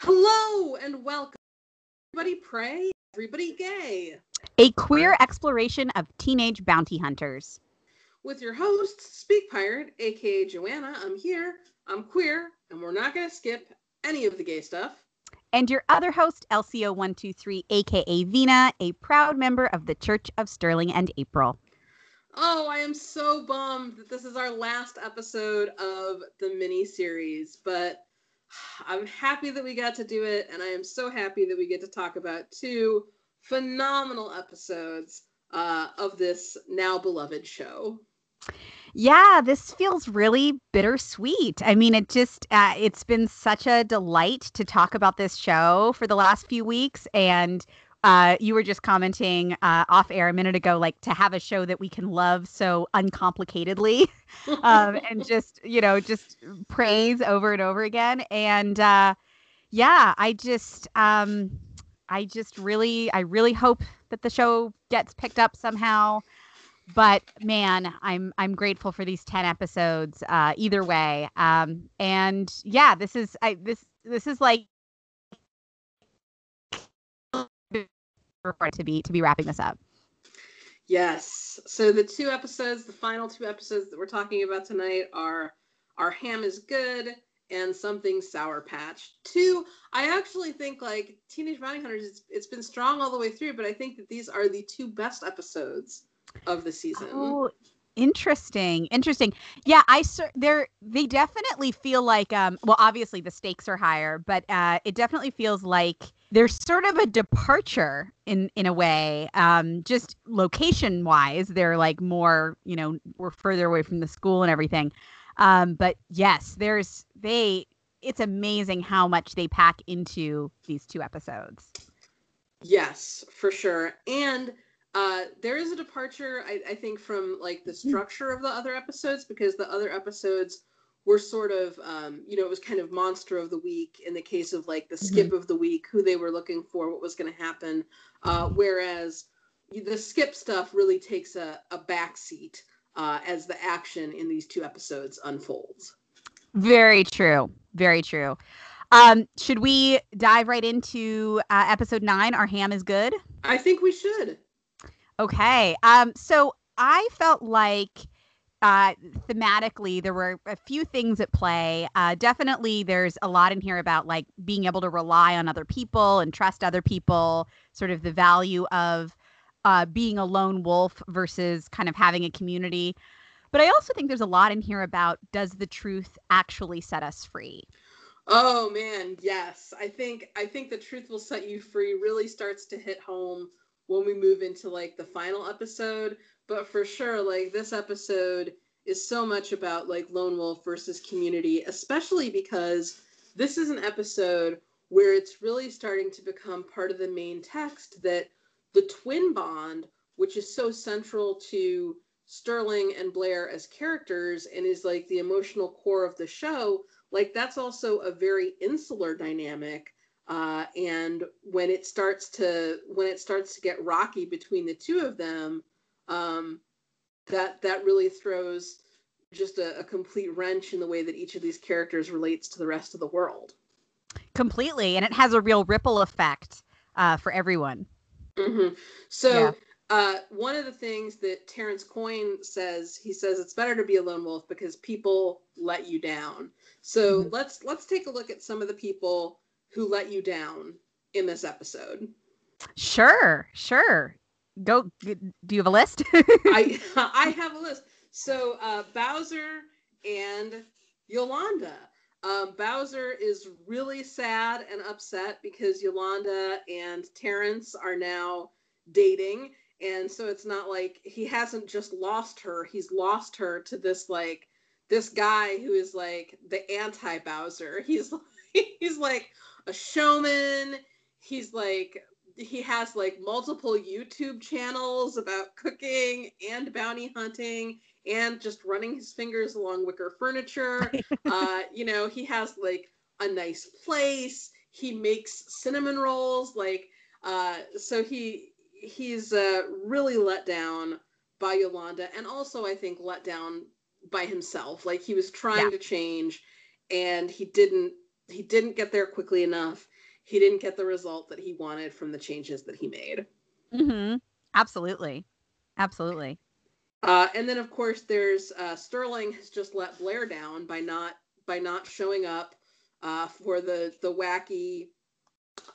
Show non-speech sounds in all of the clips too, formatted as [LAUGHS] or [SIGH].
Hello and welcome. Everybody pray, everybody gay. A queer exploration of teenage bounty hunters. With your host, Speak Pirate, aka Joanna. I'm here, I'm queer, and we're not going to skip any of the gay stuff. And your other host, LCO123, aka Vina, a proud member of the Church of Sterling and April. Oh, I am so bummed that this is our last episode of the mini series, but I'm happy that we got to do it, and I am so happy that we get to talk about two phenomenal episodes uh, of this now beloved show. Yeah, this feels really bittersweet. I mean, it just, uh, it's been such a delight to talk about this show for the last few weeks. And uh, you were just commenting uh, off air a minute ago, like to have a show that we can love so uncomplicatedly [LAUGHS] um, and just, you know, just praise over and over again. And uh, yeah, I just, um, I just really, I really hope that the show gets picked up somehow. But man, I'm I'm grateful for these ten episodes. Uh, either way, um, and yeah, this is I this this is like to be to be wrapping this up. Yes. So the two episodes, the final two episodes that we're talking about tonight are Our Ham is Good and Something Sour Patch. Two, I actually think like Teenage Bounty Hunters, it's, it's been strong all the way through, but I think that these are the two best episodes of the season. Oh, interesting. Interesting. Yeah, I they're they definitely feel like um well obviously the stakes are higher, but uh it definitely feels like there's sort of a departure in in a way um just location wise they're like more you know we're further away from the school and everything. Um but yes there's they it's amazing how much they pack into these two episodes. Yes for sure. And uh there is a departure i, I think from like the hmm. structure of the other episodes because the other episodes were sort of um, you know it was kind of monster of the week in the case of like the mm-hmm. skip of the week who they were looking for what was going to happen. Uh, whereas the skip stuff really takes a, a back seat uh, as the action in these two episodes unfolds. Very true. Very true. Um, should we dive right into uh, episode nine our ham is good? I think we should. Okay. Um, so i felt like uh, thematically, there were a few things at play. Uh, definitely, there's a lot in here about like being able to rely on other people and trust other people, sort of the value of uh, being a lone wolf versus kind of having a community. But I also think there's a lot in here about does the truth actually set us free? Oh man, yes. I think I think the truth will set you free really starts to hit home when we move into like the final episode but for sure like this episode is so much about like lone wolf versus community especially because this is an episode where it's really starting to become part of the main text that the twin bond which is so central to sterling and blair as characters and is like the emotional core of the show like that's also a very insular dynamic uh, and when it starts to when it starts to get rocky between the two of them um, that that really throws just a, a, complete wrench in the way that each of these characters relates to the rest of the world. Completely, and it has a real ripple effect uh, for everyone. Mm-hmm. So. Yeah. Uh, one of the things that Terrence Coyne says, he says it's better to be a lone wolf because people let you down. So mm-hmm. let's let's take a look at some of the people who let you down in this episode. Sure, sure go do you have a list? [LAUGHS] I [LAUGHS] i have a list. So uh, bowser and yolanda. Um, bowser is really sad and upset because yolanda and terrence are now dating. And so it's not like he hasn't just lost her. He's lost her to this like this guy who is like the anti bowser [LAUGHS] he's he's like a showman. He's like he has like multiple YouTube channels about cooking and bounty hunting and just running his fingers along wicker furniture. [LAUGHS] uh, you know, he has like a nice place. He makes cinnamon rolls. Like, uh, so he he's uh, really let down by Yolanda, and also I think let down by himself. Like he was trying yeah. to change, and he didn't he didn't get there quickly enough. He didn't get the result that he wanted from the changes that he made. Mm-hmm. Absolutely. Absolutely. Uh, and then of course there's uh, Sterling has just let Blair down by not by not showing up uh, for the the wacky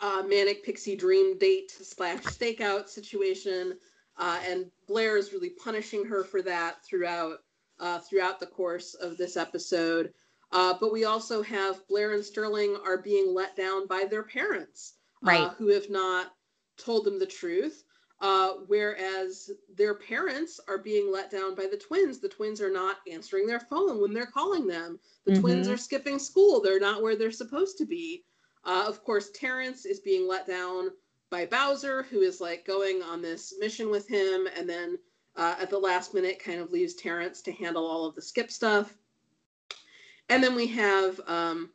uh, manic pixie dream date slash stakeout situation, uh, and Blair is really punishing her for that throughout uh, throughout the course of this episode. But we also have Blair and Sterling are being let down by their parents, right. who have not told them the truth. Uh, whereas their parents are being let down by the twins. The twins are not answering their phone when they're calling them. The mm-hmm. twins are skipping school. They're not where they're supposed to be. Uh, of course, Terrence is being let down by Bowser, who is like going on this mission with him, and then uh, at the last minute kind of leaves Terrence to handle all of the skip stuff. And then we have, um,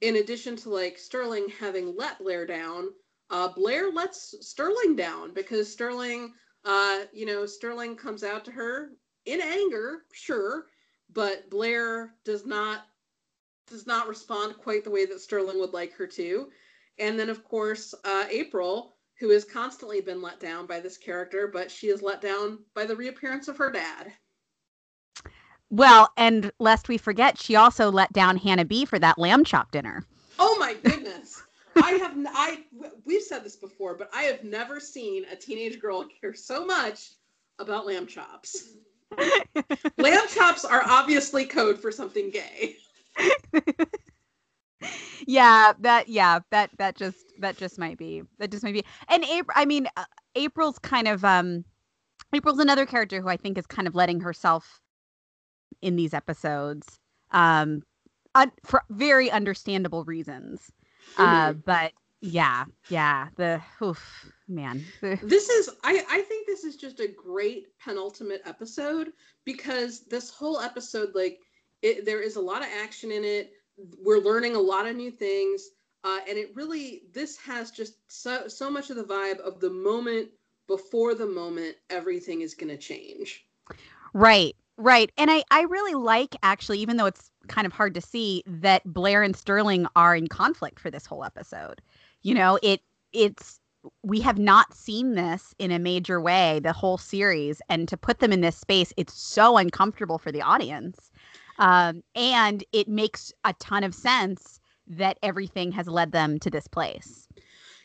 in addition to like Sterling having let Blair down, uh, Blair lets Sterling down because Sterling, uh, you know, Sterling comes out to her in anger, sure, but Blair does not does not respond quite the way that Sterling would like her to. And then, of course, uh, April, who has constantly been let down by this character, but she is let down by the reappearance of her dad. Well, and lest we forget, she also let down Hannah B for that lamb chop dinner. Oh my goodness. I have I we've said this before, but I have never seen a teenage girl care so much about lamb chops. [LAUGHS] lamb chops are obviously code for something gay. [LAUGHS] yeah, that yeah, that that just that just might be. That just might be. And April I mean uh, April's kind of um April's another character who I think is kind of letting herself in these episodes um uh, for very understandable reasons. Uh, mm-hmm. but yeah, yeah, the oof, man. [LAUGHS] this is I I think this is just a great penultimate episode because this whole episode like it, there is a lot of action in it. We're learning a lot of new things. Uh, and it really this has just so so much of the vibe of the moment before the moment everything is going to change right right and i i really like actually even though it's kind of hard to see that Blair and Sterling are in conflict for this whole episode. You know, it it's we have not seen this in a major way the whole series and to put them in this space it's so uncomfortable for the audience um, and it makes a ton of sense that everything has led them to this place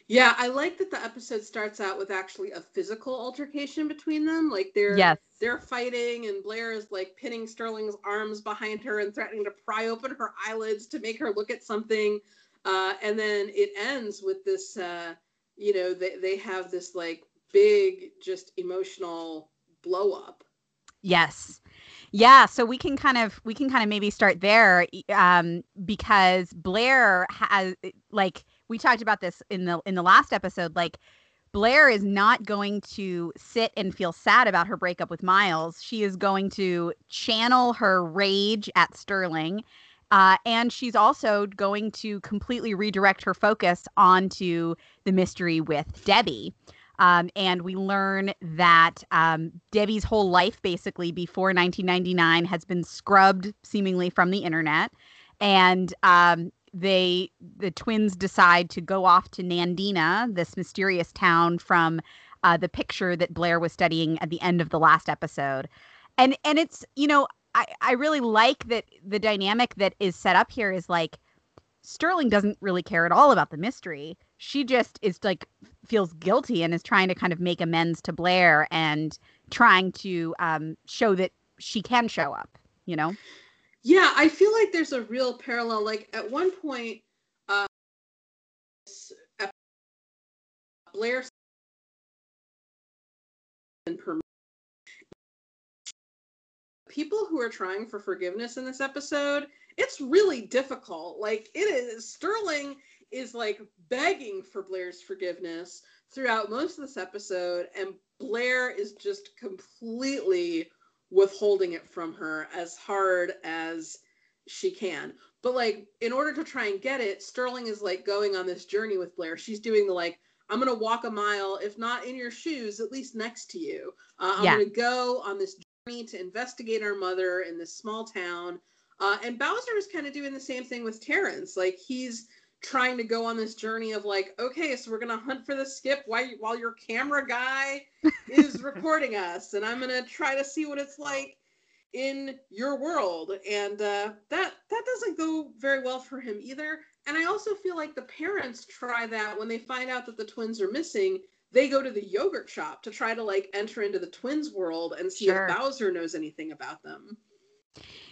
yeah, I like that the episode starts out with actually a physical altercation between them. Like they're yes. they're fighting and Blair is like pinning Sterling's arms behind her and threatening to pry open her eyelids to make her look at something. Uh, and then it ends with this uh, you know, they, they have this like big just emotional blow up. Yes. Yeah, so we can kind of we can kind of maybe start there um because Blair has like we talked about this in the in the last episode like Blair is not going to sit and feel sad about her breakup with Miles. She is going to channel her rage at Sterling. Uh, and she's also going to completely redirect her focus onto the mystery with Debbie. Um, and we learn that um, Debbie's whole life, basically before 1999, has been scrubbed seemingly from the internet. And um, they the twins decide to go off to Nandina, this mysterious town from uh, the picture that Blair was studying at the end of the last episode. And and it's you know I I really like that the dynamic that is set up here is like Sterling doesn't really care at all about the mystery. She just is like feels guilty and is trying to kind of make amends to Blair and trying to um, show that she can show up. You know. Yeah, I feel like there's a real parallel. Like at one point, uh, Blair people who are trying for forgiveness in this episode, it's really difficult. Like it is Sterling is like begging for Blair's forgiveness throughout most of this episode, and Blair is just completely withholding it from her as hard as she can. But like in order to try and get it, Sterling is like going on this journey with Blair. She's doing the like I'm gonna walk a mile, if not in your shoes, at least next to you. Uh, I'm yeah. gonna go on this journey to investigate our mother in this small town. Uh, and Bowser is kind of doing the same thing with Terrence. Like he's trying to go on this journey of like, okay, so we're gonna hunt for the skip while while your camera guy is [LAUGHS] recording us, and I'm gonna try to see what it's like in your world. And uh, that that doesn't go very well for him either. And I also feel like the parents try that when they find out that the twins are missing. They go to the yogurt shop to try to like enter into the twins world and see sure. if Bowser knows anything about them.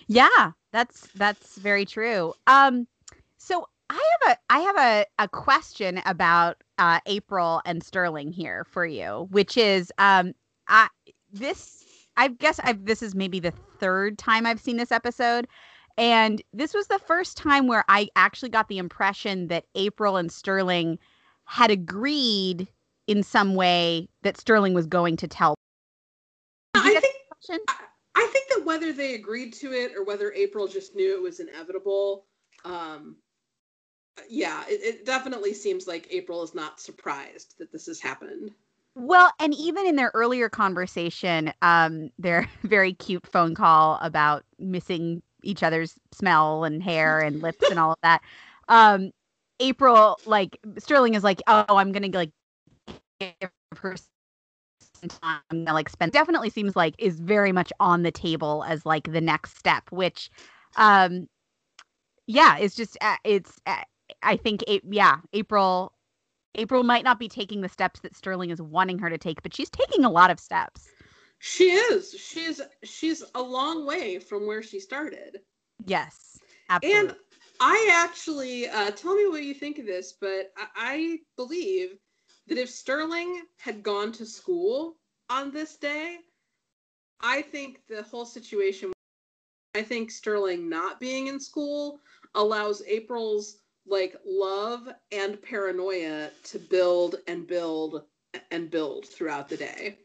Yeah, that's that's very true. Um, so I have a I have a, a question about uh, April and Sterling here for you, which is um, I this I guess I've this is maybe the third time I've seen this episode. And this was the first time where I actually got the impression that April and Sterling had agreed in some way that Sterling was going to tell. I think I think that whether they agreed to it or whether April just knew it was inevitable, um, yeah, it, it definitely seems like April is not surprised that this has happened. Well, and even in their earlier conversation, um, their [LAUGHS] very cute phone call about missing each other's smell and hair and lips and all of that, [LAUGHS] um, April, like Sterling, is like, "Oh, I'm gonna like give her some time to like spend definitely seems like is very much on the table as like the next step which um yeah it's just uh, it's uh, i think it, yeah april april might not be taking the steps that sterling is wanting her to take but she's taking a lot of steps. She is. She's she's a long way from where she started. Yes absolutely. and i actually uh, tell me what you think of this but I, I believe that if Sterling had gone to school on this day, I think the whole situation, I think Sterling not being in school allows April's like love and paranoia to build and build and build throughout the day.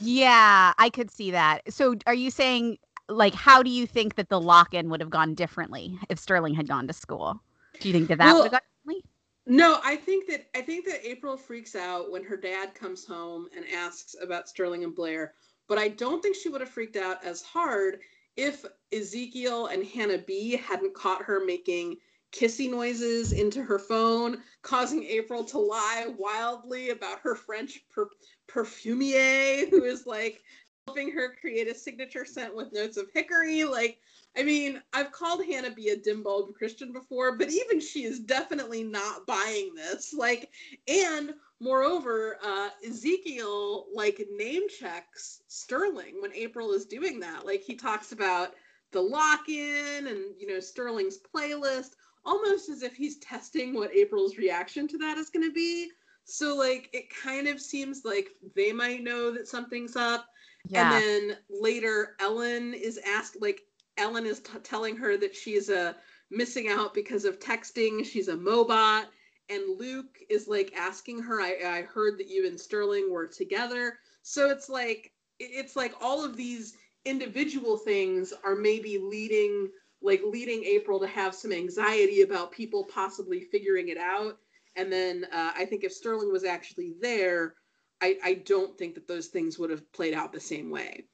Yeah, I could see that. So are you saying like how do you think that the lock-in would have gone differently if Sterling had gone to school? Do you think that that well, would have gone differently? No, I think that I think that April freaks out when her dad comes home and asks about Sterling and Blair, but I don't think she would have freaked out as hard if Ezekiel and Hannah B hadn't caught her making kissy noises into her phone, causing April to lie wildly about her French per- perfumier who is like helping her create a signature scent with notes of hickory. Like I mean, I've called Hannah B a dim bulb Christian before, but even she is definitely not buying this. Like, and moreover, uh, Ezekiel like name checks Sterling when April is doing that. Like, he talks about the lock in and, you know, Sterling's playlist, almost as if he's testing what April's reaction to that is going to be. So, like, it kind of seems like they might know that something's up. Yeah. And then later, Ellen is asked, like, Ellen is t- telling her that she's a uh, missing out because of texting. She's a mobot. And Luke is like asking her, I, I heard that you and Sterling were together. So it's like, it's like all of these individual things are maybe leading like leading April to have some anxiety about people possibly figuring it out. And then uh, I think if Sterling was actually there, I, I don't think that those things would have played out the same way.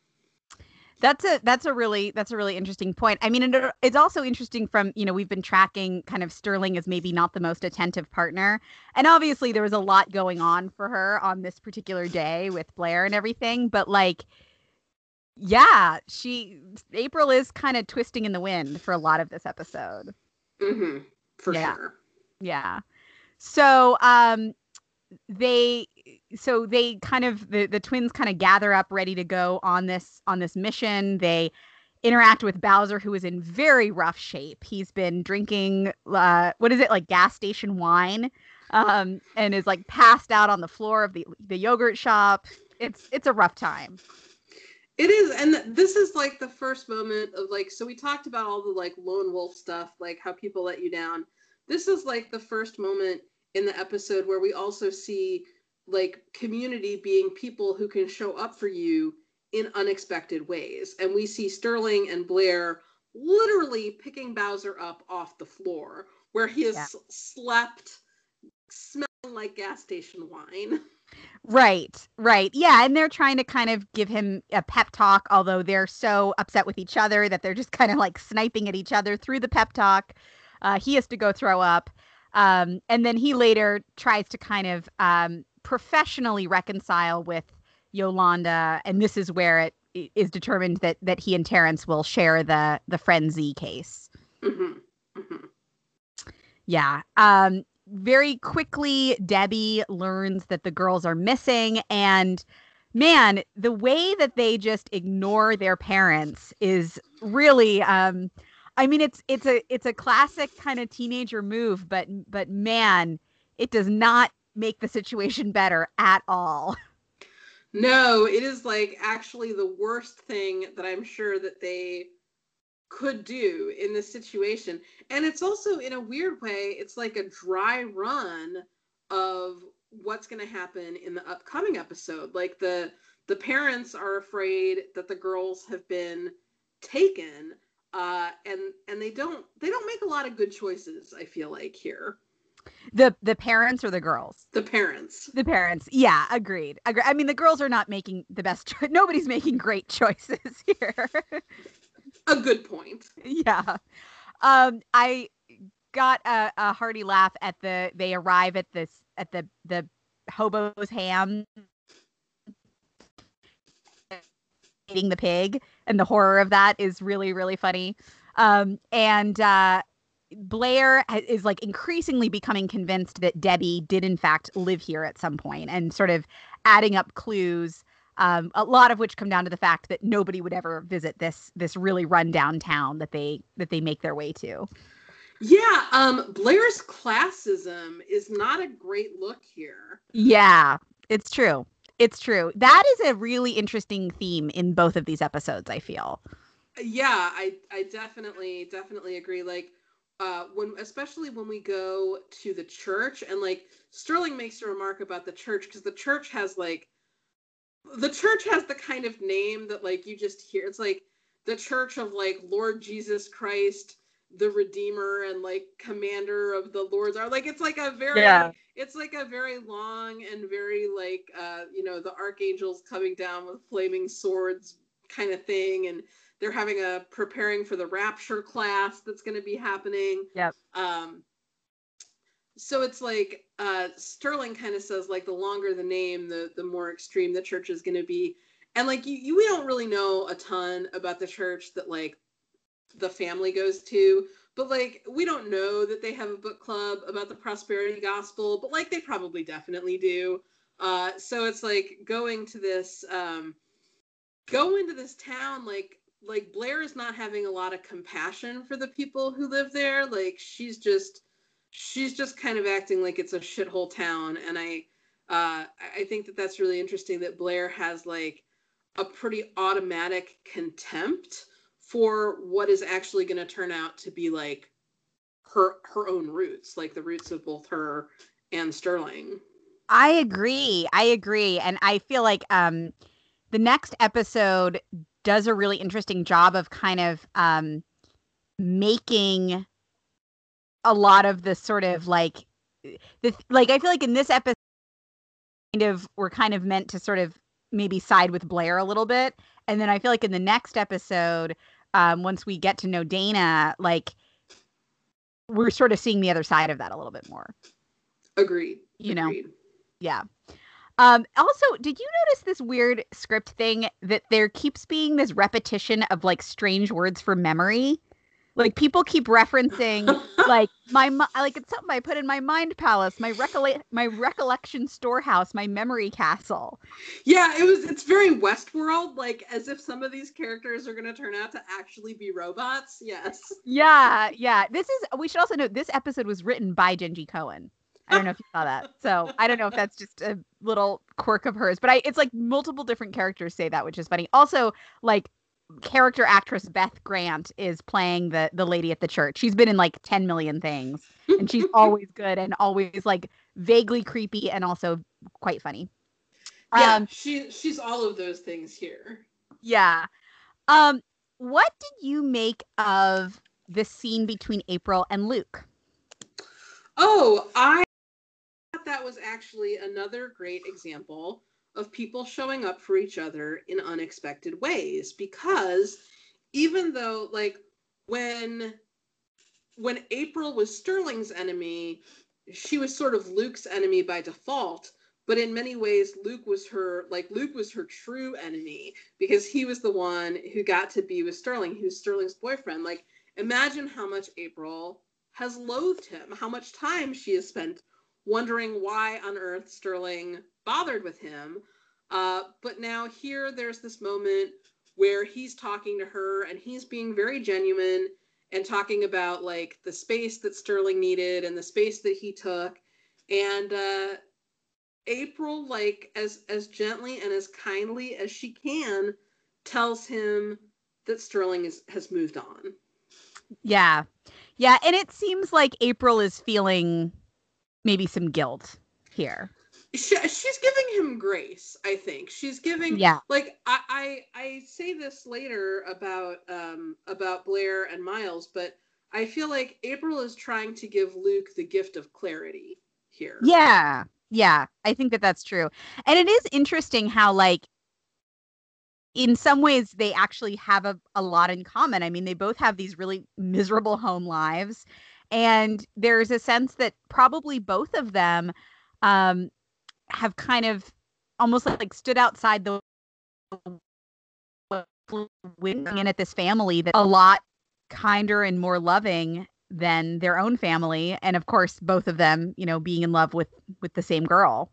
That's a that's a really that's a really interesting point. I mean, it, it's also interesting from you know we've been tracking kind of Sterling as maybe not the most attentive partner, and obviously there was a lot going on for her on this particular day with Blair and everything. But like, yeah, she April is kind of twisting in the wind for a lot of this episode. Mm-hmm. For yeah. sure. Yeah. So um, they so they kind of the, the twins kind of gather up ready to go on this on this mission they interact with bowser who is in very rough shape he's been drinking uh, what is it like gas station wine um, and is like passed out on the floor of the the yogurt shop it's it's a rough time it is and this is like the first moment of like so we talked about all the like lone wolf stuff like how people let you down this is like the first moment in the episode where we also see like community being people who can show up for you in unexpected ways. And we see Sterling and Blair literally picking Bowser up off the floor where he has yeah. slept smelling like gas station wine. [LAUGHS] Right, right. Yeah, and they're trying to kind of give him a pep talk, although they're so upset with each other that they're just [LAUGHS] kind of like sniping at each other through the pep talk. Uh, he has to go throw up. Um, and then he later tries to kind of um, professionally reconcile with Yolanda, and this is where it is determined that that he and Terrence will share the the frenzy case. Mm-hmm. Mm-hmm. Yeah. Um, very quickly, Debbie learns that the girls are missing. And man, the way that they just ignore their parents is really um I mean it's it's a it's a classic kind of teenager move, but but man, it does not make the situation better at all. [LAUGHS] No, it is like actually the worst thing that I'm sure that they could do in this situation. And it's also in a weird way, it's like a dry run of what's going to happen in the upcoming episode. Like the the parents are afraid that the girls have been taken uh and and they don't they don't make a lot of good choices i feel like here. The the parents or the girls? The parents. The parents. Yeah agreed. Agre- i mean the girls are not making the best [LAUGHS] cho- nobody's making great [LAUGHS] choices here a good point. Yeah. Um, I got a, a hearty laugh at the they arrive at this at the the hobo's ham eating the pig and the horror of that is really really funny um and uh Blair is like increasingly becoming convinced that Debbie did in fact live here at some point and sort of adding up clues um, a lot of which come down to the fact that nobody would ever visit this this really rundown town that they that they make their way to. Yeah, um, Blair's classism is not a great look here. Yeah, it's true. It's true. That is a really interesting theme in both of these episodes. I feel. Yeah, I I definitely definitely agree. Like uh, when especially when we go to the church and like Sterling makes a remark about the church because the church has like the church has the kind of name that like you just hear it's like the church of like lord jesus christ the redeemer and like commander of the lords are like it's like a very yeah. it's like a very long and very like uh you know the archangels coming down with flaming swords kind of thing. And they're having a preparing for the rapture class that's going to be happening. Yeah um so it's like uh, Sterling kind of says like the longer the name, the the more extreme the church is going to be, and like you, you, we don't really know a ton about the church that like the family goes to, but like we don't know that they have a book club about the prosperity gospel, but like they probably definitely do. Uh, so it's like going to this um, go into this town like like Blair is not having a lot of compassion for the people who live there. Like she's just she's just kind of acting like it's a shithole town. And i uh, i think that that's really interesting that blair has like a pretty automatic contempt for what is actually going to turn out to be like her her own roots like the roots of both her and sterling. I agree. I agree. And i feel like um the next episode does a really interesting job of kind of um making a lot of the sort of like the like I feel like in this episode kind of we're kind of meant to sort of maybe side with Blair a little bit and then I feel like in the next episode um once we get to know Dana like we're sort of seeing the other side of that a little bit more. Agreed. You Agreed. know. Yeah. Um, also, did you notice this weird script thing that there keeps being this repetition of like strange words for memory? Like people keep referencing like [LAUGHS] my like it's something I put in my mind palace, my recollect my recollection storehouse, my memory castle. Yeah, it was it's very Westworld, like as if some of these characters are gonna turn out to actually be robots. Yes. Yeah, yeah. This is we should also note this episode was written by Jenji Kohan. I don't know if you saw that. So I don't know if that's just a little quirk of hers, but I it's like multiple different characters say that, which is funny. Also, like character actress Beth Grant is playing the the lady at the church. She's been in like 10 million things and she's [LAUGHS] always good and always like vaguely creepy and also quite funny. Yeah, um, she she's all of those things here. Yeah. Um what did you make of the scene between April and Luke? Oh, I thought that was actually another great example of people showing up for each other in unexpected ways because even though like when when April was Sterling's enemy, she was sort of Luke's enemy by default. But in many ways, Luke was her like Luke was her true enemy because he was the one who got to be with Sterling, who's Sterling's boyfriend. Like, imagine how much April has loathed him, how much time she has spent wondering why on earth Sterling bothered with him. Uh, but now here, there's this moment where he's talking to her and he's being very genuine and talking about like the space that Sterling needed and the space that he took. And uh, April, like as as gently and as kindly as she can, tells him that Sterling is has moved on. Yeah. Yeah, and it seems like April is feeling maybe some guilt here she, she's giving him grace i think. She's giving yeah. like I, I i say this later about um about blair and miles but i feel like april is trying to give luke the gift of clarity here. Yeah. Yeah. I think that that's true. And it is interesting how like in some ways they actually have a, a lot in common. I mean they both have these really miserable home lives. And there's a sense that probably both of them um, have kind of almost like, like stood outside the window in at this family that a lot kinder and more loving than their own family and of course both of them you know being in love with with the same girl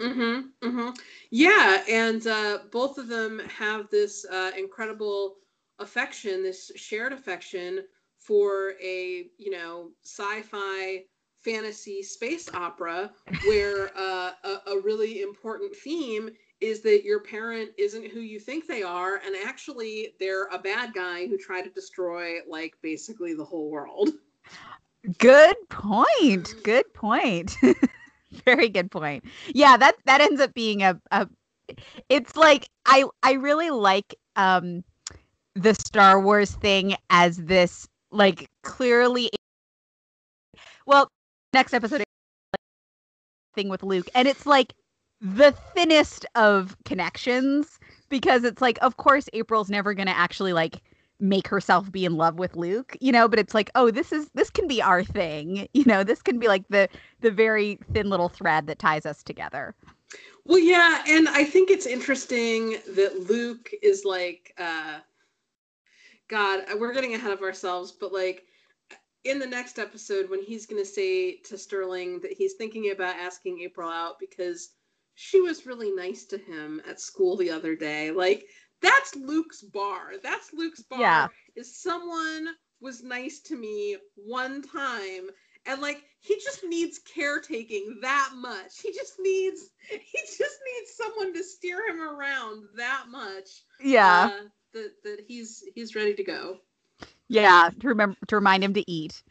mm-hmm, mm-hmm. yeah and uh, both of them have this uh, incredible affection this shared affection for a you know sci-fi fantasy space opera where uh, a, a really important theme is that your parent isn't who you think they are and actually they're a bad guy who tried to destroy like basically the whole world. Good point. Good point. [LAUGHS] Very good point. Yeah that that ends up being a, a it's like i i really like um the star wars thing as this like clearly well next episode thing with Luke, and it's like the thinnest of connections because it's like, of course, April's never gonna actually like make herself be in love with Luke, you know, but it's like, oh, this is this can be our thing, you know, this can be like the the very thin little thread that ties us together. Well, yeah, and I think it's interesting that Luke is like uh God, we're getting ahead of ourselves, but like in the next episode when he's going to say to Sterling that he's thinking about asking April out because she was really nice to him at school the other day. Like that's Luke's bar. That's Luke's bar. Yeah. Is someone was nice to me one time and like he just needs caretaking that much. He just needs [LAUGHS] he just needs someone to steer him around that much. Yeah. Uh, that that he's he's ready to go. Yeah, to remember to remind him to eat.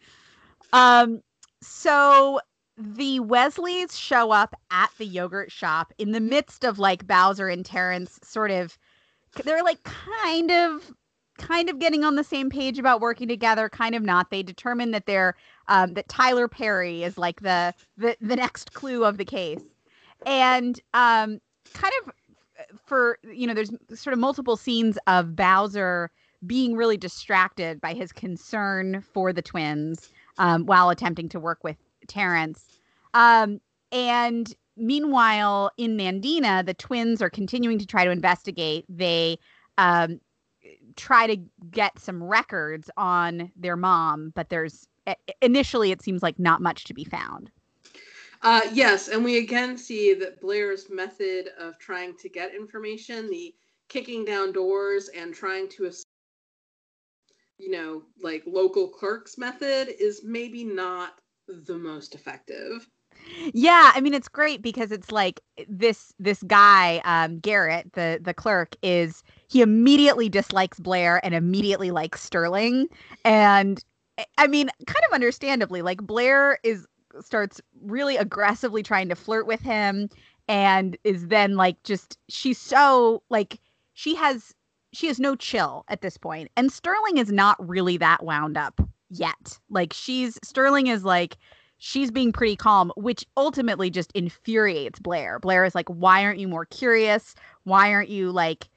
Um, so the Wesleys show up at the yogurt shop in the midst of like Bowser and Terrence sort of they're like kind of kind of getting on the same page about working together, kind of not. They determine that they're um, that Tyler Perry is like the the the next clue of the case. And um kind of for you know, there's sort of multiple scenes of Bowser being really distracted by his concern for the twins um, while attempting to work with Terrence. Um, and meanwhile, in Nandina, the twins are continuing to try to investigate. They um, try to get some records on their mom, but there's initially it seems like not much to be found. Uh, yes, and we again see that Blair's method of trying to get information, the kicking down doors and trying to you know, like local clerks method is maybe not the most effective. Yeah, I mean it's great because it's like this this guy um Garrett the the clerk is he immediately dislikes Blair and immediately likes Sterling and I mean kind of understandably like Blair is starts really aggressively trying to flirt with him and is then like just she's so like she has she has no chill at this. And Sterling is not really that wound up yet. Like she's Sterling is like she's being pretty calm, which ultimately just infuriates Blair. Blair is like, "Why aren't you more curious? Why aren't you like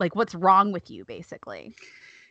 like what's wrong with you basically?"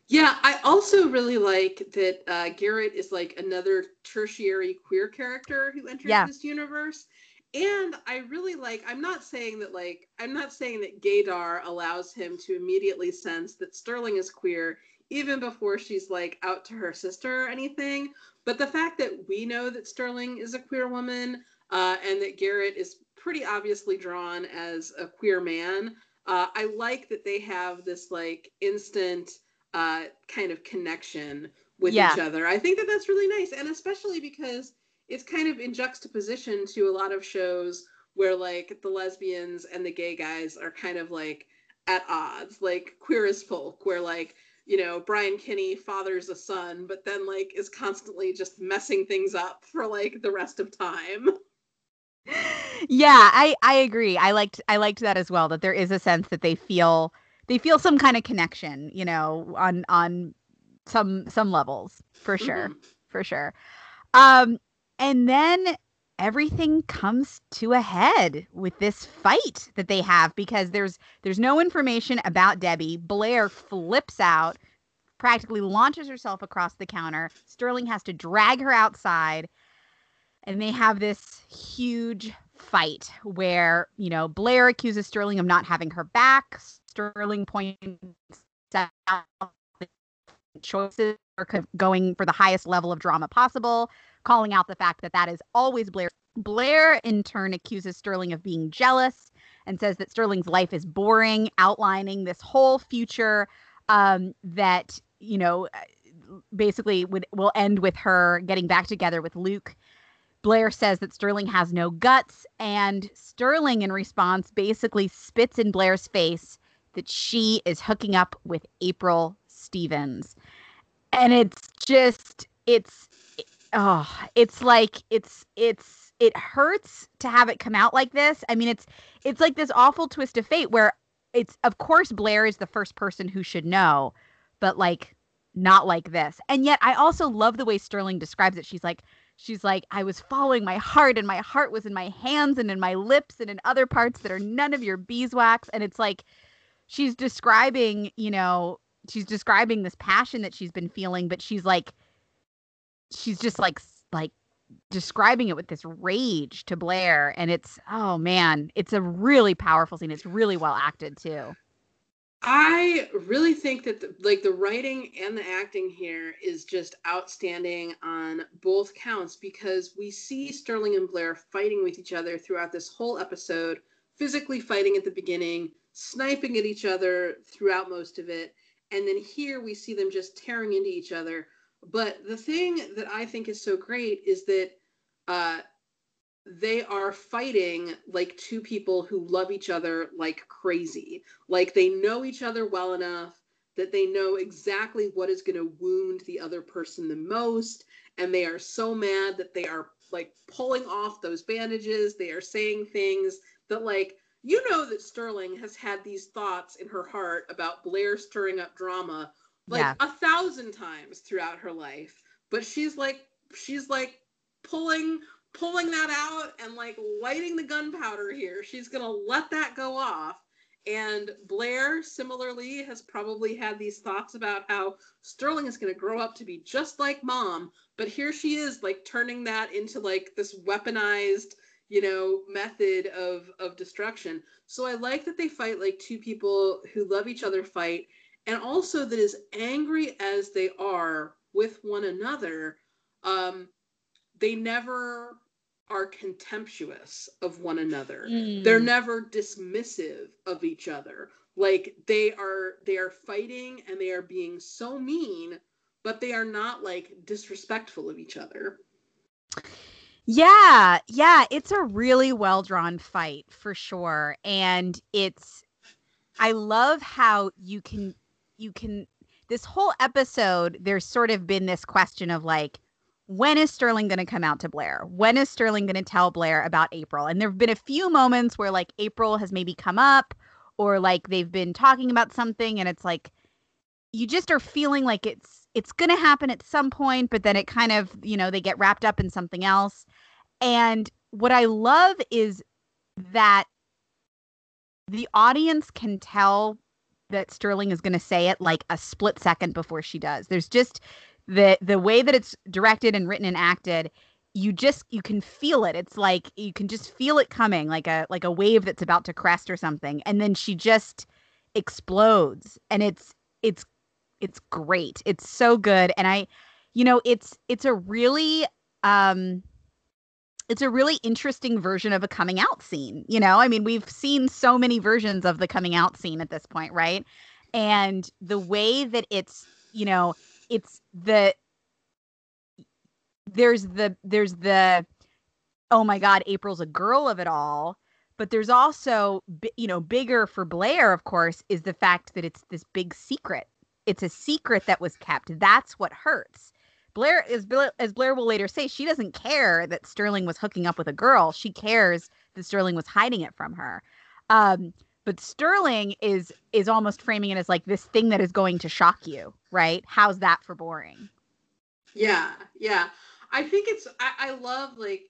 Yeah, I also really like that uh, Garrett is like another tertiary queer character who enters yeah. this universe. And I really like, I'm not saying that, like, I'm not saying that Gaydar allows him to immediately sense that Sterling is queer even before she's like out to her sister or anything. But the fact that we know that Sterling is a queer woman uh, and that Garrett is pretty obviously drawn as a queer man, uh, I like that they have this like instant uh, kind of connection with yeah. each other. I think that that's really nice, and especially because it's kind of in juxtaposition to a lot of shows where like the lesbians and the gay guys are kind of like at odds, like Queer as Folk, where like you know Brian Kinney fathers a son, but then like is constantly just messing things up for like the rest of time. Yeah, I I agree. I liked I liked that as well. That there is a sense that they feel they feel some kind of connection, you know, on on some some levels for sure, mm-hmm. for sure. Um, and then everything comes to a head with this fight that they have because there's there's no information about Debbie. Blair flips out, practically launches herself across the counter. Sterling has to drag her outside, and they have this huge fight where you know Blair accuses Sterling of not having her back. Sterling points out the choices are going for the highest level of drama possible, calling out the fact that that is always Blair. Blair, in turn, accuses Sterling of being jealous and says that Sterling's life is boring, outlining this whole future um, that, you know, basically would, will end with her getting back together with Luke. Blair says that Sterling has no guts, and Sterling, in response, basically spits in Blair's face that she is hooking up with April Stevens. And it's just it's oh, it's like it's it's it hurts to have it come out like this. I mean, it's it's like this awful twist of fate where it's of course Blair is the first person who should know, but like not like this. And yet I also love the way Sterling describes it. She's like she's like I was following my heart and my heart was in my hands and in my lips and in other parts that are none of your beeswax and it's like she's describing, you know, she's describing this passion that she's been feeling, but she's like, she's just like, like describing it with this rage to Blair. And it's, oh man, it's a really powerful scene. It's really well acted too. I really think that the, like the writing and the acting here is just outstanding on both counts because we see Sterling and Blair fighting with each other throughout this whole episode, physically fighting at the beginning, sniping at each other throughout most of it. And then here we see them just tearing into each other. But the thing that I think is so great is that uh, they are fighting like two people who love each other like crazy. Like they know each other well enough that they know exactly what is going to wound the other person the most. And they are so mad that they are like pulling off those bandages. They are saying things that, like, you know that Sterling has had these thoughts in her heart about Blair stirring up drama like yeah. a thousand times throughout her life. But she's like she's like pulling pulling that out and like lighting the gunpowder here. She's gonna let that go off. And Blair similarly has probably had these thoughts about how Sterling is going to grow up to be just like mom, but here she is like turning that into like this weaponized you know method of of destruction so i like that they fight like two people who love each other fight and also that as angry as they are with one another um they never are contemptuous of one another mm. they're never dismissive of each other like they are they are fighting and they are being so mean but they are not like disrespectful of each other yeah, yeah, it's a really well drawn fight for sure. And it's I love how you can you can this whole episode there's sort of been this question of like when is Sterling going to come out to Blair? When is Sterling going to tell Blair about April? And there've been a few moments where like April has maybe come up or like they've been talking about something and it's like you just are feeling like it's it's going to happen at some point, but then it kind of, you know, they get wrapped up in something else. And what I love is that the audience can tell that Sterling is going to say it like a split second before she does. There's just the the way that it's directed and written and acted you just you can feel it it's like you can just feel it coming like a like a wave that's about to crest or something and then she just explodes and it's it's it's great it's so good and i you know it's it's a really um it's a really interesting version of a coming out scene you know? I mean we've seen so many versions of the coming out scene at this point right? And the way that it's you know it's the there's the there's the oh my god april's a girl of it all but there's also you know bigger for blair of course is the fact that it's this big secret. It's a secret that was kept. That's what hurts blair is as blair will later say she doesn't care that sterling was hooking up with a girl. She cares that sterling was hiding it from her. Um, but sterling is is almost framing it as like this thing that is going to shock you right? How's that for boring? Yeah yeah. I think it's I, I love like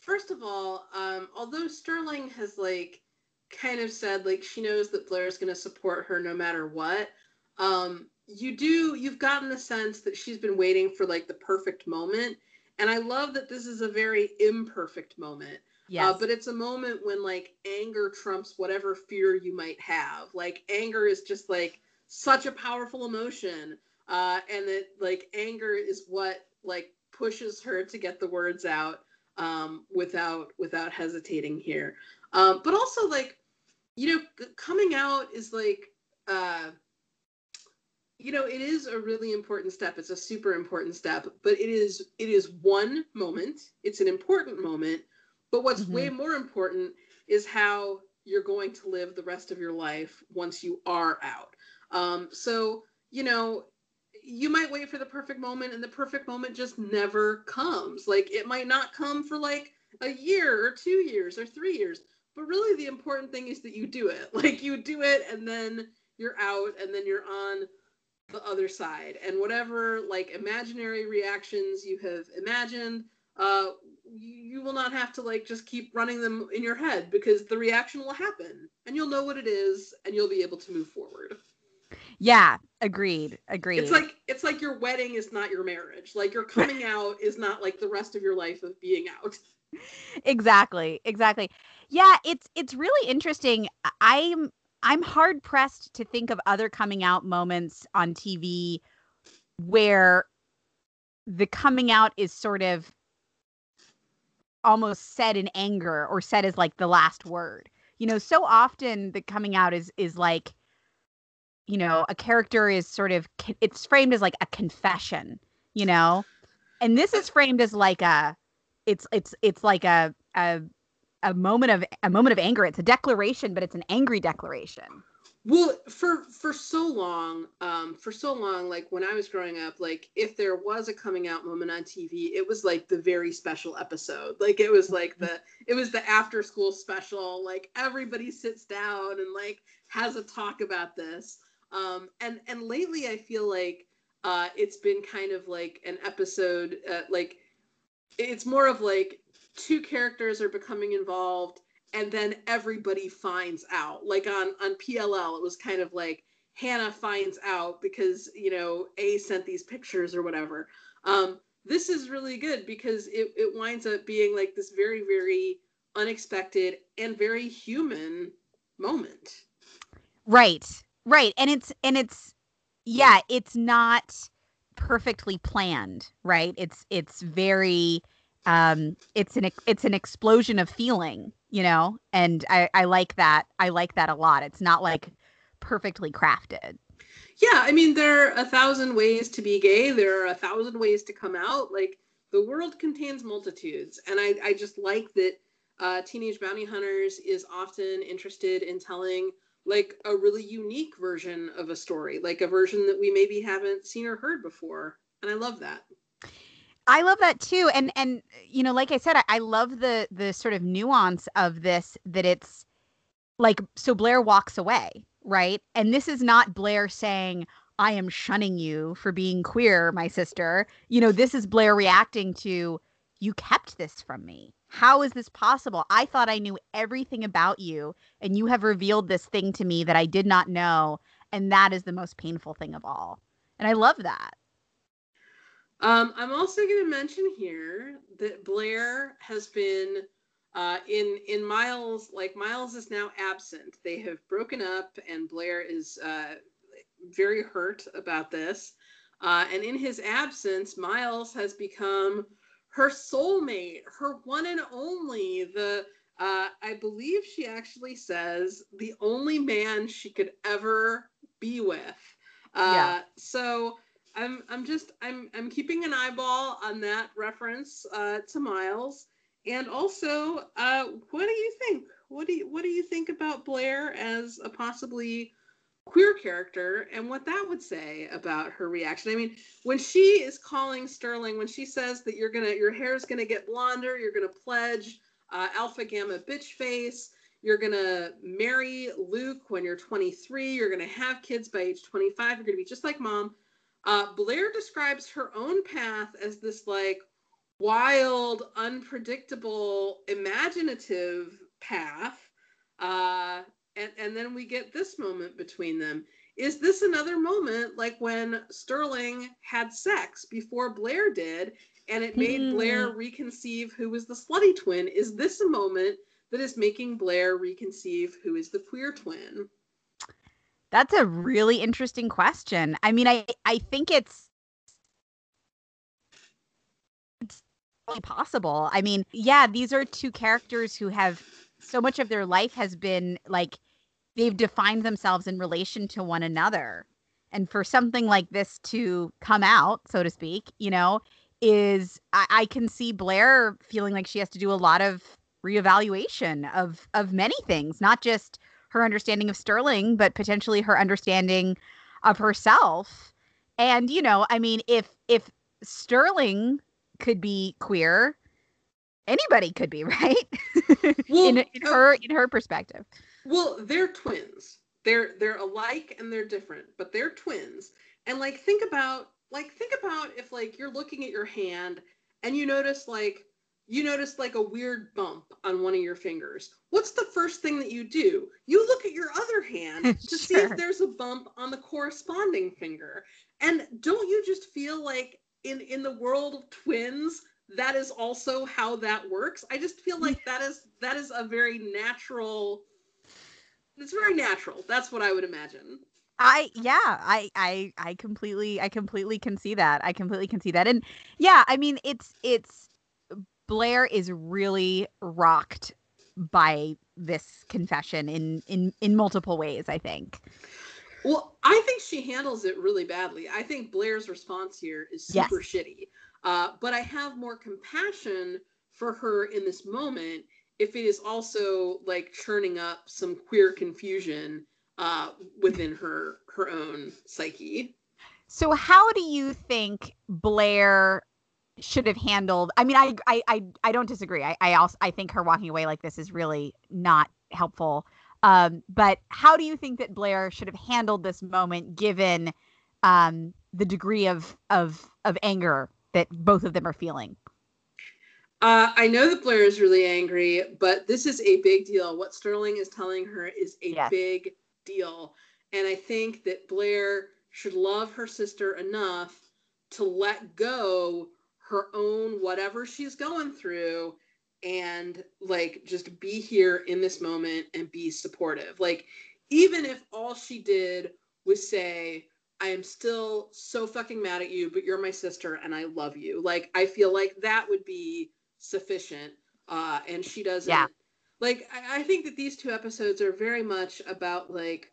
first of all, um, although Sterling has like kind of said like she knows that Blair is going to support her no matter what. Um, you do you've gotten the sense that she's been waiting for like the perfect moment, and I love that this is a very imperfect moment. Yeah, uh, but it's a moment when like anger trumps whatever fear you might have. Like anger is just like such a powerful emotion, uh, and that like anger is what like pushes her to get the words out um, without without hesitating here. Um, but also like you know coming out is like uh, you know it is a really important step it's a super important step but it is it is one moment it's an important moment but what's mm-hmm. way more important is how you're going to live the rest of your life once you are out um, so you know you might wait for the perfect moment and the perfect moment just never comes. Like it might not come for like a year or two years or three years. But really the important thing is that you do it. [LAUGHS] Like you do it and then you're out and then you're on the other side. And whatever like imaginary reactions you have imagined, uh you, will not have to like just keep running them in your head because the reaction will happen and you'll know what it is and you'll be able to move forward. Yeah, agreed. Agreed. It's like it's like your wedding is not your marriage. Like your coming [LAUGHS] out is not like the rest of your life of being out. Exactly. Exactly. Yeah, it's it's really interesting. I'm I'm hard pressed to think of other coming out moments on TV where the coming out is sort of almost said in anger or said as like the last word. You know, so often the coming out is is like you know a character is sort of it's framed as like a confession you know and this is framed as like a it's it's it's like a a a moment of a moment of anger. It's a declaration but it's an angry declaration. Well for for so long um for so long like when i was growing up like if there was a coming out moment on tv it was like the very special episode. Like it was like the it was the after school special. Like everybody sits down and like has a talk about this. Um, and and lately, I feel like uh, it's been kind of like an episode, uh, like it's more of like two characters are becoming involved, and then everybody finds out. Like on on PLL, it was kind of like Hannah finds out because you know A sent these pictures or whatever. Um, this is really good because it, it winds up being like this very very unexpected and very human moment. Right. Right. And it's and it's yeah, it's not perfectly planned, right? It's it's very um it's an it's an explosion of feeling, you know? And I I like that. I like that a lot. It's not like perfectly crafted. Yeah, I mean there are a thousand ways to be gay. There are a thousand ways to come out. Like the world contains multitudes, and I I just like that uh, Teenage Bounty Hunters is often interested in telling like a really unique version of a story, like a version that we maybe haven't seen or heard before. And I love that. I love that too. And and you know, like I said, I, I love the the sort of nuance of this that it's like so Blair walks away, right? And this is not Blair saying, I am shunning you for being queer, my sister. You know, this is Blair reacting to, you kept this from me. How is this possible? I thought I knew everything about you, and you have revealed this thing to me that I did not know. And that is the most painful thing of all. And I love that. Um, I'm also going to mention here that Blair has been uh, in in Miles. Like Miles is now absent. They have broken up, and Blair is uh, very hurt about this. Uh, and in his absence, Miles has become her soulmate, her one and only. The uh, I believe she actually says the only man she could ever be with. Uh, yeah. So I'm I'm just I'm I'm keeping an eyeball on that reference uh, to Miles. And also, uh, what do you think? What do you what do you think about Blair as a possibly queer character and what that would say about her reaction? I mean, when she is calling Sterling, when she says that you're gonna your hair is gonna get blonder, you're gonna pledge uh, alpha gamma bitch face. You're gonna marry Luke when you're 23. You're gonna have kids by age 25. You're gonna be just like mom uh, Blair describes her own path as this like wild, unpredictable, imaginative path. Uh, and, and then we get this moment between them. Is this another moment like when Sterling had sex before Blair did, and it made mm. Blair reconceive who was the slutty twin? Is this a moment that is making Blair reconceive who is the queer twin? That's a really interesting question. I mean, I I think it's possible. I mean, yeah, these are two characters who have so much of their life has been like they've defined themselves in relation to one another. And for something like this to come out, so to speak, you know, is I, I can see Blair feeling like she has to do a lot of reevaluation of of many things, not just her understanding of Sterling, but potentially her understanding of herself. And you know, I mean, if if Sterling could be queer, anybody could be, [LAUGHS] right? Well, in, in uh, her in her perspective. Well, they're twins. They're they're alike and they're different, but they're twins. And like think about like think about if like you're looking at your hand and you notice like you notice like a weird bump on one of your fingers. What's the first thing that you do? You look at your other hand [LAUGHS] to sure. see if there's a bump on the corresponding finger. And don't you just feel like in in the world of twins that is also how that works? I just feel like that is that is a very natural it's very natural. That's what I would imagine. I yeah, I I I completely I completely can see that. I completely can see that. And yeah, I mean it's it's Blair is really rocked by this confession in in in multiple ways, I think. Well, I think she handles it really badly. I think Blair's response here is super yes. shitty. Uh, but I have more compassion for her in this moment if it is also like churning up some queer confusion uh, within her her own psyche. So, how do you think Blair should have handled i mean i i i, I don't disagree I, I also i think her walking away like this is really not helpful um but how do you think that blair should have handled this moment given um the degree of of of anger that both of them are feeling uh, I know that Blair is really angry, but this is a big deal. What Sterling is telling her is a yes. big deal. And I think that Blair should love her sister enough to let go her own whatever she's going through and like just be here in this moment and be supportive. Like even if all she did was say, I am still so fucking mad at you, but you're my sister and I love you. Like I feel like that would be sufficient. Uh and she doesn't yeah. like I, I think that these two episodes are very much about like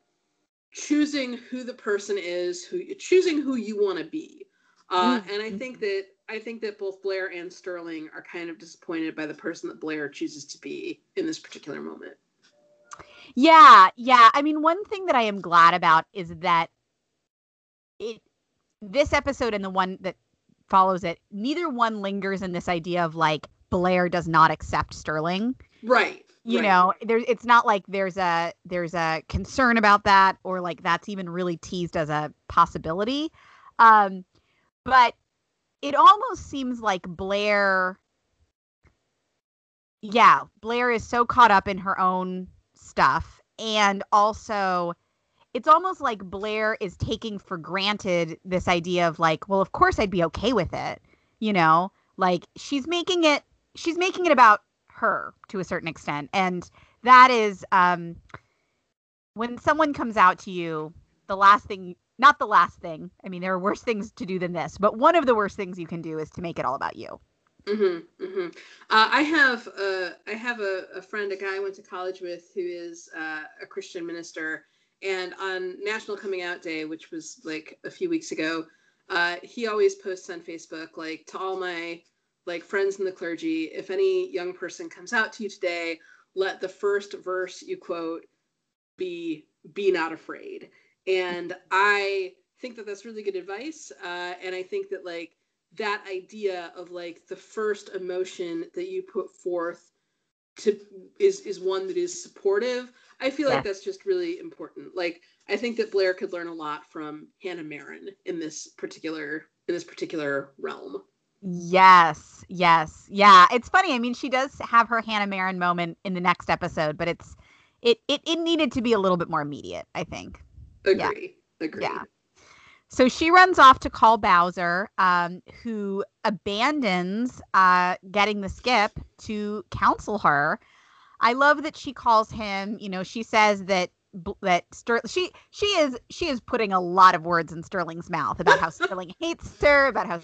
choosing who the person is, who choosing who you want to be. Uh, mm-hmm. and I think that I think that both Blair and Sterling are kind of disappointed by the person that Blair chooses to be in this particular moment. Yeah, yeah. I mean, one thing that I am glad about is that it this episode and the one that follows it, neither one lingers in this idea of like Blair does not accept Sterling. Right. you Right. know there's it's not like there's a there's a concern about that or like that's even really teased as a possibility um but it almost seems like blair yeah blair is so caught up in her own stuff and also it's almost like blair is taking for granted this idea of like well of course i'd be okay with it you know? Like she's making it she's making it about her to a certain extent and that is um when someone comes out to you the last thing not the last thing. I mean there are worse things to do than this but one of the worst things you can do is to make it all about you. Mm-hmm, mm-hmm. Uh, I have uh, I have a, a friend, a guy I went to college with, who is uh, a Christian minister, and on National Coming Out Day, which was like a few weeks ago, uh, he always posts on Facebook like to all my like friends in the clergy, if any young person comes out to you today, let the first verse you quote be "Be not afraid," and I think that that's really good advice, uh, and I think that like that idea of like the first emotion that you put forth to is is one that is supportive i feel Yeah. like that's just really important. Like i think that blair could learn a lot from hannah marin in this particular in this particular realm. Yes yes. Yeah it's funny i mean she does have her hannah marin moment in the next episode but it's it it, it needed to be a little bit more immediate i think agree agree Yeah. So she runs off to call Bowser, um, who abandons uh, getting the skip to counsel her. I love that she calls him. You know, she says that that Ster- she she is she is putting a lot of words in Sterling's mouth about how [LAUGHS] Sterling hates her, about how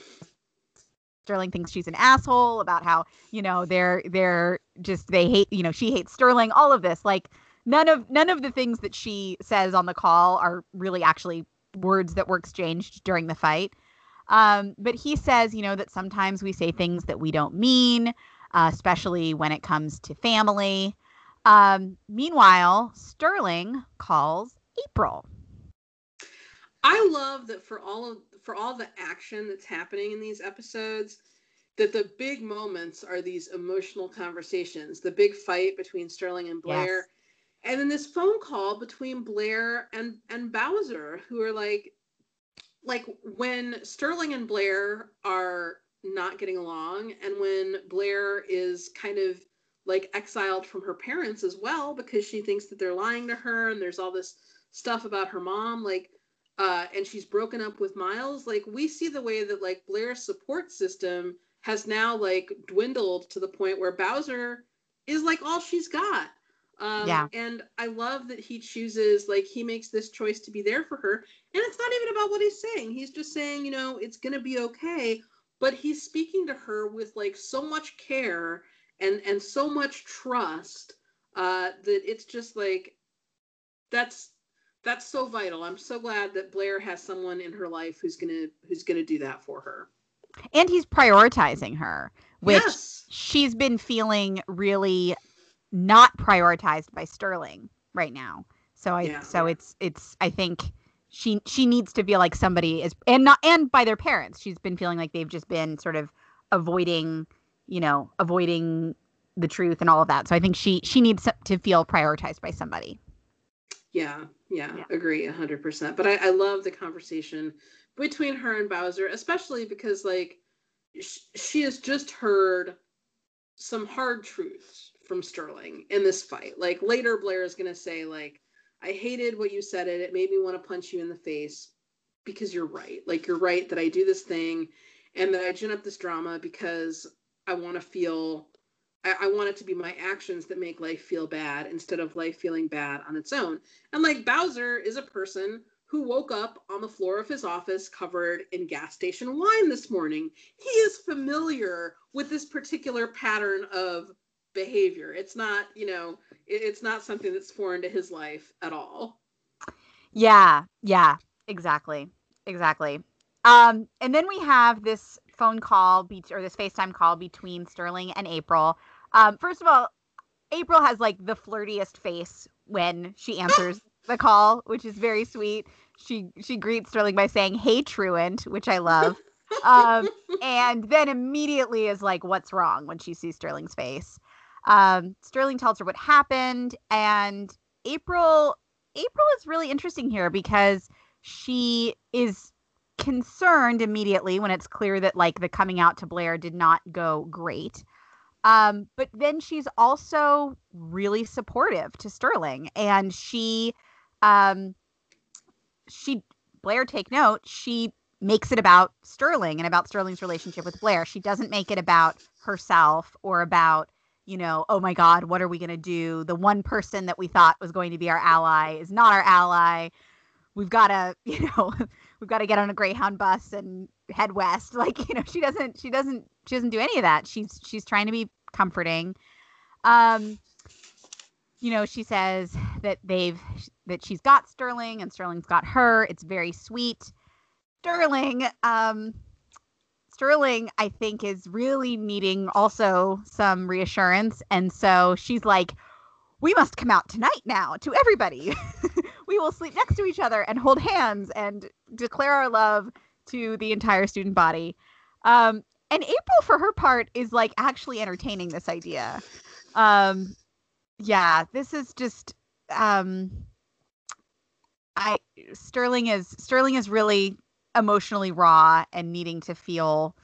Sterling thinks she's an asshole, about how you know they're they're just they hate you know she hates Sterling. All of this, like none of none of the things that she says on the call are really actually words that were exchanged during the fight. Um, but he says, you know, that sometimes we say things that we don't mean, uh, especially when it comes to family. Um, meanwhile, Sterling calls April. i love that for all of for all the action that's happening in these episodes that the big moments are these emotional conversations the big fight between sterling and blair Yes. And then this phone call between Blair and and Bowser, who are like, like when Sterling and Blair are not getting along, and when Blair is kind of like exiled from her parents as well because she thinks that they're lying to her, and there's all this stuff about her mom, like, uh, and she's broken up with Miles. Like we see the way that like Blair's support system has now like dwindled to the point where Bowser is like all she's got. Um, Yeah. And I love that he chooses, like, he makes this choice to be there for her. And it's not even about what he's saying. He's just saying, you know, it's going to be okay. But he's speaking to her with, like, so much care and, and so much trust uh, that it's just like, that's. That's so vital. I'm so glad that Blair has someone in her life who's gonna who's gonna do that for her. And he's prioritizing her, which yes. she's been feeling really not prioritized by Sterling right now. So I Yeah. so it's it's I think she she needs to feel like somebody is and not and by their parents. She's been feeling like they've just been sort of avoiding, you know, avoiding the truth and all of that. So I think she she needs to feel prioritized by somebody. Yeah, yeah, Yeah. agree a hundred percent. But I, I love the conversation between her and Bowser, especially because like sh- she has just heard some hard truths from Sterling in this fight. Like later, Blair is gonna say like, "I hated what you said. It it made me want to punch you in the face because you're right. Like you're right that I do this thing, and that I gin up this drama because I want to feel." I, I want it to be my actions that make life feel bad instead of life feeling bad on its own. And like Bowser is a person who woke up on the floor of his office covered in gas station wine this morning. He is familiar with this particular pattern of behavior. It's not, you know, it- it's not something that's foreign to his life at all. Yeah, yeah, exactly. Exactly. Um, and then we have this phone call be- or this FaceTime call between Sterling and April. Um, first of all, April has like the flirtiest face when she answers [LAUGHS] the call, which is very sweet. She she greets Sterling by saying, "Hey, truant," which I love. [LAUGHS] Um, and then immediately is like, "What's wrong?" when she sees Sterling's face. Um, Sterling tells her what happened, and April April is really interesting here because she is concerned immediately when it's clear that like the coming out to Blair did not go great. Um, but then she's also really supportive to Sterling, and she, um, she Blair take note. She makes it about Sterling and about Sterling's relationship with Blair. She doesn't make it about herself or about you know, oh my God, what are we going to do? The one person that we thought was going to be our ally is not our ally. We've got to, [LAUGHS] you know, we've got to get on a Greyhound bus and head west. [LAUGHS] Like, you know, she doesn't, she doesn't, she doesn't do any of that. She's, she's trying to be comforting. Um, you know, she says that they've, that she's got Sterling and Sterling's got her. It's very sweet. Sterling, um, Sterling, I think, is really needing also some reassurance. And so she's like, we must come out tonight now to everybody. [LAUGHS] we will sleep next to each other and hold hands and declare our love to the entire student body. Um, and April, for her part, is like actually entertaining this idea. Um, yeah, this is just um, I Sterling is Sterling is really emotionally raw and needing to feel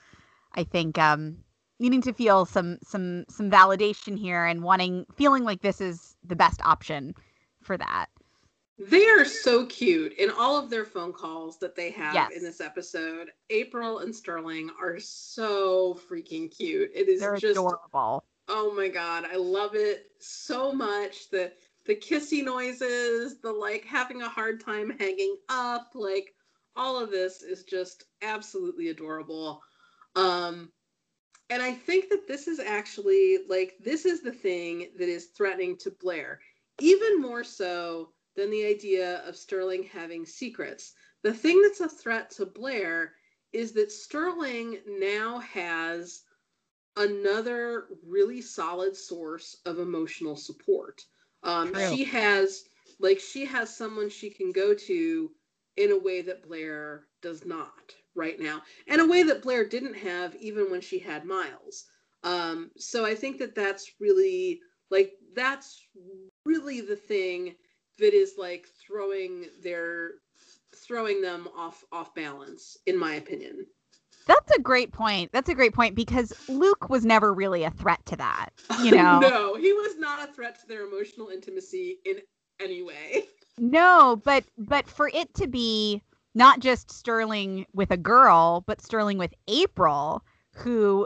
i think um needing to feel some some some validation here and wanting feeling like this is the best option for that. They are so cute in all of their phone calls that they have yes. in this episode. April and sterling are so freaking cute. It is They're just adorable. Oh my god i love it so much. The the kissy noises the like having a hard time hanging up like all of this is just absolutely adorable. Um, and I think that this is actually like this is the thing that is threatening to Blair, even more so than the idea of Sterling having secrets. The thing that's a threat to Blair is that Sterling now has another really solid source of emotional support. Um, she has like she has someone she can go to in a way that Blair does not right now, and a way that Blair didn't have even when she had Miles. Um, so I think that that's really like that's really the thing that is like throwing their throwing them off off balance, in my opinion. That's a great point. That's a great point because Luke was never really a threat to that. You [LAUGHS] know, no, he was not a threat to their emotional intimacy in any way. No, but but for it to be not just Sterling with a girl, but Sterling with April, who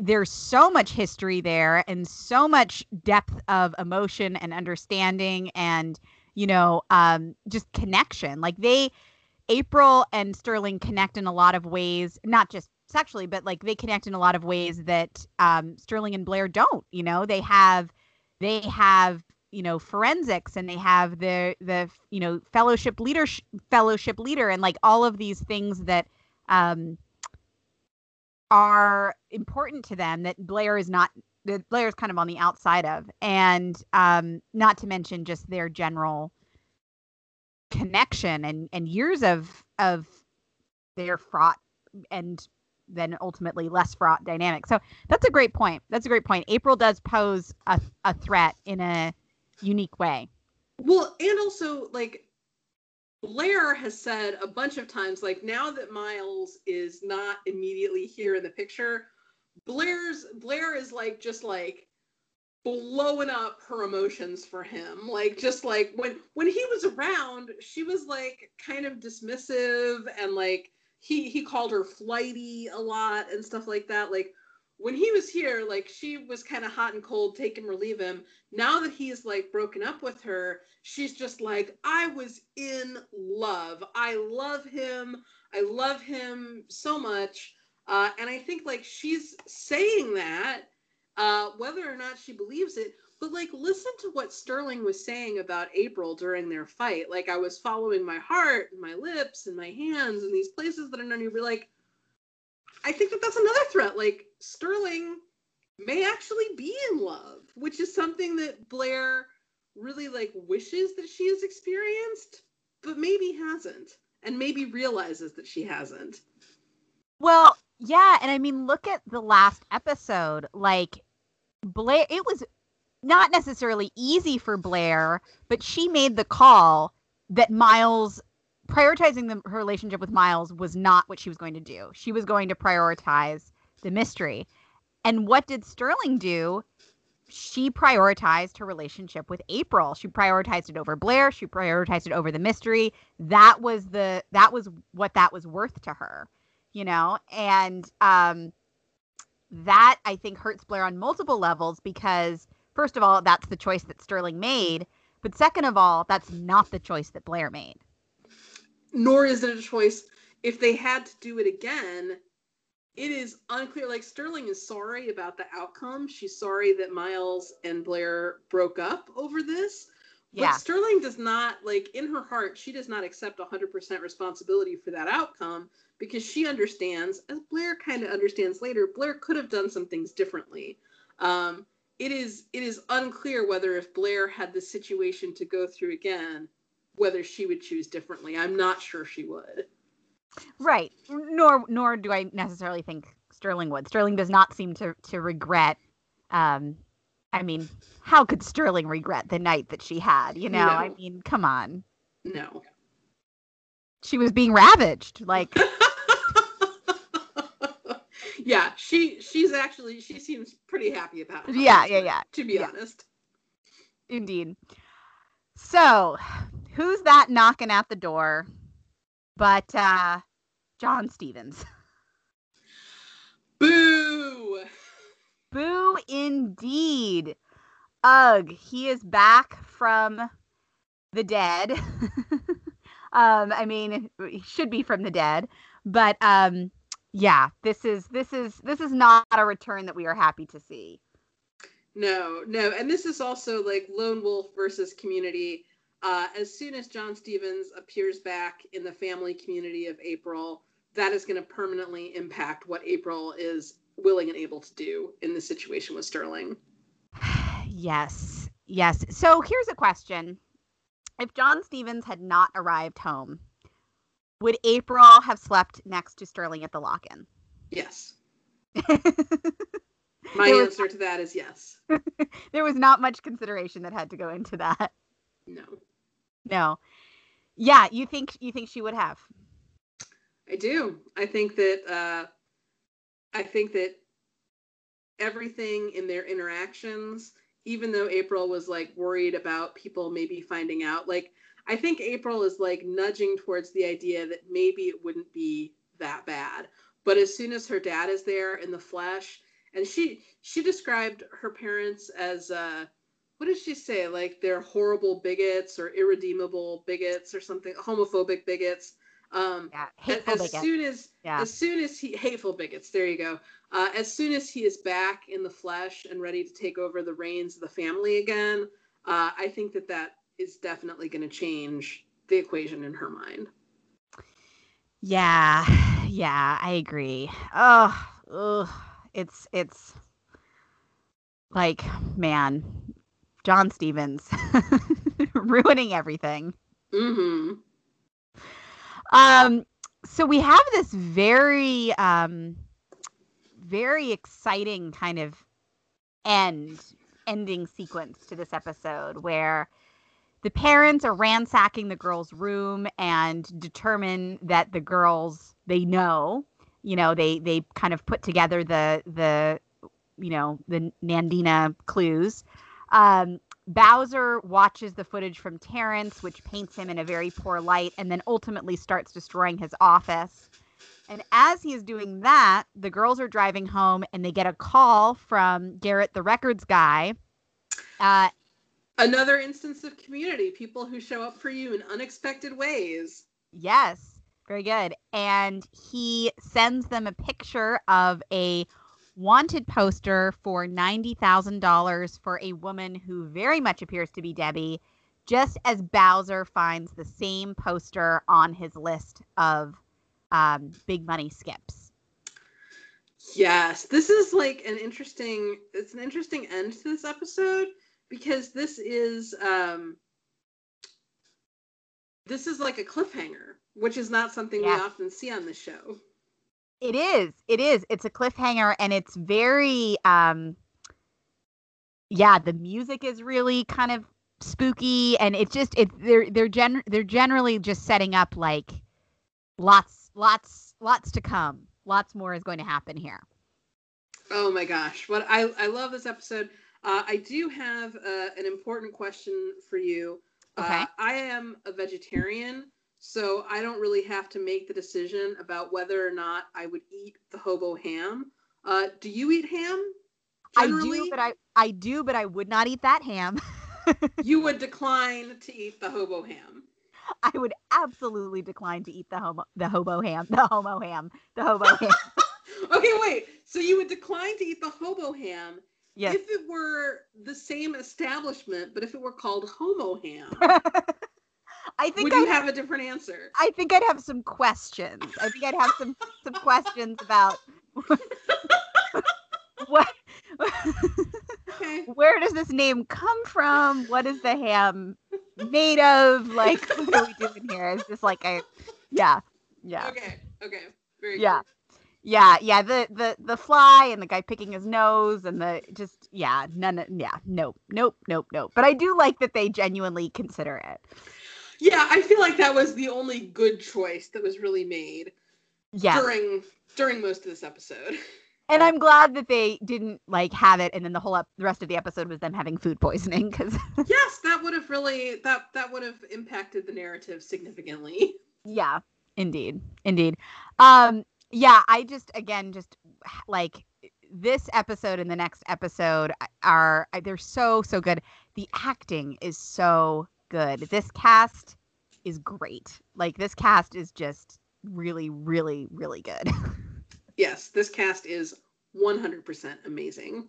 there's so much history there and so much depth of emotion and understanding and you know um just connection. Like they april and sterling connect in a lot of ways not just sexually but like they connect in a lot of ways that um sterling and blair don't you know? They have they have you know forensics and they have the the you know fellowship leader fellowship leader and like all of these things that um are important to them that Blair is not that Blair is kind of on the outside of and um not to mention just their general connection and and years of of their fraught and then ultimately less fraught dynamic. So that's a great point. That's a great point. April does pose a, a threat in a unique way. Well, and also like Blair has said a bunch of times, like now that Miles is not immediately here in the picture, Blair's Blair is like just like blowing up her emotions for him. Like just like when when he was around, she was like kind of dismissive and like he he called her flighty a lot and stuff like that. Like when he was here, like she was kind of hot and cold, take him or leave him. Now that he's like broken up with her, she's just like, I was in love. I love him. I love him so much. Uh, and I think like she's saying that, uh, whether or not she believes it, but like listen to what Sterling was saying about April during their fight. Like I was following my heart and my lips and my hands and these places that are you. Be like, I think that that's another threat. Like Sterling may actually be in love, which is something that Blair really like wishes that she has experienced, but maybe hasn't, and maybe realizes that she hasn't. Well, yeah, and I mean, look at the last episode. Like, Blair, it was not necessarily easy for Blair, but she made the call that Miles prioritizing the, her relationship with Miles was not what she was going to do. She was going to prioritize the mystery. And what did Sterling do? She prioritized her relationship with April. She prioritized it over Blair. She prioritized it over the mystery. That was the that was what that was worth to her, you know. And um, that I think hurts Blair on multiple levels because first of all, that's the choice that Sterling made, but second of all, that's not the choice that Blair made. Nor is it a choice if they had to do it again it is unclear. Like Sterling is sorry about the outcome. She's sorry that Miles and Blair broke up over this. Yeah. But Sterling does not like in her heart. She does not accept 100% responsibility for that outcome because she understands, as Blair kind of understands later. Blair could have done some things differently. Um, it is it is unclear whether if Blair had the situation to go through again, whether she would choose differently. I'm not sure she would. Right. Nor nor do I necessarily think Sterling would. Sterling does not seem to to regret um I mean, how could Sterling regret the night that she had, you know? No. I mean, come on. No. She was being ravaged like [LAUGHS] Yeah, she she's actually she seems pretty happy about it. Yeah, yeah, yeah. To be yeah. honest. Indeed. So, who's that knocking at the door? But uh, John Stevens. Boo! Boo indeed. Ugh, he is back from the dead. [LAUGHS] um, I mean, he should be from the dead, but um, yeah, this is this is this is not a return that we are happy to see. No, no, and this is also like lone wolf versus community uh, as soon as John Stevens appears back in the family community of April, that is going to permanently impact what April is willing and able to do in the situation with Sterling. Yes. Yes. So here's a question. If John Stevens had not arrived home, would April have slept next to Sterling at the lock in? Yes. [LAUGHS] My answer to that is yes. [LAUGHS] there was not much consideration that had to go into that. No. No. Yeah, you think you think she would have? I do. I think that uh I think that everything in their interactions, even though April was like worried about people maybe finding out, like I think April is like nudging towards the idea that maybe it wouldn't be that bad. But as soon as her dad is there in the flesh, and she she described her parents as uh what did she say? Like they're horrible bigots or irredeemable bigots or something, homophobic bigots. Um, yeah, hateful as, bigots. soon as yeah. as soon as he hateful bigots, there you go. Uh, as soon as he is back in the flesh and ready to take over the reins of the family again, uh, I think that that is definitely going to change the equation in her mind. Yeah, yeah, I agree. Oh, ugh, it's it's like man, John Stevens [LAUGHS] ruining everything. Mm-hmm. Um, so we have this very, um, very exciting kind of end ending sequence to this episode where the parents are ransacking the girl's room and determine that the girls they know you know they they kind of put together the the you know the nandina clues um, Bowser watches the footage from Terrence, which paints him in a very poor light, and then ultimately starts destroying his office. And as he is doing that, the girls are driving home and they get a call from Garrett, the records guy. Uh, Another instance of community, people who show up for you in unexpected ways. Yes, very good. And he sends them a picture of a wanted poster for $90,000 for a woman who very much appears to be Debbie, just as Bowser finds the same poster on his list of um, big money skips. Yes, this is like an interesting it's an interesting end to this episode because this is um this is like a cliffhanger, which is not something we often see on the show. It is. It is. It's a cliffhanger and it's very um yeah, the music is really kind of spooky and it's just it they're they're gen they're generally just setting up like lots lots lots to come. Lots more is going to happen here. Oh my gosh. What I I love this episode. Uh, I do have uh, an important question for you. Okay. Uh, I am a vegetarian, so I don't really have to make the decision about whether or not I would eat the hobo ham. Uh, do you eat ham? I do, but I I do, but I would not eat that ham. [LAUGHS] you would decline to eat the hobo ham. I would absolutely decline to eat the homo the hobo ham, the homo ham, the hobo [LAUGHS] ham. Okay, wait. So you would decline to eat the hobo ham Yes. if it were the same establishment, but if it were called homo ham, [LAUGHS] I think would I'd you have a different answer? I think I'd have some questions. I think I'd have some some questions about [LAUGHS] what Okay. where does this name come from? What is the ham made of? Like what are we doing here? It's just like I yeah. Yeah. Okay. Okay. Very Yeah. good. Yeah, yeah, the the the fly and the guy picking his nose and the just yeah, none of yeah, nope, nope, nope, nope. But I do like that they genuinely consider it. Yeah, I feel like that was the only good choice that was really made Yeah. during during most of this episode. And I'm glad that they didn't like have it, and then the whole ep- the rest of the episode was them having food poisoning because [LAUGHS] yes, that would have really that that would have impacted the narrative significantly. yeah, indeed, indeed. Um, yeah, I just again just like this episode and the next episode are they're so so good. The acting is so good. This cast is great. Like this cast is just really really really good. [LAUGHS] Yes, this cast is 100% amazing.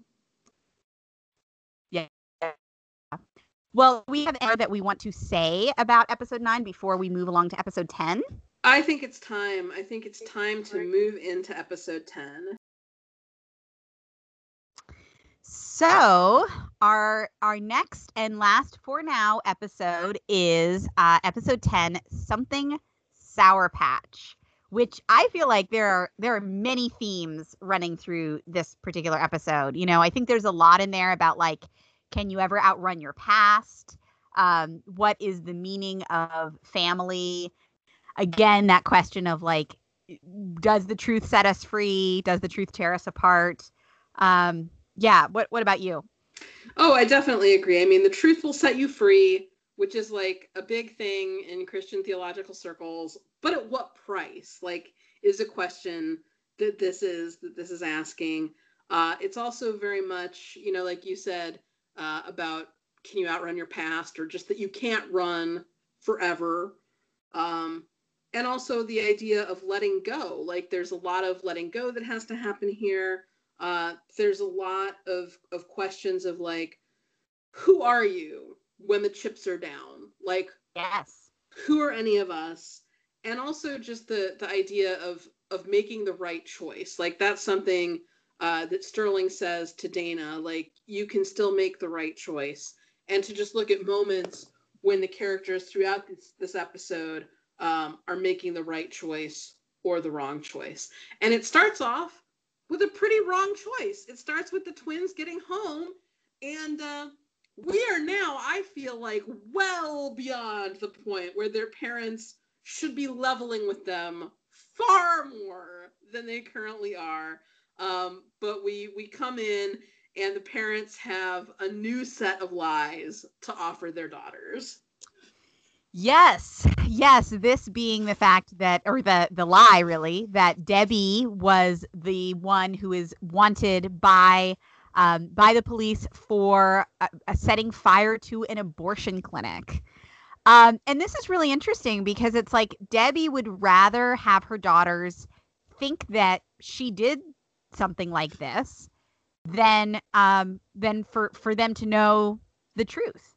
Yeah. Well, we have air that we want to say about episode 9 before we move along to episode 10. I think it's time. I think it's time to move into episode 10. So our our next and last for now episode is uh, episode ten, something sour patch, which I feel like there are there are many themes running through this particular episode. You know, I think there's a lot in there about like, can you ever outrun your past? Um, what is the meaning of family? Again, that question of like, does the truth set us free? Does the truth tear us apart? Um, yeah what what about you Oh, I definitely agree. I mean, the truth will set you free, which is like a big thing in Christian theological circles, but at what price? Like is a question that this is that this is asking. Uh, it's also very much, you know, like you said uh, about can you outrun your past, or just that you can't run forever. Um, and also the idea of letting go. Like there's a lot of letting go that has to happen here. Uh, there's a lot of of questions of like, who are you when the chips are down? Like, yes who are any of us? And also just the the idea of of making the right choice. Like that's something uh, that Sterling says to Dana. Like you can still make the right choice, and to just look at moments when the characters throughout this this episode um, are making the right choice or the wrong choice. And it starts off with a pretty wrong choice. It starts with the twins getting home, and uh, we are now, I feel like, well beyond the point where their parents should be leveling with them far more than they currently are. Um, but we we come in, and the parents have a new set of lies to offer their daughters. yes yes this being the fact that or the the lie really that debbie was the one who is wanted by um, by the police for uh, uh, setting fire to an abortion clinic. Um, and this is really interesting because it's like debbie would rather have her daughters think that she did something like this than um than for for them to know the truth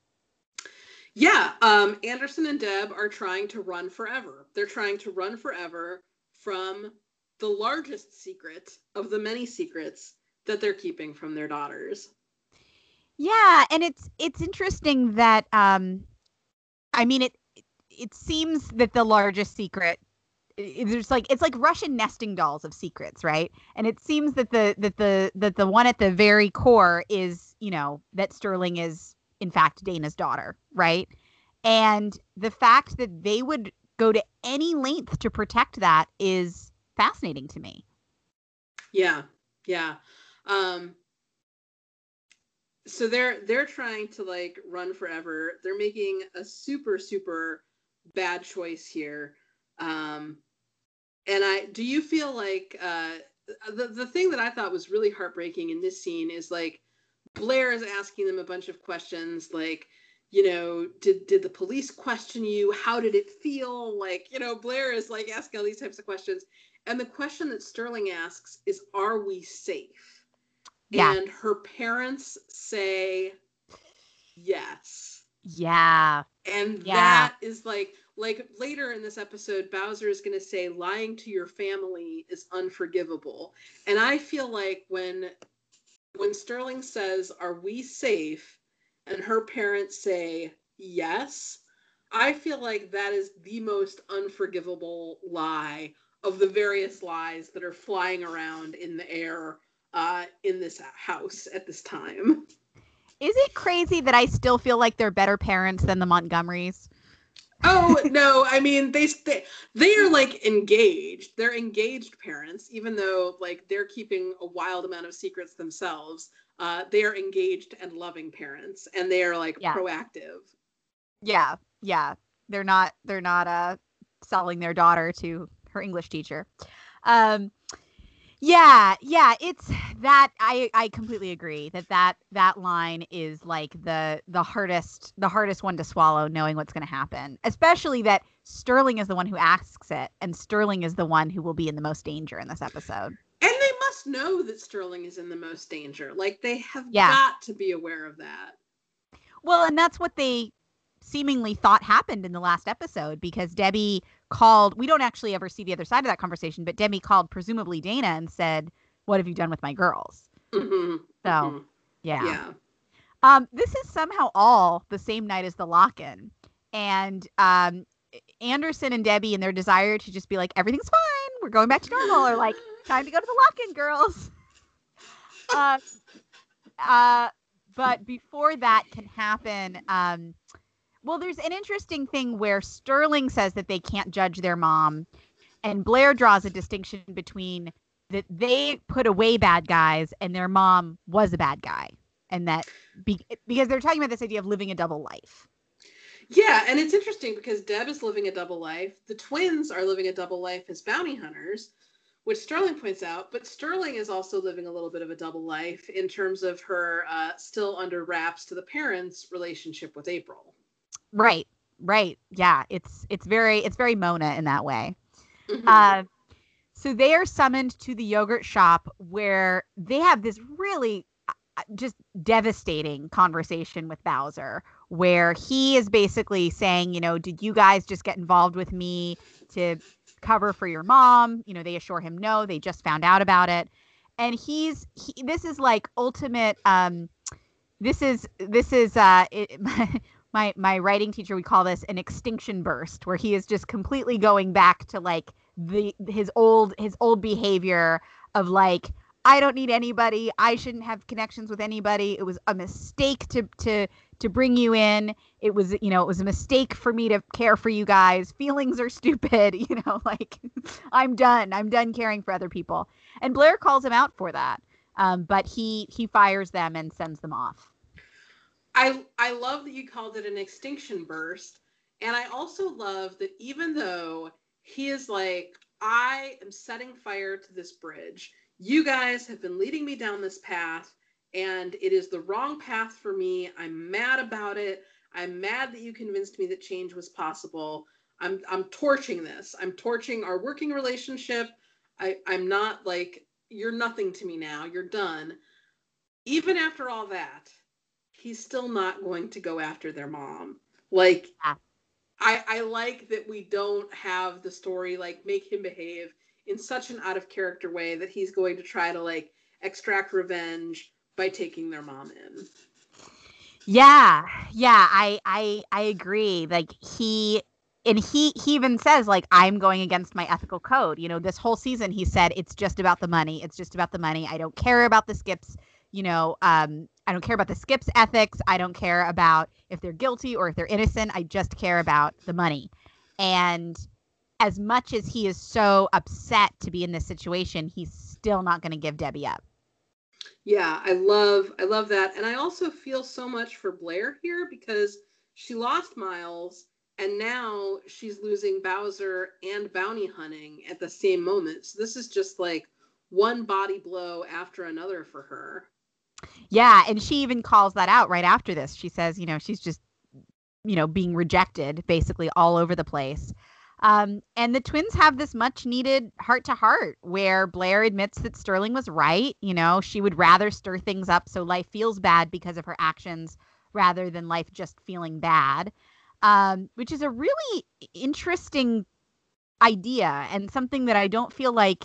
Yeah, um, Anderson and Deb are trying to run forever. They're trying to run forever from the largest secret of the many secrets that they're keeping from their daughters. Yeah, and it's it's interesting that um I mean it it seems that the largest secret there's like it's like Russian nesting dolls of secrets, right? And it seems that the that the that the one at the very core is, you know, that Sterling is in fact Dana's daughter, right? And the fact that they would go to any length to protect that is fascinating to me. Yeah. Yeah. Um so they're they're trying to like run forever. They're making a super super bad choice here. Um and I do you feel like uh the the thing that I thought was really heartbreaking in this scene is like Blair is asking them a bunch of questions like you know did did the police question you? How did it feel? Like you know Blair is like asking all these types of questions. And the question that Sterling asks is are we safe? Yeah. and her parents say yes. Yeah. And Yeah. that is like like later in this episode bowser is going to say lying to your family is unforgivable. And i feel like when when sterling says are we safe and her parents say yes i feel like that is the most unforgivable lie of the various lies that are flying around in the air uh, in this house at this time Is it crazy that I still feel like they're better parents than the Montgomerys? Oh no, I mean they they they are like engaged. They're engaged parents, even though like they're keeping a wild amount of secrets themselves. Uh, they are engaged and loving parents, and they are like Yeah. proactive. Yeah, yeah. They're not they're not uh selling their daughter to her English teacher. Um yeah, yeah, it's that I I completely agree that that that line is like the the hardest the hardest one to swallow knowing what's going to happen. Especially that Sterling is the one who asks it and Sterling is the one who will be in the most danger in this episode. And they must know that Sterling is in the most danger. Like they have Yeah. got to be aware of that. Well, and that's what they seemingly thought happened in the last episode because Debbie called. We don't actually ever see the other side of that conversation, but Debbie called presumably Dana and said, "What have you done with my girls?" Mhm, So, mhm. yeah. yeah. Um, this is somehow all the same night as the lock-in, and um, Anderson and Debbie, and their desire to just be like, "Everything's fine, we're going back to normal," are like, [LAUGHS] "Time to go to the lock-in, girls." uh, uh, but before that can happen, um, well, there's an interesting thing where Sterling says that they can't judge their mom, and Blair draws a distinction between that they put away bad guys and their mom was a bad guy, and that be- because they're talking about this idea of living a double life. Yeah, and it's interesting because Deb is living a double life. The twins are living a double life as bounty hunters, which Sterling points out. But Sterling is also living a little bit of a double life in terms of her uh, still under wraps to the parents' relationship with April. Right, right, yeah. It's it's very it's very Mona in that way. Mhm. Uh, so they are summoned to the yogurt shop where they have this really uh, just devastating conversation with Bowser, where he is basically saying, you know, did you guys just get involved with me to cover for your mom? You know, they assure him no, they just found out about it. And he's he, this is like ultimate um this is this is uh it, my [LAUGHS] my my writing teacher would call this an extinction burst where he is just completely going back to like the his old his old behavior of like I don't need anybody. I shouldn't have connections with anybody. It was a mistake to to to bring you in. It was you know it was a mistake for me to care for you guys. Feelings are stupid. [LAUGHS] You know like [LAUGHS] I'm done. I'm done caring for other people. And Blair calls him out for that. Um, but he he fires them and sends them off. I I love that you called it an extinction burst, and I also love that even though he is like, I am setting fire to this bridge. You guys have been leading me down this path, and it is the wrong path for me. I'm mad about it. I'm mad that you convinced me that change was possible. I'm I'm torching this. I'm torching our working relationship. I, I'm not like you're nothing to me now. You're done. Even after all that, he's still not going to go after their mom. Like Yeah. I I like that we don't have the story like make him behave in such an out of character way that he's going to try to like extract revenge by taking their mom in. Yeah, yeah, I I I agree. Like he and he he even says like i'm going against my ethical code you know this whole season he said it's just about the money it's just about the money i don't care about the skips you know um i don't care about the skips ethics i don't care about if they're guilty or if they're innocent i just care about the money and as much as he is so upset to be in this situation he's still not going to give debbie up yeah i love i love that and i also feel so much for blair here because she lost miles and now she's losing Bowser and bounty hunting at the same moment. So this is just like one body blow after another for her. Yeah, and she even calls that out right after this. She says, you know, she's just you know, being rejected basically all over the place. Um, and the twins have this much needed heart to heart where Blair admits that Sterling was right. You know, she would rather stir things up so life feels bad because of her actions rather than life just feeling bad um, which is a really interesting idea and something that I don't feel like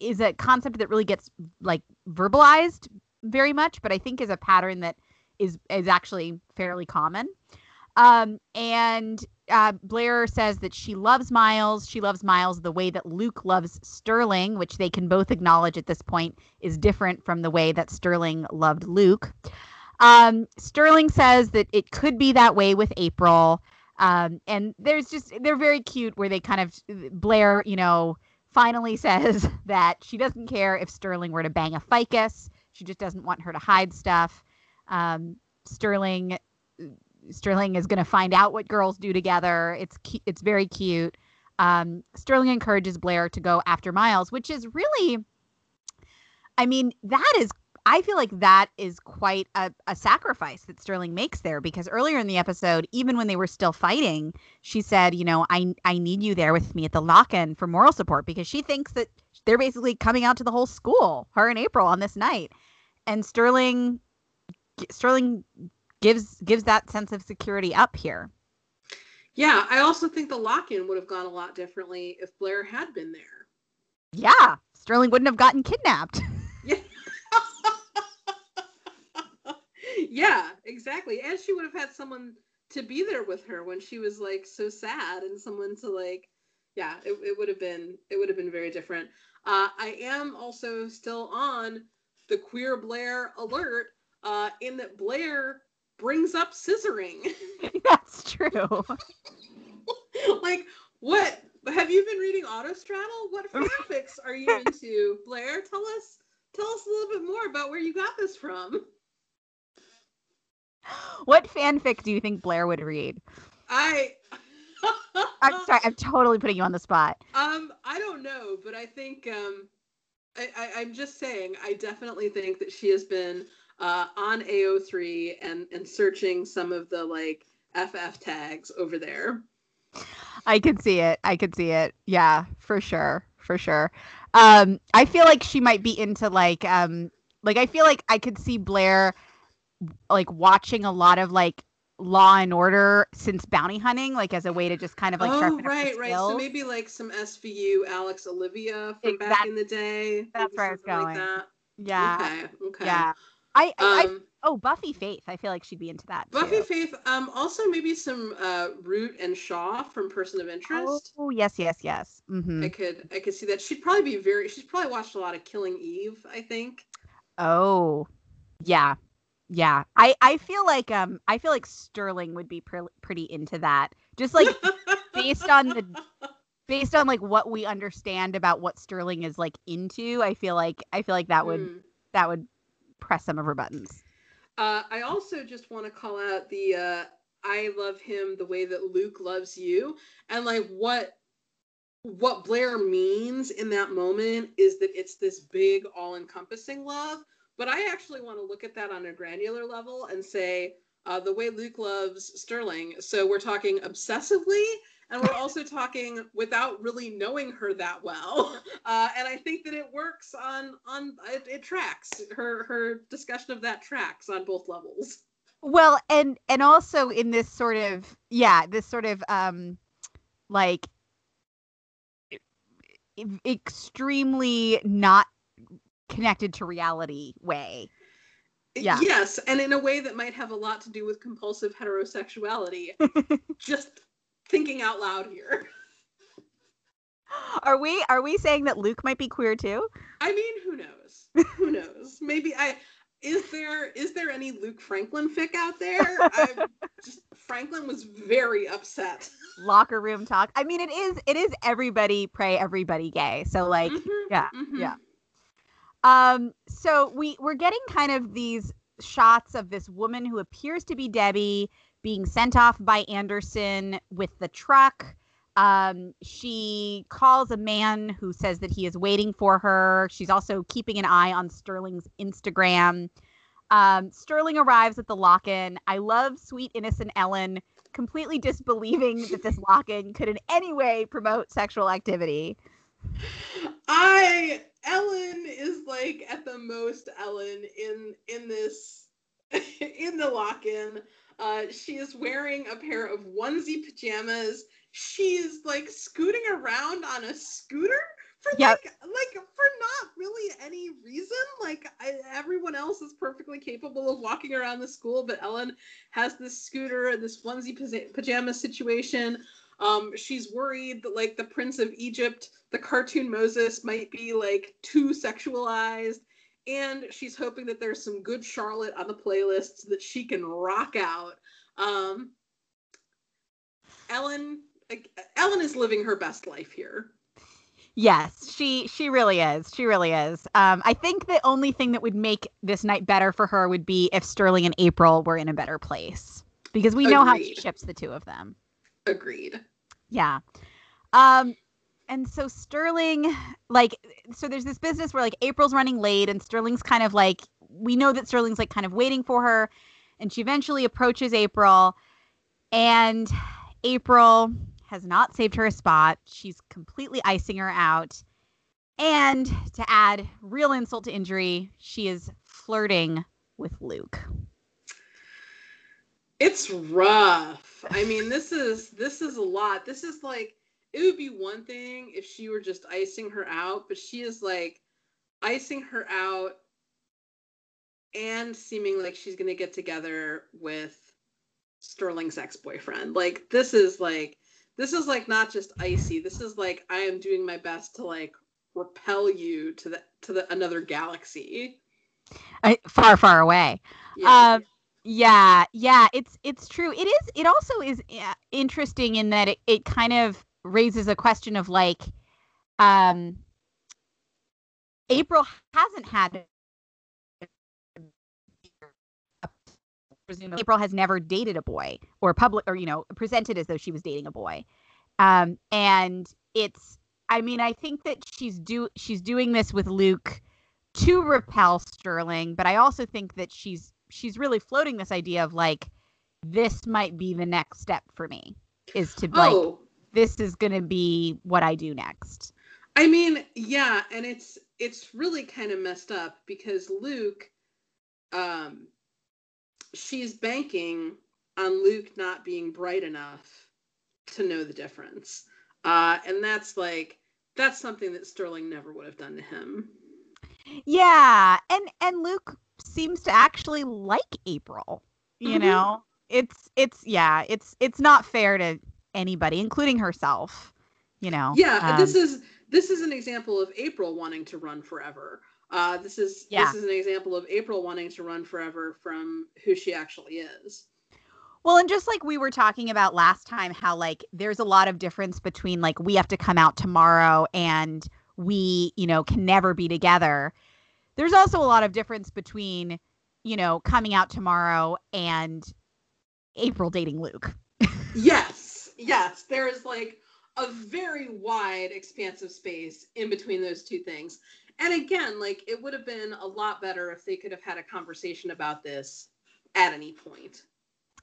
is a concept that really gets like verbalized very much, but I think is a pattern that is is actually fairly common. Um, and uh, Blair says that she loves Miles. She loves Miles the way that Luke loves Sterling, which they can both acknowledge at this point is different from the way that Sterling loved Luke. Um, Sterling says that it could be that way with April. Um, and there's just they're very cute where they kind of Blair, you know, finally [LAUGHS] says that she doesn't care if Sterling were to bang a ficus. She just doesn't want her to hide stuff. Um, Sterling Sterling is going to find out what girls do together. It's it's very cute. Um, Sterling encourages Blair to go after Miles, which is really, I mean, that is I feel like that is quite a, a sacrifice that Sterling makes there because earlier in the episode, even when they were still fighting, she said, you know, I I need you there with me at the lock-in for moral support because she thinks that they're basically coming out to the whole school, her and April on this night. And Sterling Sterling gives gives that sense of security up here. Yeah, I also think the lock-in would have gone a lot differently if Blair had been there. Yeah, Sterling wouldn't have gotten kidnapped. [LAUGHS] Yeah. [LAUGHS] yeah, exactly. And she would have had someone to be there with her when she was like so sad and someone to like yeah, it, it would have been it would have been very different. Uh, I am also still on the queer Blair alert uh, in that Blair brings up scissoring. [LAUGHS] That's true. [LAUGHS] like what have you been reading Autostraddle? What [LAUGHS] fanfics are you into, Blair? Tell us tell us a little bit more about where you got this from. what fanfic do you think Blair would read? I I'm sorry, I'm totally putting you on the spot. [LAUGHS] Um, I don't know, but I think um I, I, am just saying I definitely think that she has been uh, on AO3 and and searching some of the like FF tags over there. I could see it. I could see it. Yeah, for sure. For sure. Um, I feel like she might be into like um like I feel like I could see Blair like watching a lot of like Law and Order since bounty hunting, like as a way to just kind of like oh right, right. So maybe like some SVU Alex Olivia from exactly. back in the day. That's where I was going. Like yeah. Okay. Okay. Yeah. I, I, um, I, oh Buffy Faith. I feel like she'd be into that. Buffy too. Faith. Um. Also maybe some uh Root and Shaw from Person of Interest. Oh yes, yes, yes. Mm-hmm. I could I could see that. She'd probably be very. She's probably watched a lot of Killing Eve. I think. Oh, yeah yeah i i feel like um i feel like sterling would be pre- pretty into that just like based on the [LAUGHS] based on like what we understand about what sterling is like into i feel like i feel like that would mm. that would press some of her buttons uh i also just want to call out the uh i love him the way that luke loves you and like what what blair means in that moment is that it's this big all-encompassing love but I actually want to look at that on a granular level and say uh, the way Luke loves Sterling. So we're talking obsessively, and we're also [LAUGHS] talking without really knowing her that well. [LAUGHS] Uh, and I think that it works on on it, it tracks. Her her discussion of that tracks on both levels. Well, and and also in this sort of yeah, this sort of um like extremely not connected to reality way. Yeah. Yes, and in a way that might have a lot to do with compulsive heterosexuality. [LAUGHS] Just thinking out loud here. [GASPS] Are we are we saying that Luke might be queer too? I mean, who knows? who knows? [LAUGHS] Maybe I is there is there any Luke Franklin fic out there? [LAUGHS] I just Franklin was very upset. Locker room talk. I mean, it is it is everybody pray everybody gay. So like, mm-hmm, yeah, mm-hmm. yeah. Um, so we we're getting kind of these shots of this woman who appears to be Debbie being sent off by Anderson with the truck. Um, she calls a man who says that he is waiting for her. She's also keeping an eye on Sterling's Instagram. Um, Sterling arrives at the lock in. I love sweet, innocent Ellen completely disbelieving that this [LAUGHS] lock in could in any way promote sexual activity. I Ellen is like at the most Ellen in in this [LAUGHS] in the lock-in. Uh, she is wearing a pair of onesie pajamas. She is like scooting around on a scooter for yep. like like for not really any reason. Like I, everyone else is perfectly capable of walking around the school, but Ellen has this scooter and this onesie pajama situation. Um, she's worried that like the Prince of Egypt, the cartoon Moses, might be like too sexualized, and she's hoping that there's some good Charlotte on the playlist so that she can rock out. Um, Ellen, Ellen is living her best life here. Yes, she she really is. She really is. Um, I think the only thing that would make this night better for her would be if Sterling and April were in a better place because we know how she ships the two of them. Agreed. Yeah. Um and so Sterling like so there's this business where like April's running late and Sterling's kind of like we know that Sterling's like kind of waiting for her and she eventually approaches April and April has not saved her a spot. She's completely icing her out. And to add real insult to injury, she is flirting with Luke. It's rough. I mean, this is this is a lot. This is like it would be one thing if she were just icing her out, but she is like icing her out and seeming like she's going to get together with Sterling's ex-boyfriend. Like this is like this is like not just icy. This is like I am doing my best to like repel you to the to the another galaxy. I, far far away. Yeah. Um yeah, yeah, it's it's true. It is it also is interesting in that it, it kind of raises a question of like um April hasn't had presumably April has never dated a boy or public or you know presented as though she was dating a boy. Um and it's I mean I think that she's do she's doing this with Luke to repel Sterling, but I also think that she's she's really floating this idea of like this might be the next step for me is to like oh. this is going to be what I do next. I mean, yeah, and it's it's really kind of messed up because Luke um she's banking on Luke not being bright enough to know the difference. Uh and that's like that's something that Sterling never would have done to him. Yeah, and and Luke seems to actually like April. You mm-hmm. know, it's it's yeah, it's it's not fair to anybody, including herself. You know. Yeah, um, this is this is an example of April wanting to run forever. Uh, this is yeah. this is an example of April wanting to run forever from who she actually is. Well, and just like we were talking about last time, how like there's a lot of difference between like we have to come out tomorrow and we, you know, can never be together there's also a lot of difference between, you know, coming out tomorrow and April dating Luke. [LAUGHS] yes. Yes. There is like a very wide, expansive space in between those two things. And again, like it would have been a lot better if they could have had a conversation about this at any point.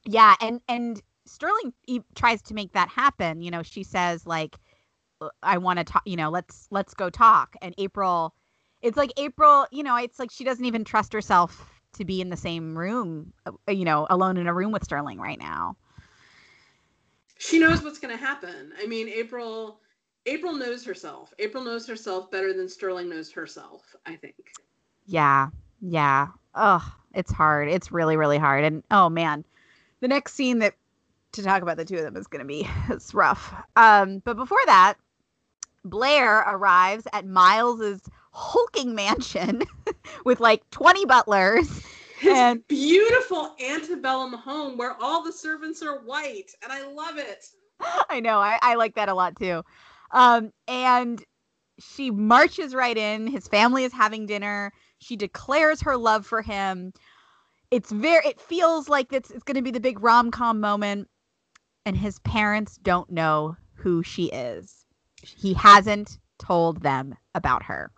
Yeah, and and Sterling tries to make that happen. You know, she says like, "I want to talk." You know, let's let's go talk. And April it's like April, you know, it's like she doesn't even trust herself to be in the same room, uh, you know, alone in a room with Sterling right now. She knows what's going to happen. I mean, April April knows herself. April knows herself better than Sterling knows herself, I think. Yeah. Yeah. Oh, it's hard. It's really really hard. And oh man, the next scene that to talk about the two of them is going to be [LAUGHS] it's rough. Um, but before that, Blair arrives at Miles's hulking mansion [LAUGHS] with like 20 butlers. His and beautiful antebellum home where all the servants are white, and I love it. I know, I, I like that a lot too. Um, and she marches right in. His family is having dinner. She declares her love for him. It's very it feels like it's it's gonna be the big rom com moment. And his parents don't know who she is. He hasn't told them about her.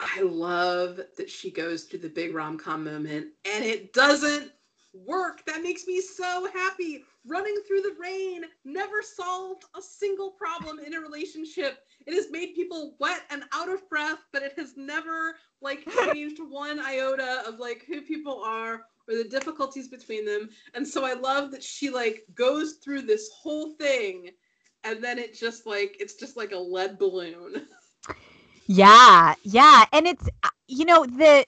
I love that she goes through the big rom com moment and it doesn't work. That makes me so happy. Running through the rain never solved a single problem in a relationship. It has made people wet and out of breath, but it has never like [LAUGHS] changed one iota of like who people are or the difficulties between them. And so I love that she like goes through this whole thing and then it just like it's just like a lead balloon. [LAUGHS] Yeah, yeah, and it's uh, you know the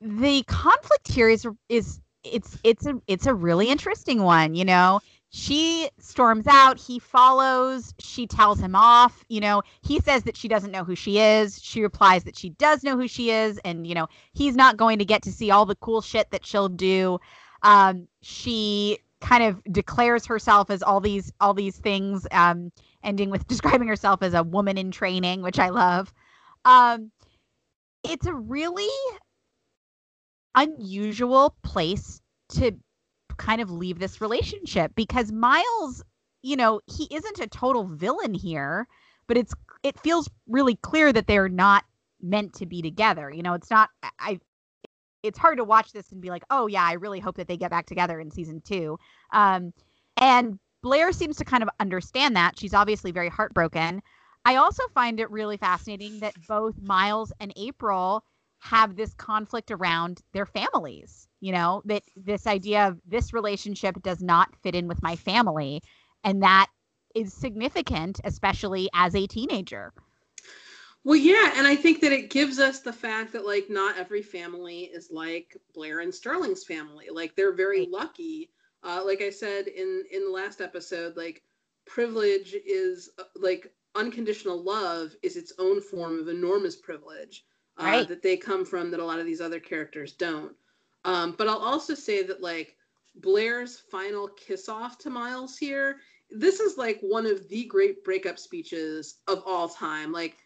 the conflict here is is it's it's a it's a really interesting one. You know, she storms out, he follows, she tells him off. You know, he says that she doesn't know who she is. She replies that she does know who she is, and you know he's not going to get to see all the cool shit that she'll do. Um, she kind of declares herself as all these all these things, um, ending with [LAUGHS] describing herself as a woman in training, which I love. Um, it's a really unusual place to kind of leave this relationship because Miles, you know, he isn't a total villain here, but it's it feels really clear that they're not meant to be together. You know, it's not I it's hard to watch this and be like, "Oh yeah, I really hope that they get back together in season 2." Um and Blair seems to kind of understand that. She's obviously very heartbroken. I also find it really fascinating that both Miles and April have this conflict around their families. You know, that this idea of this relationship does not fit in with my family. And that is significant, especially as a teenager. Well, yeah, and I think that it gives us the fact that like not every family is like Blair and Sterling's family. Like they're very lucky. Uh, like I said in in the last episode, like privilege is uh, like unconditional love is its own form of enormous privilege uh, right. that they come from that a lot of these other characters don't. Um, but I'll also say that like Blair's final kiss off to Miles here, this is like one of the great breakup speeches of all time. Like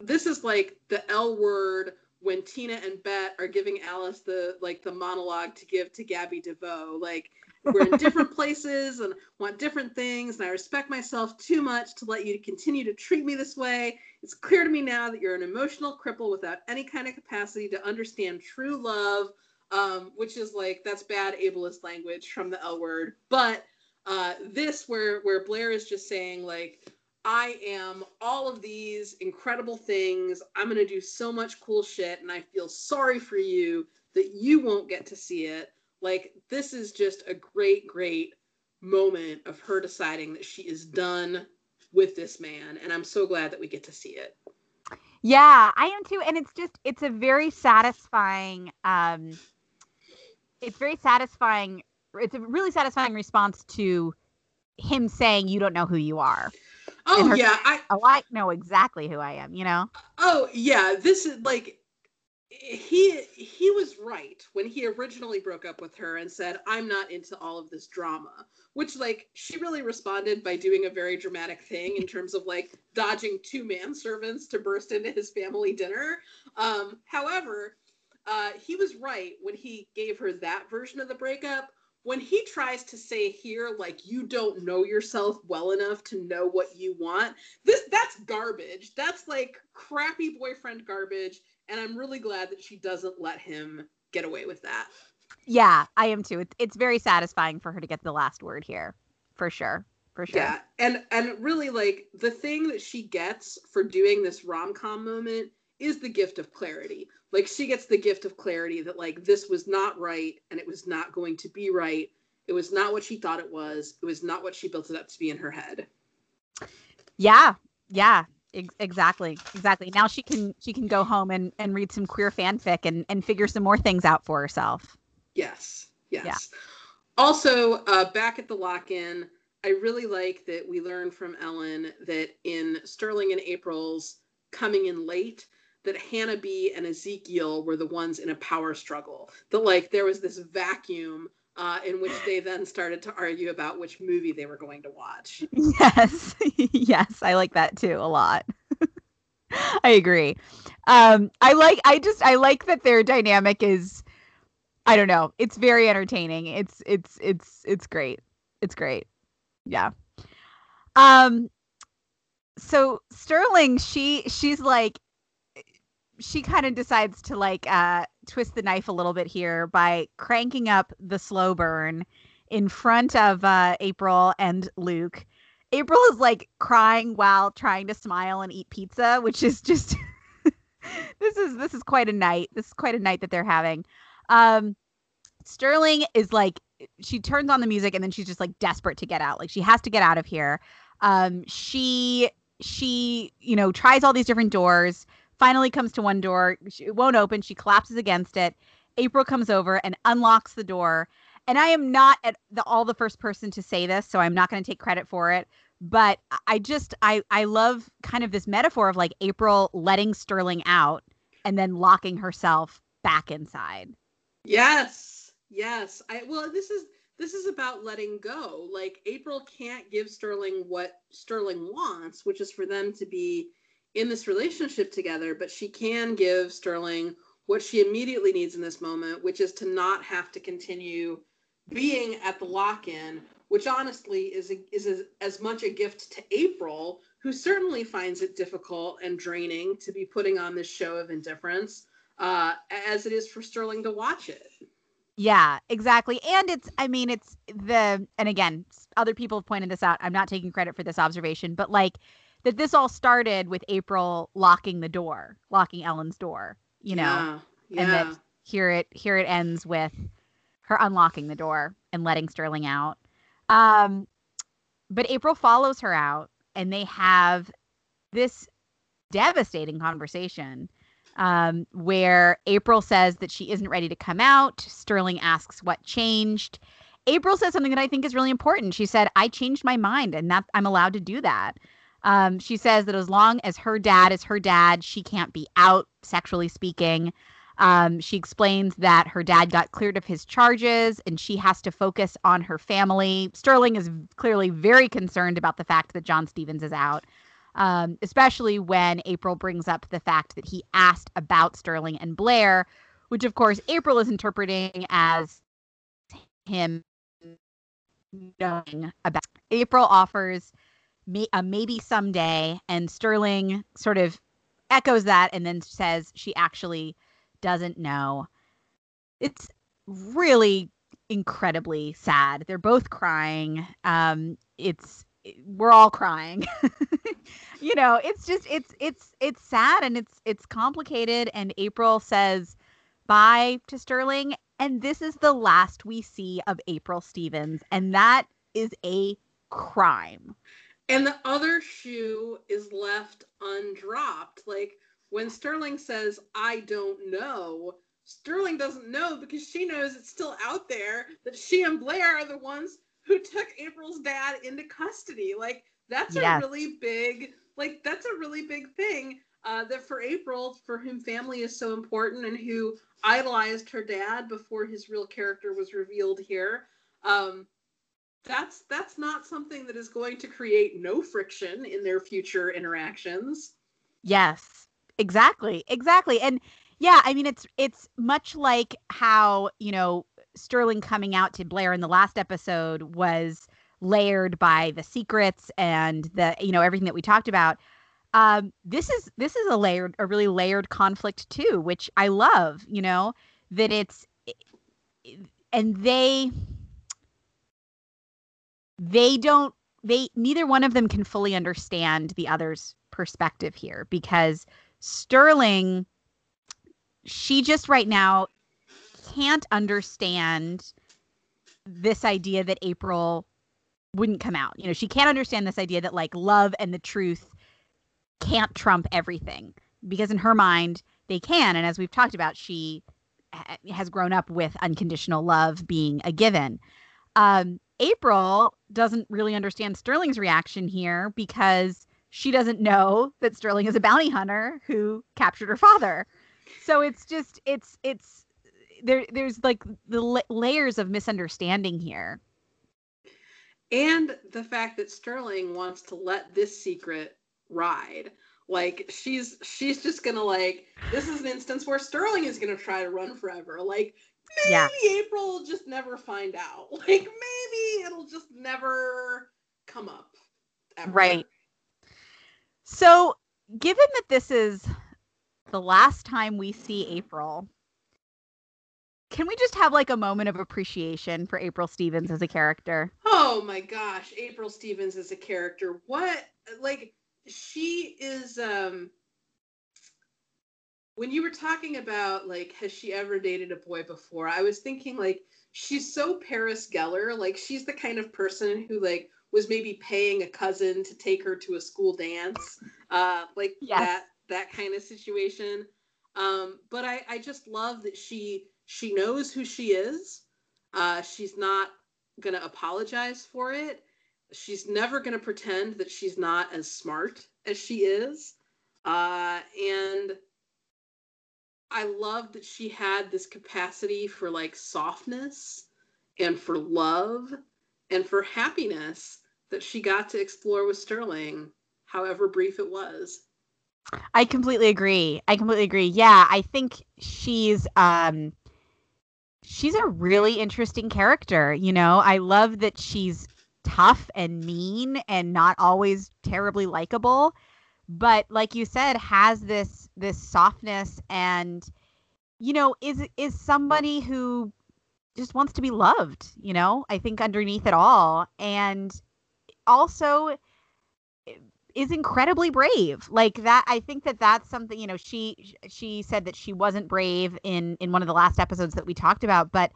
this is like the L word when Tina and Bette are giving Alice the like the monologue to give to Gabby Deveaux. Like we're in [LAUGHS] different places and want different things and i respect myself too much to let you continue to treat me this way. It's clear to me now that you're an emotional cripple without any kind of capacity to understand true love um, which is like that's bad ableist language from the l word. But uh, this where where blair is just saying like i am all of these incredible things. I'm going to do so much cool shit and i feel sorry for you that you won't get to see it like this is just a great, great moment of her deciding that she is done with this man. And I'm so glad that we get to see it. Yeah, I am too. And it's just it's a very satisfying um it's very satisfying it's a really satisfying response to him saying you don't know who you are. Oh yeah, I oh I know exactly who I am, you know? Oh yeah, this is like he he was right when he originally broke up with her and said i'm not into all of this drama which like she really responded by doing a very dramatic thing in terms of like dodging two manservants to burst into his family dinner. Um, however uh, he was right when he gave her that version of the breakup. When he tries to say here like you don't know yourself well enough to know what you want this that's garbage. That's like crappy boyfriend garbage and I'm really glad that she doesn't let him get away with that. Yeah, I am too. It's it's very satisfying for her to get the last word here, for sure. For sure. Yeah, and and really like the thing that she gets for doing this rom com moment is the gift of clarity. Like she gets the gift of clarity that like this was not right and it was not going to be right. It was not what she thought it was. It was not what she built it up to be in her head. Yeah, yeah, exactly exactly now she can she can go home and and read some queer fanfic and and figure some more things out for herself yes yes yeah. also uh back at the lock-in I really like that we learn from Ellen that in Sterling and April's coming in late, that Hannah B and Ezekiel were the ones in a power struggle. That like there was this vacuum uh, in which they then started to argue about which movie they were going to watch. [LAUGHS] Yes, [LAUGHS] yes, I like that too a lot. [LAUGHS] I agree. Um, I like. I just. I like that their dynamic is. I don't know. It's very entertaining. It's. It's. It's. It's great. It's great. Yeah. Um. So Sterling, she she's like, she kind of decides to like uh twist the knife a little bit here by cranking up the slow burn in front of uh April and Luke April is like crying while trying to smile and eat pizza, which is just [LAUGHS] this is this is quite a night. This is quite a night that they're having. Um Sterling is like she turns on the music and then she's just like desperate to get out. Like she has to get out of here. Um she she, you know, tries all these different doors, finally comes to one door, it won't open, she collapses against it. April comes over and unlocks the door and I am not at the, all the first person to say this, so I'm not going to take credit for it. But I just I I love kind of this metaphor of like April letting Sterling out and then locking herself back inside. Yes, yes. I well, this is this is about letting go. Like April can't give Sterling what Sterling wants, which is for them to be in this relationship together, but she can give Sterling what she immediately needs in this moment, which is to not have to continue being at the lock-in, which honestly is a, is a, as much a gift to April, who certainly finds it difficult and draining to be putting on this show of indifference, uh, as it is for Sterling to watch it. Yeah, exactly. And it's, I mean, it's the, and again, other people have pointed this out. I'm not taking credit for this observation, but like that this all started with April locking the door, locking Ellen's door, you know, yeah, yeah. and that here it, here it ends with her unlocking the door and letting Sterling out. Um, but April follows her out and they have this devastating conversation um, where April says that she isn't ready to come out. Sterling asks what changed. April says something that I think is really important. She said, I changed my mind and that I'm allowed to do that. Um, she says that as long as her dad is her dad, she can't be out, sexually speaking. Um, she explains that her dad got cleared of his charges and she has to focus on her family. Sterling is clearly very concerned about the fact that John Stevens is out, um, especially when April brings up the fact that he asked about Sterling and Blair, which, of course, April is interpreting as him knowing about. April offers me a maybe someday, and Sterling sort of echoes that and then says she actually doesn't know. It's really incredibly sad. They're both crying. Um, it's we're all crying. [LAUGHS] you know, it's just it's it's it's sad and it's it's complicated. And April says bye to Sterling, and this is the last we see of April Stevens, and that is a crime. And the other shoe is left undropped. Like when Sterling says, I don't know, Sterling doesn't know because she knows it's still out there that she and Blair are the ones who took April's dad into custody. Like, that's yes. a really big, like, that's a really big thing. Uh, that for April, for whom family is so important and who idolized her dad before his real character was revealed here, um, that's that's not something that is going to create no friction in their future interactions. Yes, Exactly. Exactly. And yeah, I mean it's it's much like how, you know, Sterling coming out to Blair in the last episode was layered by the secrets and the you know everything that we talked about. Um, this is this is a layered a really layered conflict too, which I love, you know, that it's and they they don't they neither one of them can fully understand the other's perspective here because Sterling, she just right now can't understand this idea that April wouldn't come out. You know, she can't understand this idea that like love and the truth can't trump everything because in her mind they can. And as we've talked about, she ha- has grown up with unconditional love being a given. Um, April doesn't really understand Sterling's reaction here because she doesn't know that Sterling is a bounty hunter who captured her father. So it's just it's it's there there's like the la- layers of misunderstanding here. And the fact that Sterling wants to let this secret ride. Like she's she's just gonna like this is an instance where Sterling is gonna try to run forever. Like maybe yeah. April will just never find out. [LAUGHS] Like maybe it'll just never come up. Ever. Right. So given that this is the last time we see April, can we just have like a moment of appreciation for April Stevens as a character? Oh my gosh, April Stevens as a character. What like she is um when you were talking about like has she ever dated a boy before i was thinking like she's so paris geller like she's the kind of person who like was maybe paying a cousin to take her to a school dance uh like yes. that that kind of situation um but i i just love that she she knows who she is uh she's not gonna apologize for it she's never going to pretend that she's not as smart as she is. Uh, and I love that she had this capacity for like softness and for love and for happiness that she got to explore with Sterling, however brief it was. I completely agree. I completely agree. Yeah, I think she's um she's a really interesting character, you know. I love that she's tough and mean and not always terribly likable but like you said has this this softness and you know is is somebody who just wants to be loved you know i think underneath it all and also is incredibly brave like that i think that that's something you know she she said that she wasn't brave in in one of the last episodes that we talked about but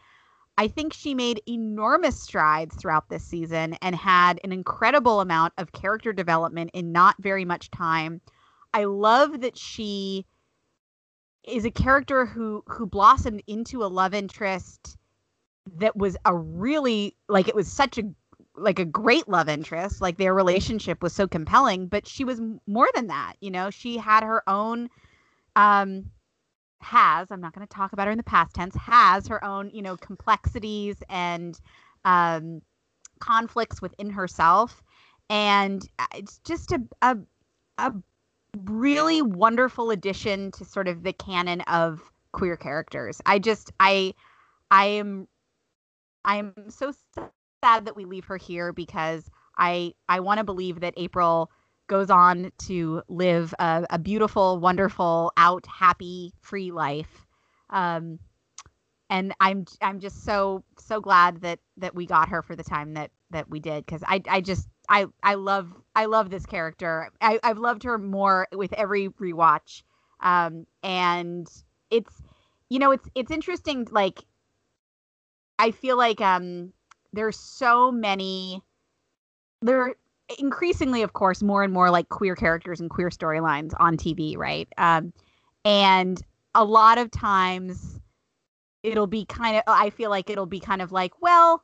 I think she made enormous strides throughout this season and had an incredible amount of character development in not very much time. I love that she is a character who who blossomed into a love interest that was a really like it was such a like a great love interest. Like their relationship was so compelling but she was more than that you know? She had her own um has i'm not going to talk about her in the past tense has her own you know complexities and um, conflicts within herself. And uh, it's just a, a a really wonderful addition to sort of the canon of queer characters i just i i am i am so sad that we leave her here because i i want to believe that april goes on to live a, a beautiful, wonderful, out, happy, free life. Um, and I'm I'm just so so glad that that we got her for the time that that we did because I I just I I love I love this character. I I've loved her more with every rewatch. Um, and it's you know it's it's interesting like I feel like um there's so many there increasingly, of course, more and more like queer characters and queer storylines on TV, right? Um, and a lot of times it'll be kind of, I feel like it'll be kind of like, well,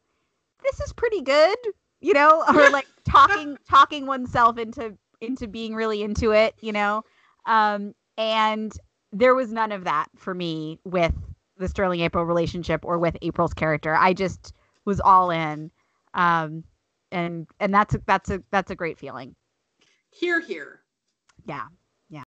this is pretty good, you know, [LAUGHS] or like [LAUGHS] talking talking oneself into into being really into it, you know. Um, and there was none of that for me with the Sterling April relationship or with April's character. I just was all in. Um, and and that's a, that's a that's a great feeling. Here, here. Yeah, yeah.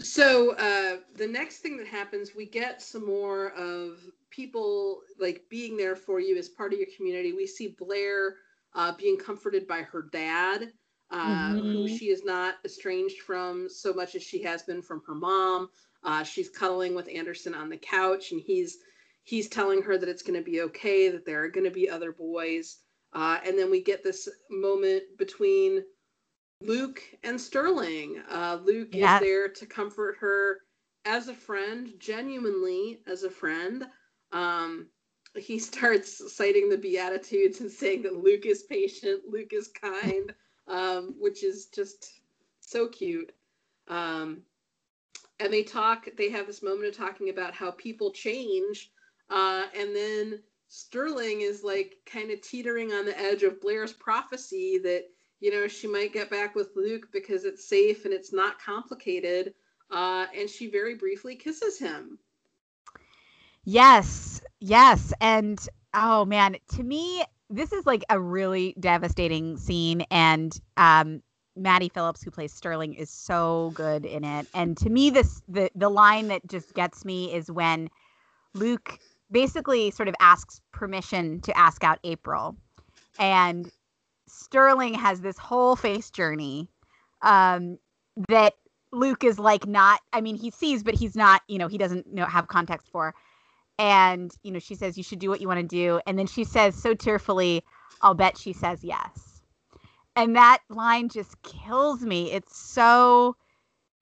So uh, the next thing that happens, we get some more of people like being there for you as part of your community. We see Blair uh, being comforted by her dad, uh, mm-hmm. who she is not estranged from so much as she has been from her mom. Uh, she's cuddling with Anderson on the couch, and he's he's telling her that it's going to be okay, that there are going to be other boys. Uh, and then we get this moment between Luke and Sterling. Uh, Luke yeah. is there to comfort her as a friend, genuinely as a friend. Um, he [LAUGHS] starts citing the Beatitudes and saying that Luke is patient, Luke is kind, [LAUGHS] um, which is just so cute. Um, and they talk. They have this moment of talking about how people change, uh, and then Sterling is like kind of teetering on the edge of Blair's prophecy that you know she might get back with Luke because it's safe and it's not complicated. Uh, and she very briefly kisses him. Yes, yes, and oh man, to me, this is like a really devastating scene, and um, Maddie Phillips, who plays Sterling, is so good in it. And to me, this the the line that just gets me is when Luke basically sort of asks permission to ask out April, and Sterling has this whole face journey um, that Luke is like not. I mean, he sees, but he's not. You know, he doesn't know have context for. And you know, she says you should do what you want to do, and then she says so tearfully, "I'll bet she says yes." And that line just kills me. It's so,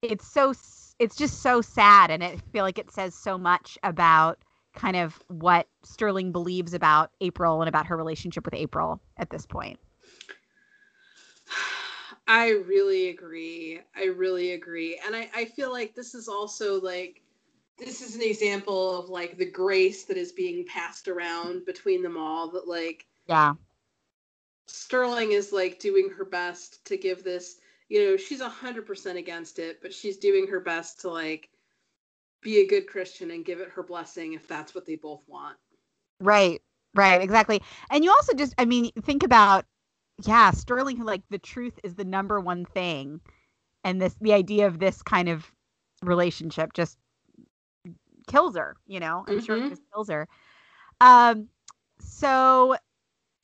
it's so, it's just so sad, and I feel like it says so much about kind of what Sterling believes about April and about her relationship with April at this point. I really agree. I really agree. And I, I feel like this is also like this is an example of like the grace that is being passed around between them all that like yeah sterling is like doing her best to give this you know she's a hundred percent against it but she's doing her best to like be a good christian and give it her blessing if that's what they both want right right exactly and you also just i mean think about yeah sterling like the truth is the number one thing and this the idea of this kind of relationship just kills her, you know. I'm mm-hmm. sure it mm-hmm. just kills her. Um, so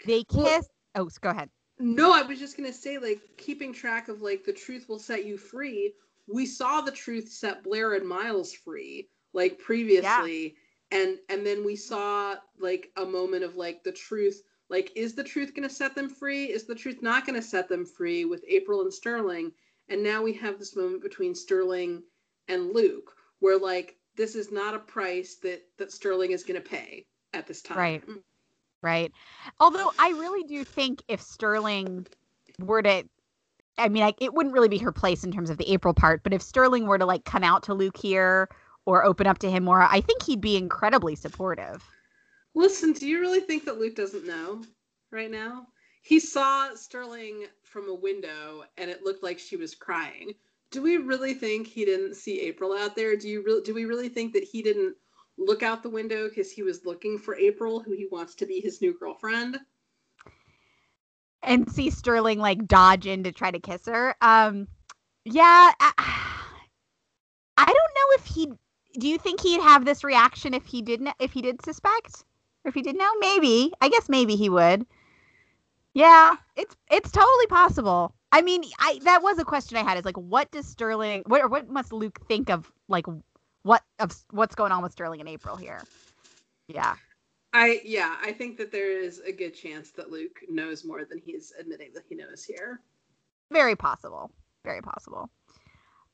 they kiss. Well, oh, go ahead. No, I was just gonna say, like, keeping track of like the truth will set you free. We saw the truth set Blair and Miles free, like previously, yeah. and and then we saw like a moment of like the truth. Like, is the truth gonna set them free? Is the truth not gonna set them free with April and Sterling? And now we have this moment between Sterling and Luke, where like this is not a price that that Sterling is going to pay at this time. Right. Right. Although I really do think if Sterling were to I mean, like it wouldn't really be her place in terms of the April part, but if Sterling were to like come out to Luke here or open up to him more, I think he'd be incredibly supportive. Listen, do you really think that Luke doesn't know right now? He saw Sterling from a window and it looked like she was crying do we really think he didn't see April out there? Do you really do we really think that he didn't look out the window because he was looking for April, who he wants to be his new girlfriend? And see Sterling like dodge in to try to kiss her. Um, yeah, I, I don't know if he. Do you think he'd have this reaction if he didn't? If he did suspect, or if he did know? Maybe. I guess maybe he would. Yeah, it's it's totally possible. I mean, I that was a question I had. Is like, what does Sterling? What or what must Luke think of like what of what's going on with Sterling in April here? Yeah. I yeah, I think that there is a good chance that Luke knows more than he's admitting that he knows here. Very possible. Very possible.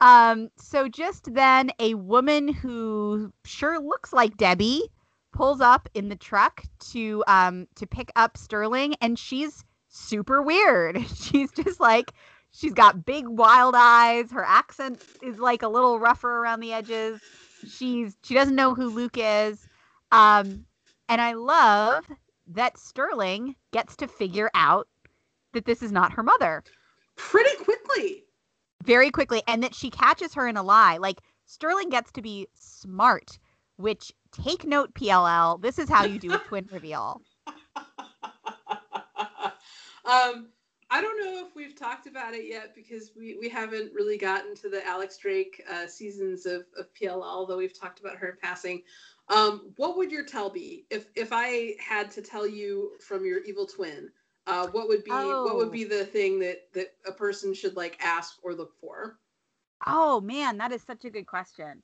Um, so just then a woman who sure looks like Debbie pulls up in the truck to um to pick up Sterling and she's super weird. [LAUGHS] She's just like she's got big wild eyes. Her accent is like a little rougher around the edges. She's she doesn't know who Luke is. Um and I love that Sterling gets to figure out that this is not her mother pretty quickly. Very quickly and that she catches her in a lie. Like Sterling gets to be smart, which take note PLL, this is how you do a twin reveal. [LAUGHS] Um, I don't know if we've talked about it yet because we, we haven't really gotten to the Alex Drake uh, seasons of, of PLL, although we've talked about her in passing. Um, what would your tell be if if I had to tell you from your evil twin? Uh, what would be oh. what would be oh. the thing that that a person should like ask or look for? Oh man, that is such a good question.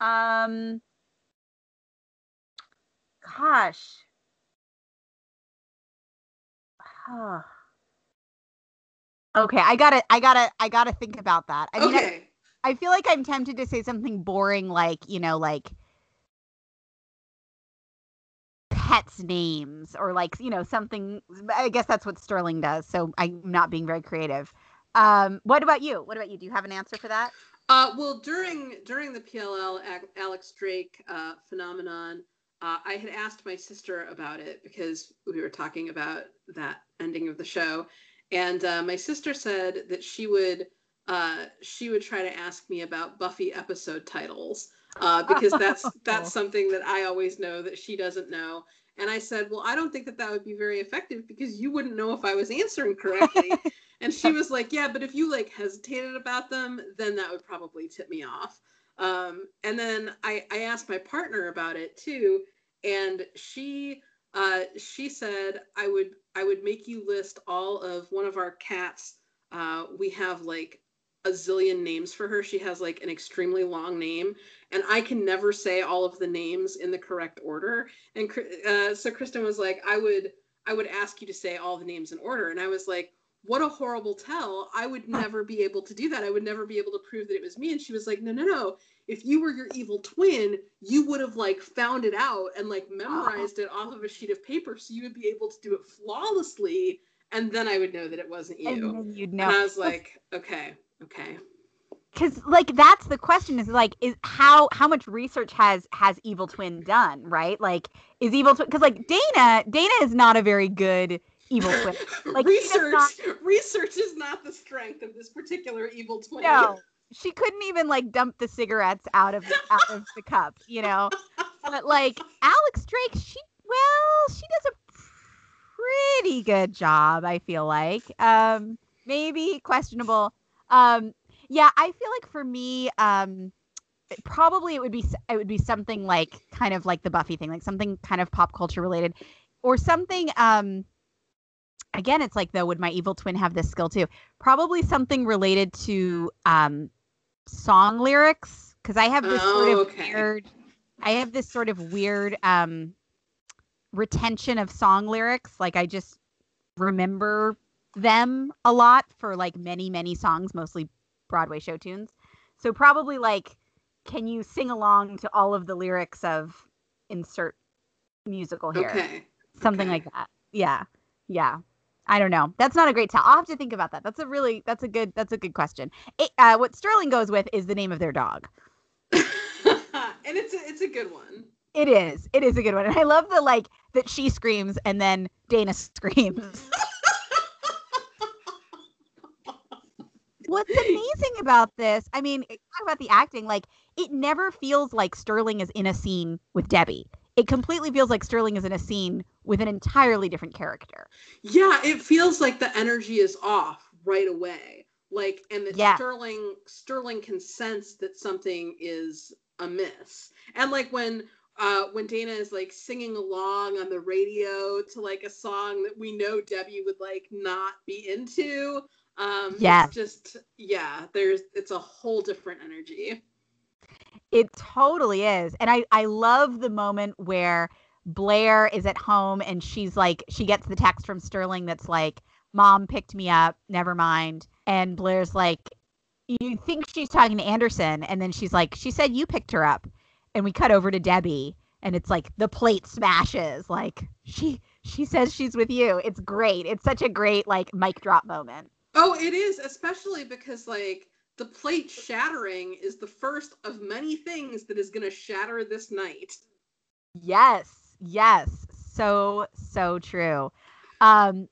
Um, gosh, okay, I gotta, I gotta, I gotta think about that. I mean, okay. I, I feel like I'm tempted to say something boring, like you know, like pets' names or like you know something. I guess that's what Sterling does. So I'm not being very creative. Um, what about you? What about you? Do you have an answer for that? Uh, well, during during the PLL Alex Drake uh, phenomenon, uh, I had asked my sister about it because we were talking about that ending of the show, and uh, my sister said that she would uh, she would try to ask me about Buffy episode titles uh, because that's [LAUGHS] that's something that I always know that she doesn't know. And I said, well, I don't think that that would be very effective because you wouldn't know if I was answering correctly. [LAUGHS] and she was like, yeah, but if you like hesitated about them, then that would probably tip me off. Um, and then I, I asked my partner about it too, and she uh, she said I would I would make you list all of one of our cats. Uh, we have like a zillion names for her. She has like an extremely long name, and I can never say all of the names in the correct order. And uh, so Kristen was like, I would I would ask you to say all the names in order, and I was like, what a horrible tell. I would never be able to do that. I would never be able to prove that it was me. And she was like, no, no, no. If you were your evil twin, you would have like found it out and like memorized it off of a sheet of paper. So you would be able to do it flawlessly. And then I would know that it wasn't you. And then you'd know. And I was like, okay, okay. Cause like that's the question is like is how how much research has has Evil Twin done right like is Evil Twin because like Dana Dana is not a very good evil [LAUGHS] twin. Like research, not... research is not the strength of this particular evil twin. No, she couldn't even like dump the cigarettes out of out of the cup, you know. But like Alex Drake, she well, she does a pretty good job. I feel like, um, maybe questionable. Um, yeah, I feel like for me, um, probably it would be it would be something like kind of like the Buffy thing, like something kind of pop culture related, or something um again, it's like though, would my evil twin have this skill too? Probably something related to um, song lyrics because I have this oh, sort of okay. weird. I have this sort of weird um, retention of song lyrics. Like I just remember them a lot for like many many songs, mostly Broadway show tunes. So probably like, can you sing along to all of the lyrics of insert musical here? Okay. Something okay. like that. Yeah. Yeah. I don't know. That's not a great tell. I'll have to think about that. That's a really that's a good that's a good question. It, uh, what Sterling goes with is the name of their dog, [LAUGHS] and it's a, it's a good one. It is. It is a good one, and I love the like that she screams and then Dana [LAUGHS] screams. What's amazing about this? I mean, talk about the acting. Like, it never feels like Sterling is in a scene with Debbie it completely feels like Sterling is in a scene with an entirely different character. Yeah, it feels like the energy is off right away. Like and that yeah. Sterling Sterling can sense that something is amiss. And like when uh when Dana is like singing along on the radio to like a song that we know Debbie would like not be into. Um yeah. just yeah, there's it's a whole different energy. It totally is. And I, I love the moment where Blair is at home and she's like, she gets the text from Sterling that's like, Mom picked me up, never mind. And Blair's like, You think she's talking to Anderson. And then she's like, She said you picked her up. And we cut over to Debbie and it's like the plate smashes. Like, she she says she's with you. It's great. It's such a great like mic drop moment. Oh, it is, especially because like the plate shattering is the first of many things that is going to shatter this night. Yes, yes, so so true. Um,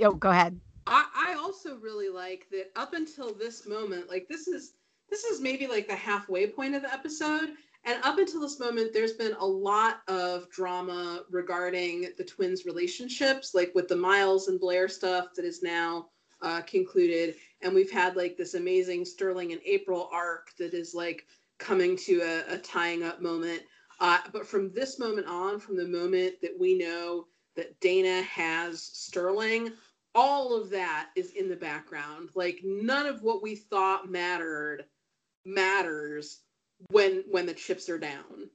oh, go ahead. I, I also really like that up until this moment, like this is this is maybe like the halfway point of the episode. And up until this moment, there's been a lot of drama regarding the twins' relationships, like with the Miles and Blair stuff that is now uh, concluded, and we've had like this amazing Sterling and April arc that is like coming to a, a tying up moment. Uh, but from this moment on, from the moment that we know that Dana has Sterling, all of that is in the background. Like none of what we thought mattered matters when when the chips are down.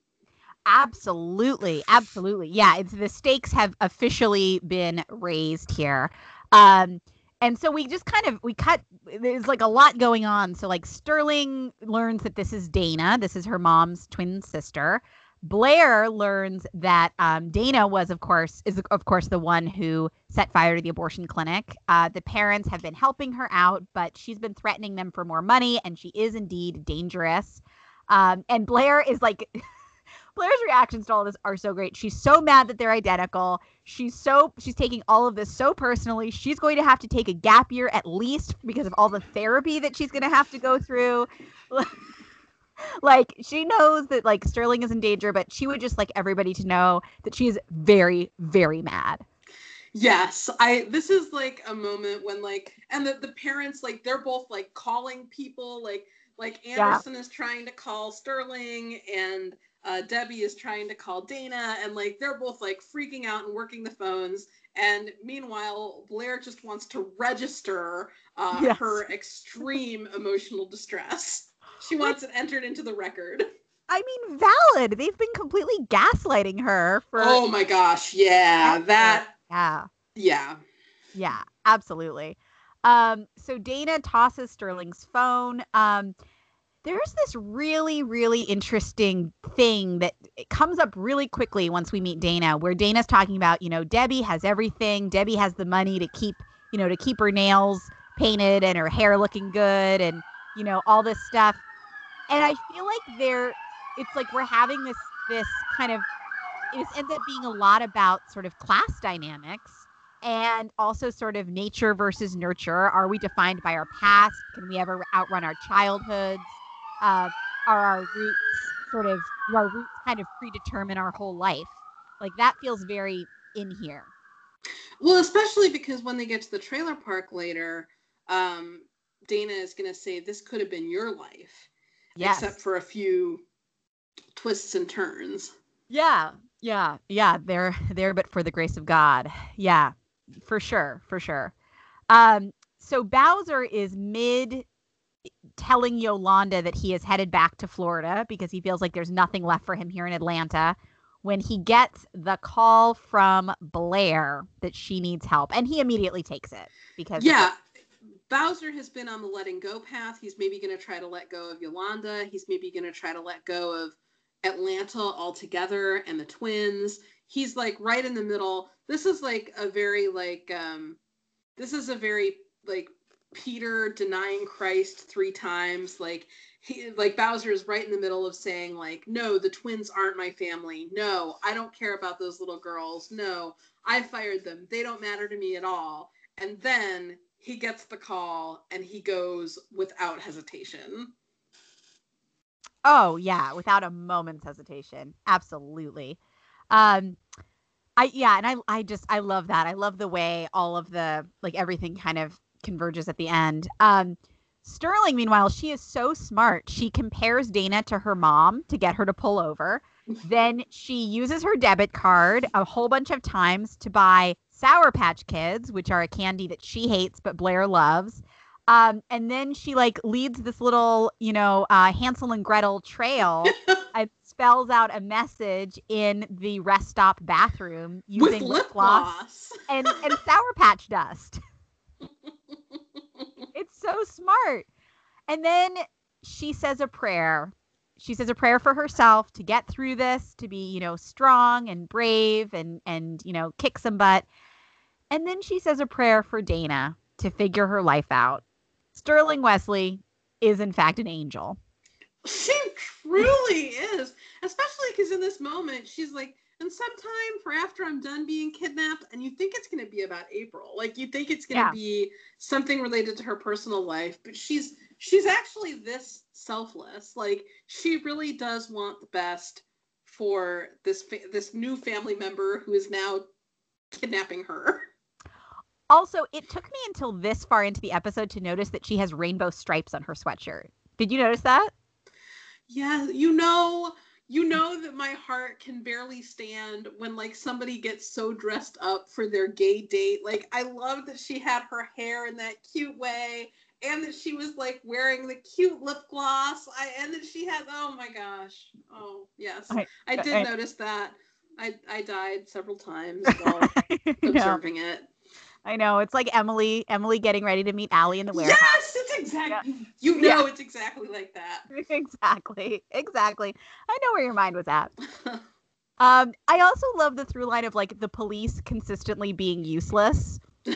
Absolutely, absolutely. Yeah, it's the stakes have officially been raised here. Um, and so we just kind of we cut there's like a lot going on so like sterling learns that this is dana this is her mom's twin sister Blair learns that um, Dana was, of course, is of course the one who set fire to the abortion clinic. Uh, the parents have been helping her out, but she's been threatening them for more money, and she is indeed dangerous. Um, and Blair is like. [LAUGHS] Blair's reactions to all this are so great. She's so mad that they're identical. She's so she's taking all of this so personally. She's going to have to take a gap year at least because of all the therapy that she's going to have to go through. [LAUGHS] [LAUGHS] like she knows that like Sterling is in danger, but she would just like everybody to know that she is very very mad. Yes, I this is like a moment when like and the, the parents like they're both like calling people like like Anderson yeah. is trying to call Sterling and uh, Debbie is trying to call Dana and like they're both like freaking out and working the phones and meanwhile Blair just wants to register uh, yes. her extreme emotional distress. She wants it entered into the record. I mean, valid. They've been completely gaslighting her for. Oh my gosh! Yeah, that. Yeah. Yeah. Yeah. Absolutely. Um. So Dana tosses Sterling's phone. Um. There's this really, really interesting thing that comes up really quickly once we meet Dana, where Dana's talking about, you know, Debbie has everything. Debbie has the money to keep, you know, to keep her nails painted and her hair looking good and, you know, all this stuff and I feel like they're it's like we're having this this kind of it ends up being a lot about sort of class dynamics and also sort of nature versus nurture. Are we defined by our past? Can we ever outrun our childhoods? Uh, are our roots sort of do our roots kind of predetermine our whole life? Like that feels very in here. Well, especially because when they get to the trailer park later, um, Dana is going to say, "This could have been your life." Yes. except for a few twists and turns. Yeah, yeah, yeah. They're there, but for the grace of God. Yeah, for sure, for sure. Um, so Bowser is mid telling Yolanda that he is headed back to Florida because he feels like there's nothing left for him here in Atlanta when he gets the call from Blair that she needs help and he immediately takes it because Yeah, Bowser has been on the letting go path. He's maybe going to try to let go of Yolanda. He's maybe going to try to let go of Atlanta altogether and the twins. He's like right in the middle. This is like a very like um this is a very like Peter denying Christ three times like he like Bowser is right in the middle of saying like no the twins aren't my family. No, I don't care about those little girls. No, I fired them. They don't matter to me at all. And then he gets the call and he goes without hesitation. Oh yeah, without a moment's hesitation. Absolutely. Um I yeah, and I I just I love that. I love the way all of the like everything kind of converges at the end. Um Sterling meanwhile, she is so smart. She compares Dana to her mom to get her to pull over. [LAUGHS] then she uses her debit card a whole bunch of times to buy Sour Patch Kids, which are a candy that she hates but Blair loves. Um, and then she like leads this little, you know, uh, Hansel and Gretel trail [LAUGHS] and spells out a message in the rest stop bathroom using With lip gloss, gloss. and and Sour Patch dust. [LAUGHS] it's so smart. And then she says a prayer. She says a prayer for herself to get through this, to be, you know, strong and brave and and you know, kick some butt. And then she says a prayer for Dana to figure her life out. Sterling Wesley is, in fact, an angel. She truly is. Especially because in this moment, she's like, and sometime for after I'm done being kidnapped, and you think it's going to be about April. Like, you think it's going to yeah. be something related to her personal life, but she's she's actually this selfless. Like, she really does want the best for this fa- this new family member who is now kidnapping her. Also, it took me until this far into the episode to notice that she has rainbow stripes on her sweatshirt. Did you notice that? Yeah, you know, you know that my heart can barely stand when like somebody gets so dressed up for their gay date. Like I love that she had her hair in that cute way and that she was like wearing the cute lip gloss. I and that she had oh my gosh. Oh, yes. I, I did I, notice that. I I died several times [LAUGHS] while observing it. I know. It's like Emily, Emily getting ready to meet Allie in the warehouse. Yes, it's exactly. Yeah. You know, yeah. it's exactly like that. [LAUGHS] exactly, exactly. I know where your mind was at. [LAUGHS] um, I also love the through line of like the police consistently being useless. [LAUGHS] oh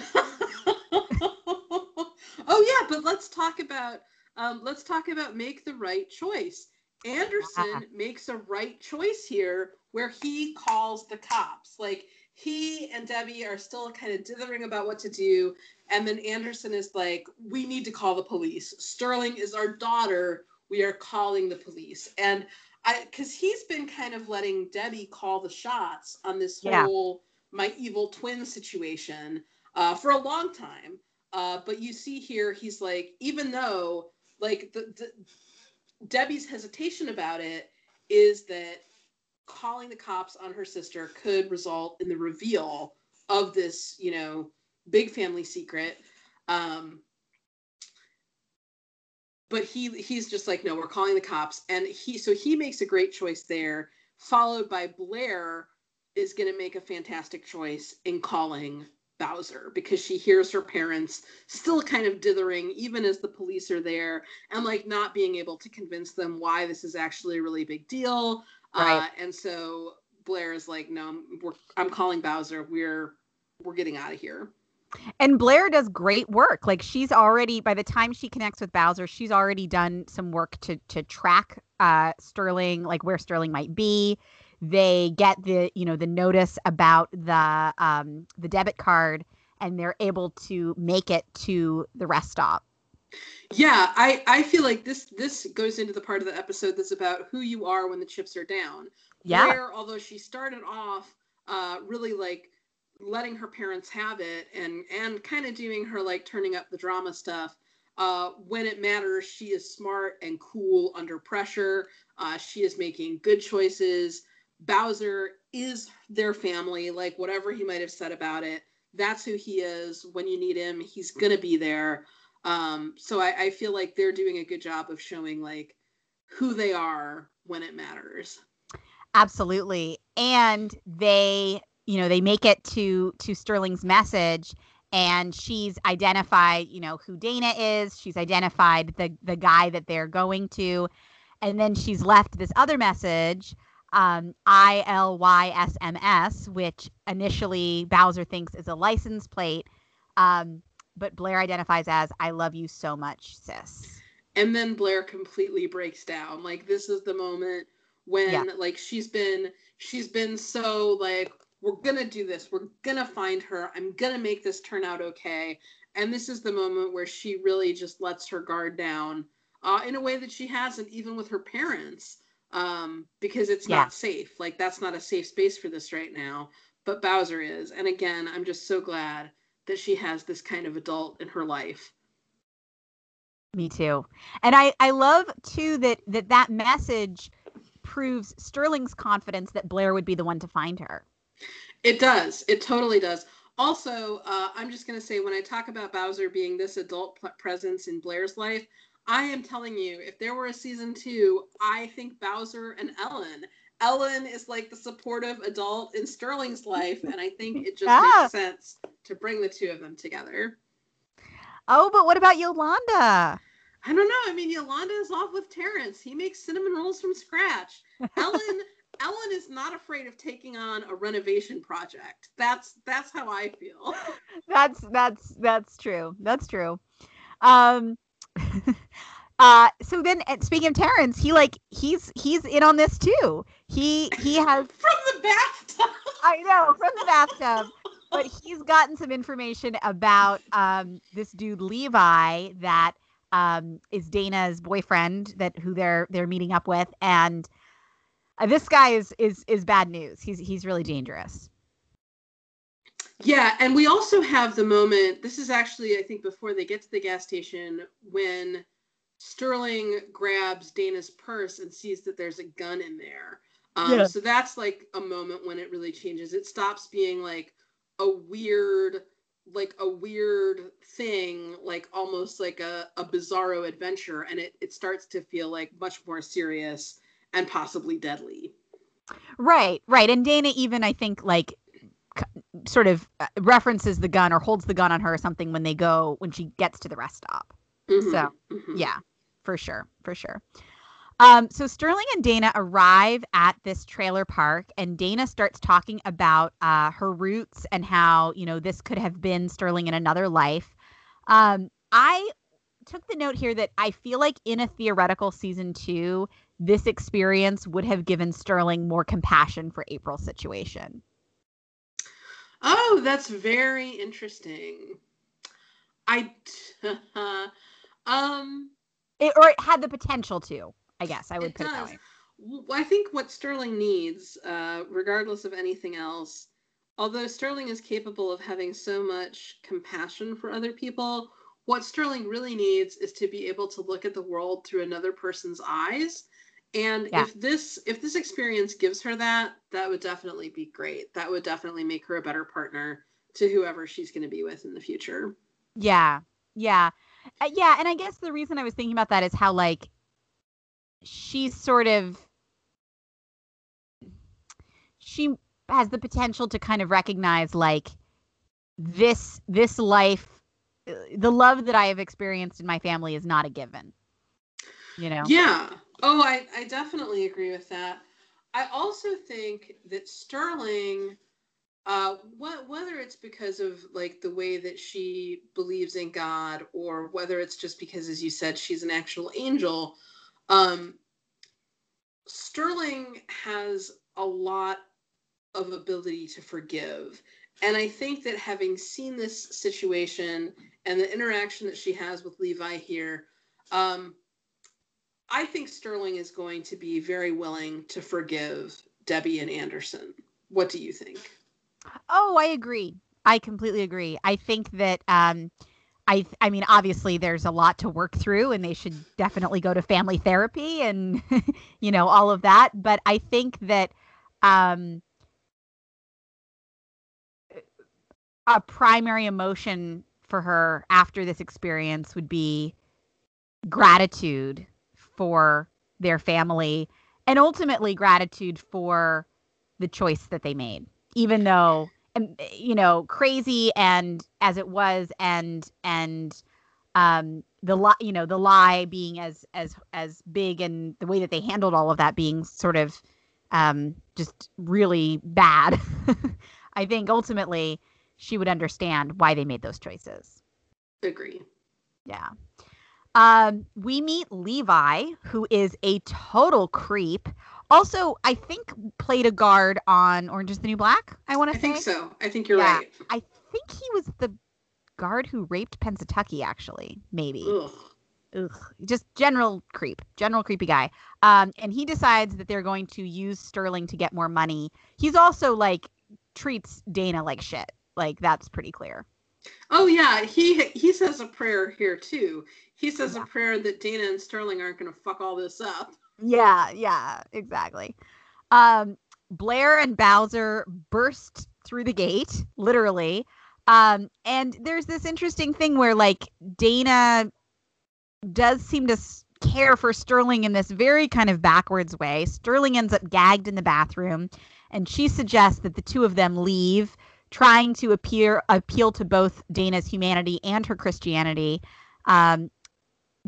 yeah, but let's talk about um, let's talk about make the right choice. Anderson yeah. makes a right choice here where he calls the cops. Like he and Debbie are still kind of dithering about what to do. And then Anderson is like, we need to call the police. Sterling is our daughter. We are calling the police. And I, because he's been kind of letting Debbie call the shots on this yeah. whole my evil twin situation uh, for a long time. Uh, but you see here, he's like, even though like the, the Debbie's hesitation about it is that calling the cops on her sister could result in the reveal of this, you know, big family secret. Um, but he he's just like, no, we're calling the cops, and he so he makes a great choice there, followed by Blair is going to make a fantastic choice in calling Bowser because she hears her parents still kind of dithering, even as the police are there, and like not being able to convince them why this is actually a really big deal. Right. Uh, and so Blair is like, "No, I'm calling Bowser. We're we're getting out of here." And Blair does great work. Like she's already by the time she connects with Bowser, she's already done some work to to track uh, Sterling, like where Sterling might be they get the you know the notice about the um, the debit card and they're able to make it to the rest stop yeah i i feel like this this goes into the part of the episode that's about who you are when the chips are down yeah where although she started off uh really like letting her parents have it and and kind of doing her like turning up the drama stuff uh, when it matters, she is smart and cool under pressure. Uh, she is making good choices. Bowser is their family, like whatever he might have said about it. That's who he is. When you need him, he's gonna be there. Um, so I, I feel like they're doing a good job of showing like who they are when it matters. Absolutely. And they, you know, they make it to to Sterling's message and she's identified, you know, who Dana is. She's identified the the guy that they're going to. And then she's left this other message um, ILYSMS, which initially Bowser thinks is a license plate, um, but Blair identifies as "I love you so much, sis." And then Blair completely breaks down. Like this is the moment when, yeah. like, she's been she's been so like, we're gonna do this. We're gonna find her. I'm gonna make this turn out okay. And this is the moment where she really just lets her guard down uh, in a way that she hasn't, even with her parents um, because it's yeah. not safe. Like that's not a safe space for this right now. But Bowser is, and again, I'm just so glad that she has this kind of adult in her life. Me too, and I I love too that that that message proves Sterling's confidence that Blair would be the one to find her. It does. It totally does. Also, uh, I'm just going to say when I talk about Bowser being this adult presence in Blair's life, I am telling you, if there were a season two, I think Bowser and Ellen. Ellen is like the supportive adult in Sterling's life, and I think it just [LAUGHS] yeah. makes sense to bring the two of them together. Oh, but what about Yolanda? I don't know. I mean, Yolanda is off with Terrence. He makes cinnamon rolls from scratch. [LAUGHS] Ellen Ellen is not afraid of taking on a renovation project. That's that's how I feel. [LAUGHS] That's that's that's true. That's true. Um uh so then speaking of terrence he like he's he's in on this too. He he has [LAUGHS] from the bathtub. I know from the bathtub. But he's gotten some information about um this dude levi that um is dana's boyfriend that who they're they're meeting up with. And uh, this guy is is is bad news. He's he's really dangerous. Yeah, and we also have the moment. This is actually, I think, before they get to the gas station when Sterling grabs Dana's purse and sees that there's a gun in there. Um, yeah. So that's like a moment when it really changes. It stops being like a weird, like a weird thing, like almost like a, a bizarro adventure, and it, it starts to feel like much more serious and possibly deadly. Right, right. And Dana even I think like sort of uh, references the gun or holds the gun on her or something when they go when she gets to the rest stop. Mhm, So, mhm. Yeah, for sure, for sure. Um, so Sterling and Dana arrive at this trailer park, and Dana starts talking about uh, her roots and how you know this could have been Sterling in another life. Um, I took the note here that I feel like in a theoretical season two, this experience would have given Sterling more compassion for April's situation. Oh, that's very interesting. I [LAUGHS] um It, or it had the potential to. I guess I would put it that way. I think what Sterling needs, uh, regardless of anything else, although Sterling is capable of having so much compassion for other people, what Sterling really needs is to be able to look at the world through another person's eyes. And Yeah. if this if this experience gives her that, that would definitely be great. That would definitely make her a better partner to whoever she's going to be with in the future. Yeah. Yeah. Uh, yeah, and I guess the reason I was thinking about that is how like she's sort of she has the potential to kind of recognize like this this life uh, the love that I have experienced in my family is not a given. You know. Yeah. Oh, I, I definitely agree with that. I also think that Sterling, uh, whether it's because of like the way that she believes in God, or whether it's just because, as you said, she's an actual angel, um, Sterling has a lot of ability to forgive. And I think that having seen this situation and the interaction that she has with Levi here, um, I think Sterling is going to be very willing to forgive Debbie and Anderson. What do you think? Oh, I agree. I completely agree. I think that um I I mean obviously there's a lot to work through and they should definitely go to family therapy and [LAUGHS] you know all of that, but I think that um a primary emotion for her after this experience would be gratitude for their family and ultimately gratitude for the choice that they made even though um, you know crazy and as it was and and um the lie you know the lie being as as as big and the way that they handled all of that being sort of um just really bad [LAUGHS] i think ultimately she would understand why they made those choices Agree. yeah um we meet levi who is a total creep also i think played a guard on orange is the new black i want to think so. I think you're Yeah. right. I think he was the guard who raped Pennsatucky, actually. Maybe. Ugh. Ugh. Just general creep, general creepy guy. Um, and he decides that they're going to use Sterling to get more money. He's also like treats Dana like shit. Like that's pretty clear. Oh yeah, he he says a prayer here too. He says Yeah. a prayer that Dana and Sterling aren't going to fuck all this up. Yeah, yeah, exactly. Um, Blair and Bowser burst through the gate, literally. Um, and there's this interesting thing where like Dana does seem to care for Sterling in this very kind of backwards way. Sterling ends up gagged in the bathroom, and she suggests that the two of them leave, trying to appear appeal to both Dana's humanity and her Christianity. Um,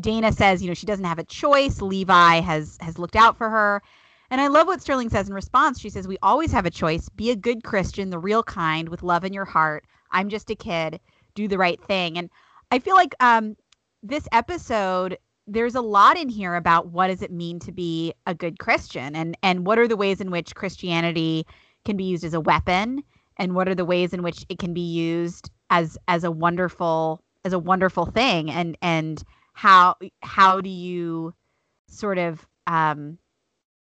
Dana says, you know, she doesn't have a choice. Levi has has looked out for her. And I love what Sterling says in response. She says, "We always have a choice. Be a good Christian, the real kind, with love in your heart. I'm just a kid. Do the right thing." And I feel like um, this episode, there's a lot in here about what does it mean to be a good Christian, and and what are the ways in which Christianity can be used as a weapon, and what are the ways in which it can be used as as a wonderful as a wonderful thing, and and how how do you sort of um,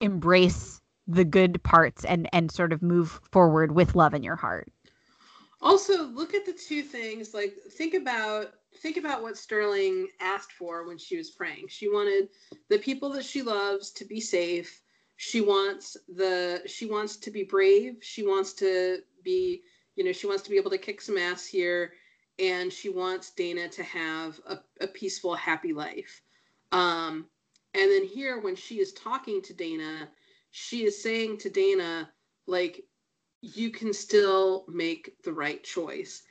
embrace the good parts and and sort of move forward with love in your heart Also, look at the two things. Like, think about think about what Sterling asked for when she was praying. She wanted the people that she loves to be safe. She wants the she wants to be brave. She wants to be, you know, she wants to be able to kick some ass here, and she wants Dana to have a, a peaceful, happy life. Um, and then here, when she is talking to Dana, she is saying to Dana, like, you can still make the right choice.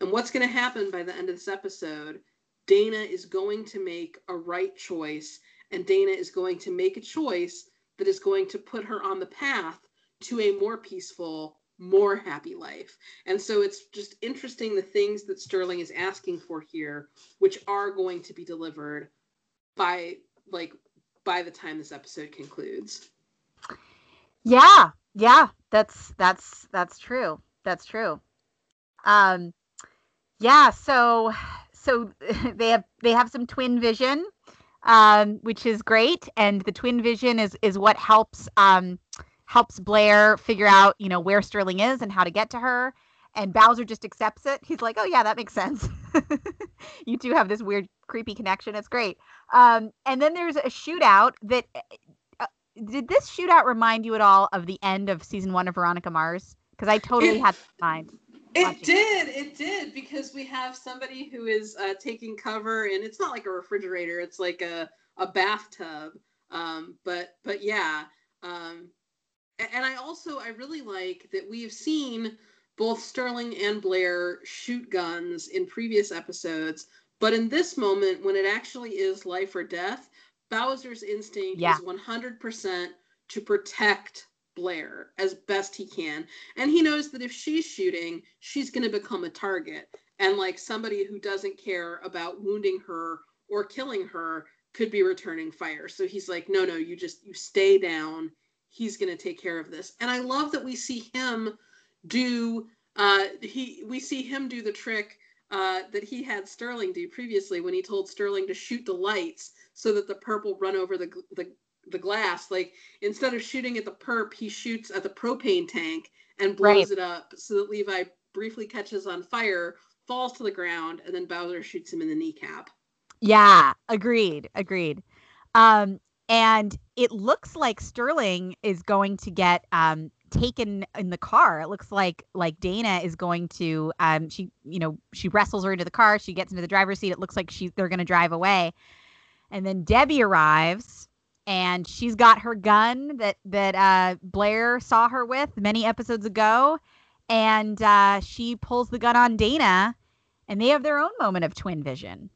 And what's going to happen by the end of this episode? Dana is going to make a right choice, and Dana is going to make a choice that is going to put her on the path to a more peaceful, more happy life. And so it's just interesting the things that Sterling is asking for here, which are going to be delivered by like by the time this episode concludes. Yeah, yeah, that's that's that's true. That's true. Um yeah, so so [LAUGHS] they have they have some twin vision um which is great and the twin vision is is what helps um helps Blair figure out, you know, where Sterling is and how to get to her. And Bowser just accepts it. He's like, "Oh yeah, that makes sense." [LAUGHS] you two have this weird, creepy connection. It's great. Um, and then there's a shootout that. Uh, did this shootout remind you at all of the end of season one of Veronica Mars? Because I totally It- had that mind. It did, it did, because we have somebody who is uh, taking cover, and it's not like a refrigerator; it's like a a bathtub. Um, but but yeah, um, and I also I really like that we have seen both Sterling and Blair shoot guns in previous episodes, but in this moment, when it actually is life or death, Bowser's instinct Yeah. is one hundred percent to protect Blair as best he can. And he knows that if she's shooting, she's going to become a target. And like somebody who doesn't care about wounding her or killing her could be returning fire. So he's like, no, no, you just, you stay down. He's going to take care of this. And I love that we see him do, uh, he, we see him do the trick uh, that he had Sterling do previously when he told Sterling to shoot the lights so that the purple run over the, the, the glass. Like instead of shooting at the perp, he shoots at the propane tank and blows Right. it up so that Levi briefly catches on fire, falls to the ground, and then Bowser shoots him in the kneecap. Yeah, agreed, agreed. Um, and it looks like Sterling is going to get um taken in the car. It looks like like Dana is going to um she you know she wrestles her into the car. She gets into the driver's seat. It looks like she they're going to drive away, and then Debbie arrives. And she's got her gun that that uh, Blair saw her with many episodes ago, and uh, she pulls the gun on Dana, and they have their own moment of twin vision.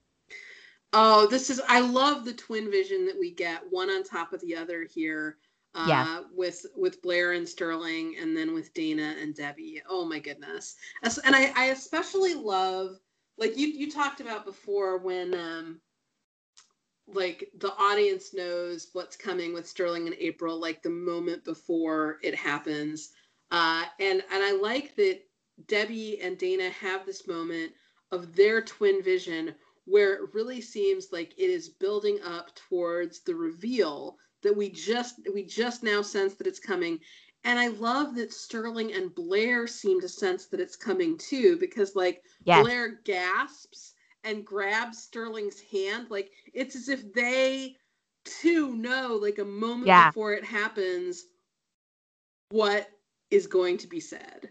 Oh, this is I love the twin vision that we get, one on top of the other here. Uh, Yeah. with with Blair and Sterling, and then with Dana and Debbie. Oh my goodness! And I, I especially love, like you you talked about before, when um, like the audience knows what's coming with Sterling and April, like the moment before it happens. Uh, and and I like that Debbie and Dana have this moment of their twin vision where it really seems like it is building up towards the reveal that we just we just now sense that it's coming and i love that sterling and blair seem to sense that it's coming too because like Yes. blair gasps and grabs sterling's hand like it's as if they too know like a moment Yeah. before it happens what is going to be said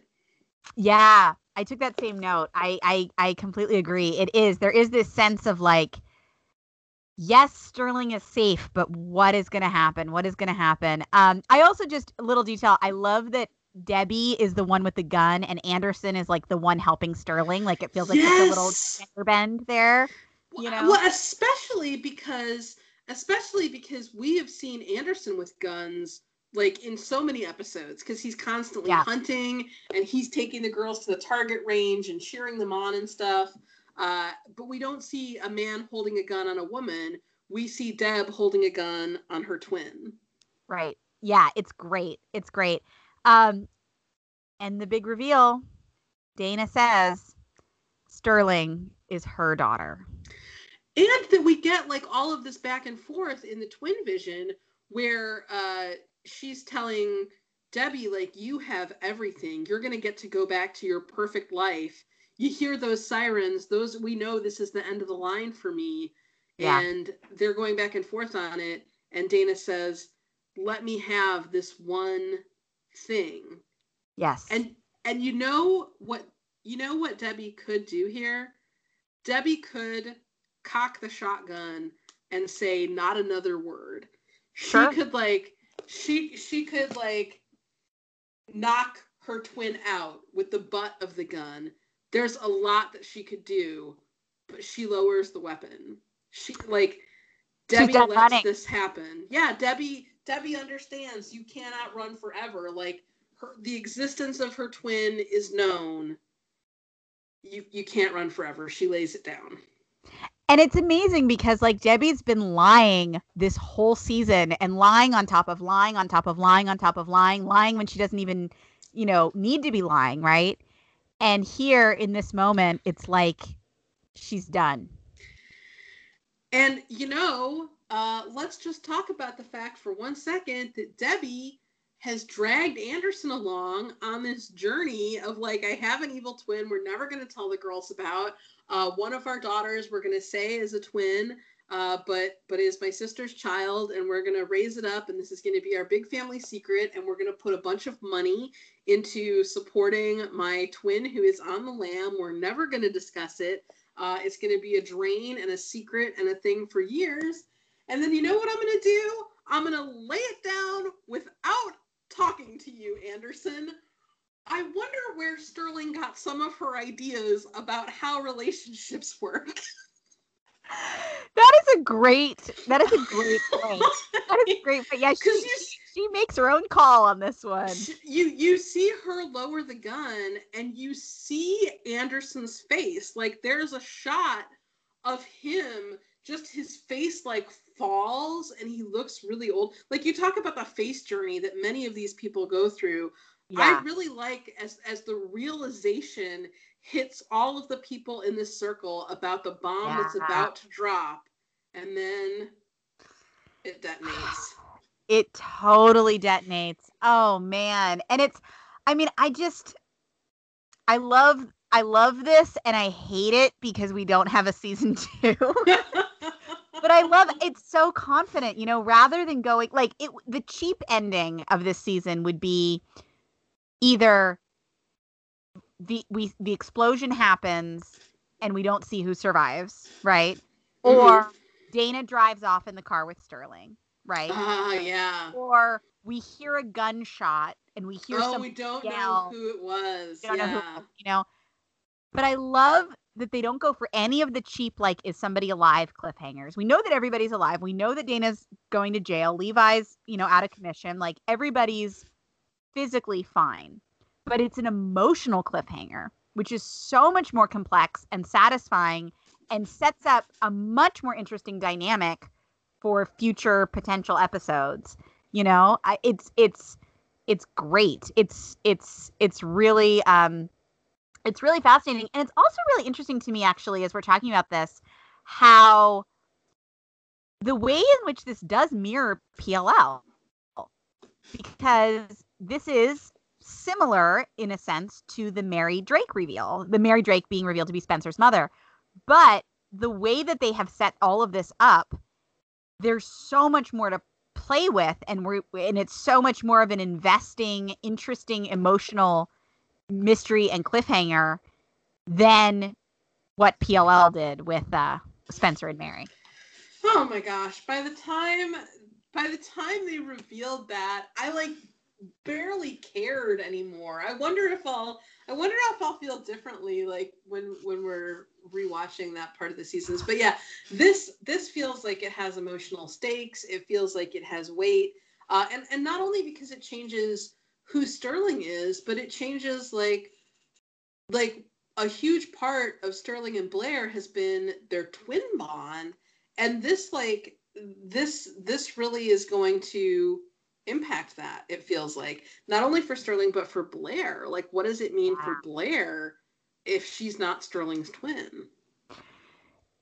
Yeah, I took that same note. I I I completely agree. It is there is this sense of like yes, Sterling is safe, but what is going to happen? What is going to happen? Um I also just a little detail. I love that Debbie is the one with the gun and Anderson is like the one helping Sterling. Like it feels like just a little Yes! gender bend there. You know? well, especially because especially because we have seen Anderson with guns like in so many episodes because he's constantly Yeah. hunting and he's taking the girls to the target range and cheering them on and stuff. Uh, but we don't see a man holding a gun on a woman. We see Deb holding a gun on her twin. Right. Yeah, it's great. It's great. Um and the big reveal, Dana says Sterling is her daughter. and that we get like all of this back and forth in the twin vision where uh she's telling debbie like you have everything you're going to get to go back to your perfect life you hear those sirens those we know this is the end of the line for me Yeah. and they're going back and forth on it and dana says let me have this one thing Yes. and and you know what you know what Debbie could do here? Debbie could cock the shotgun and say not another word. Sure. She could like she she could like knock her twin out with the butt of the gun, there's a lot that she could do, but she lowers the weapon. She like Debbie lets running. this happen. Yeah, Debbie Debbie understands you cannot run forever. Like her the existence of her twin is known. You you can't run forever. She lays it down. And it's amazing because like Debbie's been lying this whole season and lying on top of lying on top of lying on top of lying, lying when she doesn't even, you know, need to be lying, right? And here in this moment, it's like she's done. And you know, uh, let's just talk about the fact for one second that Debbie has dragged Anderson along on this journey of like, I have an evil twin we're never going to tell the girls about. Uh, one of our daughters we're going to say is a twin, uh, but but is my sister's child, and we're going to raise it up, and this is going to be our big family secret, and we're going to put a bunch of money into supporting my twin who is on the lam. We're never going to discuss it. Uh, it's going to be a drain and a secret and a thing for years. And then you know what I'm going to do? I'm going to lay it down without talking to you, Anderson. I wonder where Sterling got some of her ideas about how relationships work. [LAUGHS] that is a great that is a great point. That is great. But yeah, [LAUGHS] she, you, she makes her own call on this one. You you see her lower the gun and you see Anderson's face. Like there's a shot of him just his face like falls and he looks really old. Like you talk about the face journey that many of these people go through. Yeah. I really like as as the realization hits all of the people in this circle about the bomb yeah. that's about to drop and then it detonates. It totally detonates. Oh man. And it's I mean, I just I love I love this and I hate it because we don't have a season 2. [LAUGHS] but I love it's so confident, you know, rather than going like it the cheap ending of this season would be either the we the explosion happens and we don't see who survives, right? Mm-hmm. Or Dana drives off in the car with Sterling, right? Ah, uh, yeah. Or we hear a gunshot and we hear oh, we don't yell. know who it was. Don't yeah. Who, you know. But I love that they don't go for any of the cheap like is somebody alive cliffhangers. We know that everybody's alive. We know that Dana's going to jail. Levi's, you know, out of commission. Like everybody's physically fine. But it's an emotional cliffhanger, which is so much more complex and satisfying and sets up a much more interesting dynamic for future potential episodes. You know, I, it's it's it's great. It's it's it's really um it's really fascinating and it's also really interesting to me actually as we're talking about this how the way in which this does mirror PLL because this is similar in a sense to the Mary Drake reveal, the Mary Drake being revealed to be Spencer's mother. But the way that they have set all of this up, there's so much more to play with and we're and it's so much more of an investing, interesting, emotional mystery and cliffhanger than what PLL did with uh, Spencer and Mary. Oh my gosh! By the time by the time they revealed that, I like barely cared anymore. I wonder if I'll I wonder if I'll feel differently like when when we're rewatching that part of the seasons. But yeah, this this feels like it has emotional stakes. It feels like it has weight. Uh, and and not only because it changes who Sterling is, but it changes like like a huge part of Sterling and Blair has been their twin bond and this like this this really is going to impact that it feels like not only for Sterling but for Blair. Like what does it mean for Blair if she's not Sterling's twin?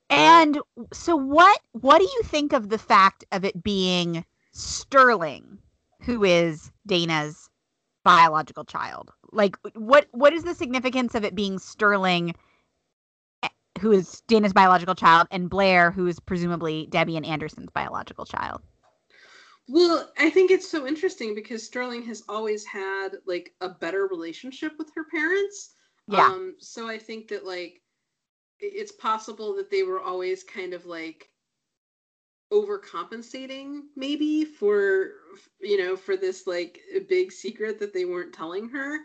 And so what what do you think of the fact of it being Sterling who is Dana's biological child? Like what what is the significance of it being Sterling eh, who is Dana's biological child and Blair who is presumably Debbie and Anderson's biological child? Well, I think it's so interesting because Sterling has always had like a better relationship with her parents. Yeah. Um, so I think that like it's possible that they were always kind of like overcompensating maybe for you know for this like big secret that they weren't telling her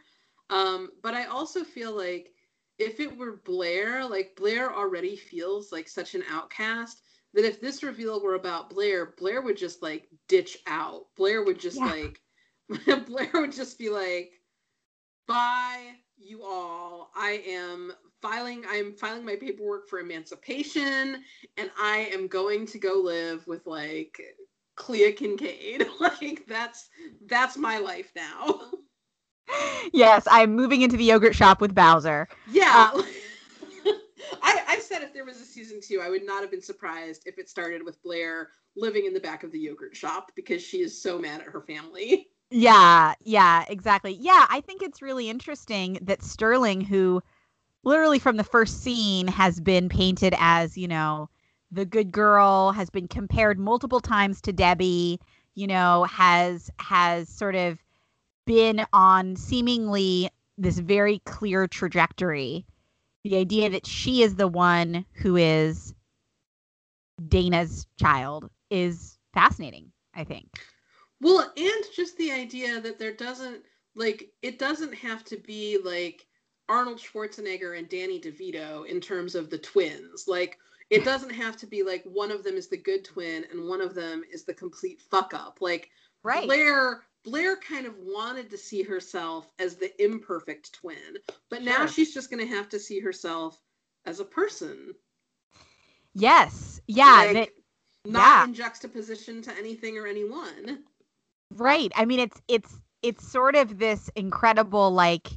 Um, but I also feel like if it were Blair, like Blair already feels like such an outcast that if this reveal were about Blair, Blair would just like ditch out. Blair would just yeah. like [LAUGHS] Blair would just be like, "Bye, you all. I am filing. I am filing my paperwork for emancipation, and I am going to go live with like Clea Kincaid. [LAUGHS] like that's that's my life now." [LAUGHS] yes, I'm moving into the yogurt shop with Bowser. Yeah. Uh, [LAUGHS] I, I said if there was a season two, I would not have been surprised if it started with Blair living in the back of the yogurt shop because she is so mad at her family. Yeah, yeah, exactly. Yeah, I think it's really interesting that Sterling, who literally from the first scene has been painted as, you know, the good girl, has been compared multiple times to Debbie, you know, has has sort of been on seemingly this very clear trajectory. The idea that she is the one who is Dana's child is fascinating, I think. Well, and just the idea that there doesn't like it doesn't have to be like Arnold Schwarzenegger and Danny DeVito in terms of the twins. Like it doesn't have to be like one of them is the good twin and one of them is the complete fuck up. Like right. Blair Blair kind of wanted to see herself as the imperfect twin, but now she's just going to have to see herself as a person. Yes. Yeah. Like, that, not yeah. in juxtaposition to anything or anyone. Right. I mean it's it's it's sort of this incredible like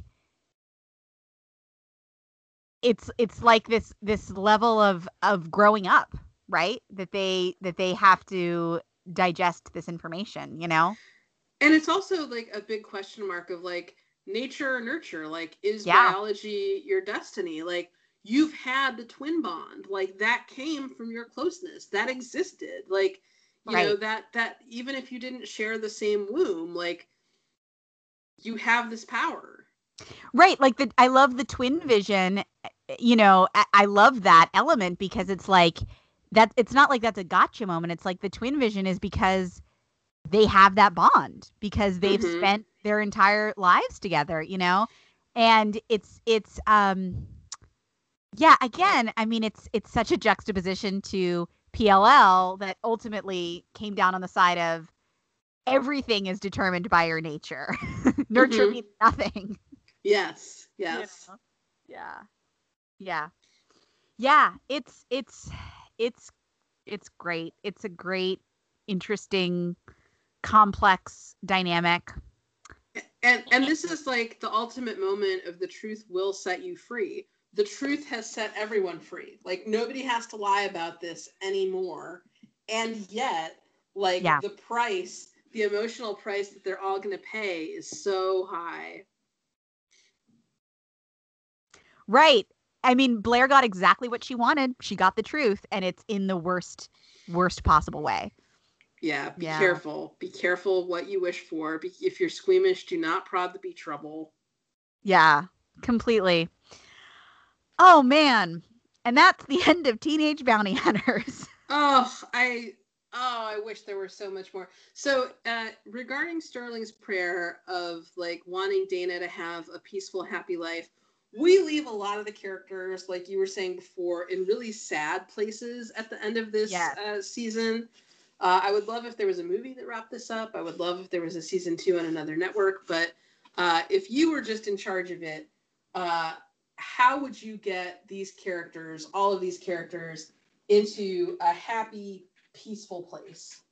it's it's like this this level of of growing up, right? That they that they have to digest this information, you know? and it's also like a big question mark of like nature or nurture like is yeah. biology your destiny like you've had the twin bond like that came from your closeness that existed like you right. know that that even if you didn't share the same womb like you have this power right like the i love the twin vision you know I, I love that element because it's like that it's not like that's a gotcha moment it's like the twin vision is because they have that bond because they've mm-hmm. spent their entire lives together, you know? And it's it's um yeah, again, I mean it's it's such a juxtaposition to PLL that ultimately came down on the side of everything is determined by your nature. [LAUGHS] Nurture mm-hmm. means nothing. Yes. Yes. Yeah. Yeah. Yeah, it's it's it's it's great. It's a great interesting complex dynamic. And and this is like the ultimate moment of the truth will set you free. The truth has set everyone free. Like nobody has to lie about this anymore. And yet, like yeah. the price, the emotional price that they're all going to pay is so high. Right. I mean, Blair got exactly what she wanted. She got the truth, and it's in the worst, worst possible way. Yeah, be yeah. careful. Be careful what you wish for. Be, if you're squeamish, do not prod the be trouble. Yeah, completely. Oh man. And that's the [LAUGHS] end of Teenage Bounty Hunters. [LAUGHS] oh, I oh, I wish there were so much more. So, uh, regarding Sterling's prayer of like wanting Dana to have a peaceful, happy life, we leave a lot of the characters, like you were saying before, in really sad places at the end of this yes. uh, season. Uh, I would love if there was a movie that wrapped this up. I would love if there was a season two on another network. But uh, if you were just in charge of it, uh, how would you get these characters, all of these characters, into a happy, peaceful place?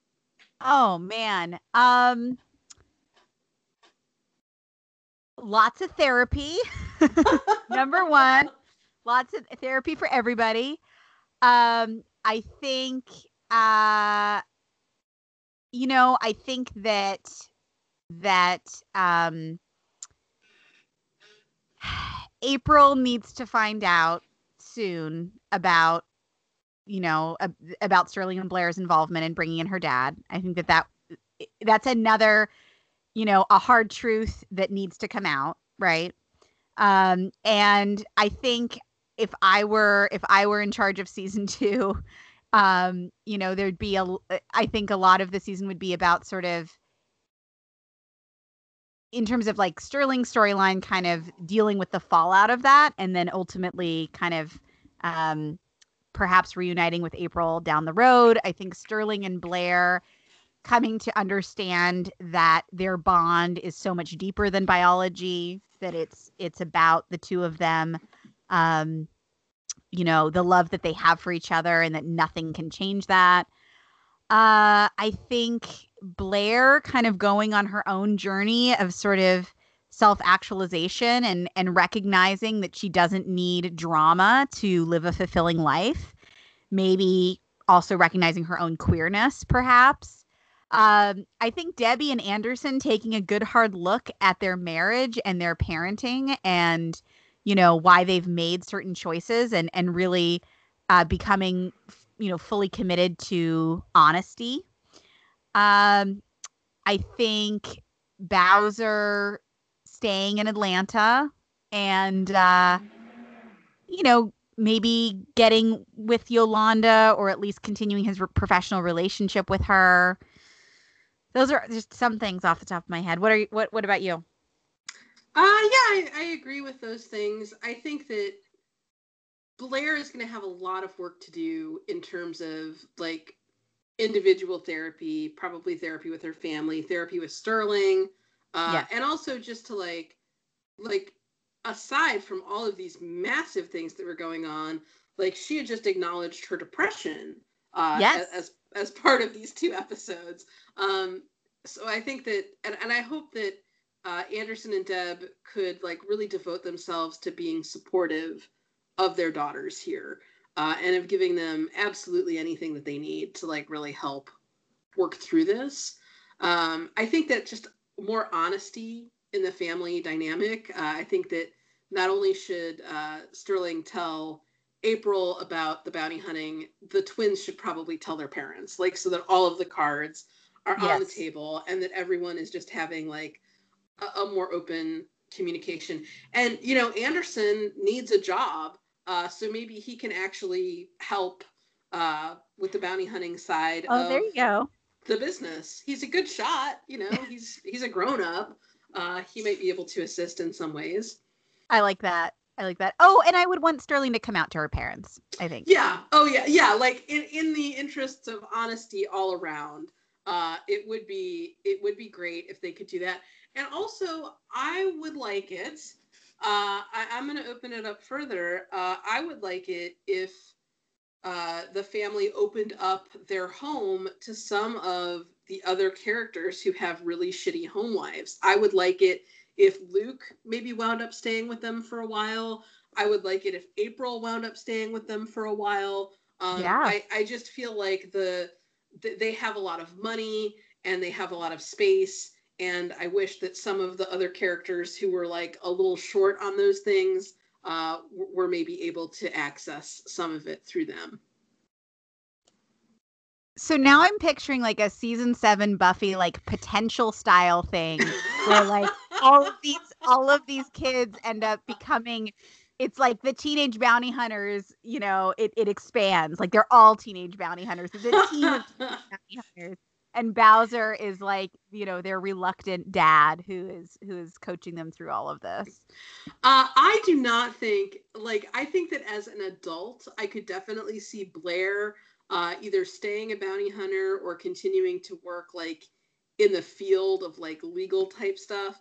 Oh man. Um lots of therapy. [LAUGHS] Number 1. Lots of therapy for everybody. Um I think uh you know, I think that that um, April needs to find out soon about you know about Sterling and Blair's involvement in bringing in her dad. I think that that that's another you know a hard truth that needs to come out, right? Um, and I think if I were if I were in charge of season [LAUGHS] two, um, you know, there'd be a, uh, think a lot of the season would be about sort of in terms of like Sterling storyline, kind of dealing with the fallout of that, and then ultimately kind of um, perhaps reuniting with April down the road. I think Sterling and Blair coming to understand that their bond is so much deeper than biology that it's it's about the two of them um you know the love that they have for each other and that nothing can change that. Uh i think blair kind of going on her own journey of sort of self-actualization and and recognizing that she doesn't need drama to live a fulfilling life. Maybe also recognizing her own queerness perhaps um, I think Debbie and Anderson taking a good hard look at their marriage and their parenting and you know why they've made certain choices and and really uh, becoming you know fully committed to honesty. Um, I think Bowser staying in Atlanta and uh, you know maybe getting with Yolanda or at least continuing his re- professional relationship with her those are just some things off the top of my head. What are you, what what about you? Uh yeah, I, I agree with those things. I think that Blair is going to have a lot of work to do in terms of like individual therapy, probably therapy with her family, therapy with Sterling, uh, yeah. and also just to like like aside from all of these massive things that were going on, like she had just acknowledged her depression uh, yes. as as part of these two episodes. Um, so I think that, and, and I hope that uh, Anderson and Deb could like really devote themselves to being supportive of their daughters here uh, and of giving them absolutely anything that they need to like really help work through this. Um, I think that just more honesty in the family dynamic. Uh, I think that not only should uh, Sterling tell April about the bounty hunting, the twins should probably tell their parents, like so that all of the cards are yes. on the table and that everyone is just having like a, a, more open communication. And you know, Anderson needs a job, uh, so maybe he can actually help uh, with the bounty hunting side. Oh, there you go. The business. He's a good shot. You know, he's he's a grown up. Uh, he might be able to assist in some ways. I like that. I like that. Oh, and I would want Sterling to come out to her parents. I think. Yeah. Oh, yeah. Yeah. Like in in the interests of honesty all around, uh, it would be it would be great if they could do that. And also, I would like it. Uh, I, am to open it up further. Uh, I would like it if uh, the family opened up their home to some of the other characters who have really shitty home lives. I would like it if Luke maybe wound up staying with them for a while. I would like it if April wound up staying with them for a while. Um, yeah. I, I just feel like the, the they have a lot of money and they have a lot of space and I wish that some of the other characters who were like a little short on those things uh, were maybe able to access some of it through them. So now I'm picturing like a season seven Buffy like potential style thing where like all of these all of these kids end up becoming it's like the teenage bounty hunters, you know, it, it expands. Like they're all teenage bounty hunters. It's a team of [LAUGHS] bounty hunters. And Bowser is like, you know, their reluctant dad who is who is coaching them through all of this. Uh, I do not think like I think that as an adult, I could definitely see Blair uh, either staying a bounty hunter or continuing to work like in the field of like legal type stuff.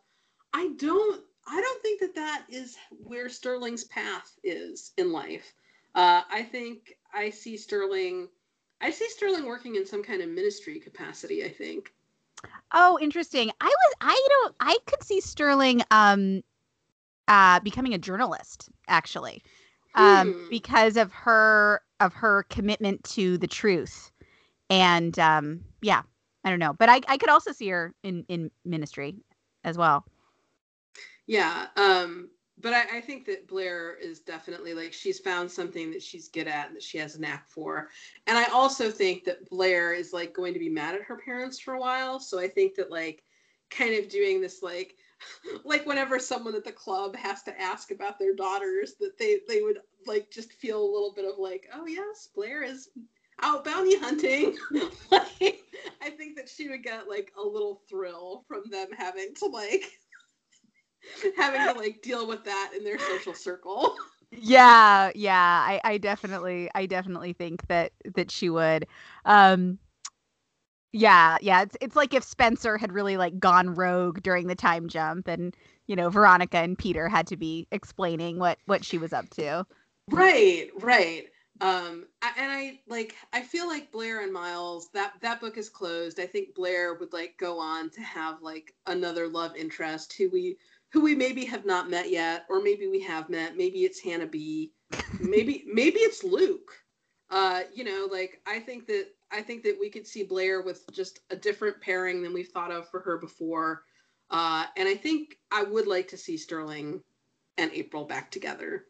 I don't I don't think that that is where Sterling's path is in life. Uh, I think I see Sterling I see Sterling working in some kind of ministry capacity, I think. Oh, interesting. I was I don't I could see Sterling um uh becoming a journalist actually. Um hmm. because of her of her commitment to the truth. And um yeah, I don't know. But I I could also see her in in ministry as well. Yeah. Um, but I, I, think that Blair is definitely like she's found something that she's good at and that she has a knack for. And I also think that Blair is like going to be mad at her parents for a while. So I think that like kind of doing this like [LAUGHS] like whenever someone at the club has to ask about their daughters that they they would like just feel a little bit of like oh yes blair is out bounty hunting [LAUGHS] like i think that she would get like a little thrill from them having to like [LAUGHS] having to like deal with that in their social circle. Yeah, yeah. I, I definitely I definitely think that that she would. Um yeah, yeah. It's it's like if Spencer had really like gone rogue during the time jump and you know, Veronica and Peter had to be explaining what what she was up to. Right, right. Um, and I like I feel like Blair and Miles that that book is closed. I think Blair would like go on to have like another love interest who we who we maybe have not met yet, or maybe we have met. Maybe it's Hannah B. maybe maybe it's Luke. Uh, you know, like I think that I think that we could see Blair with just a different pairing than we've thought of for her before. Uh, and I think I would like to see Sterling and April back together.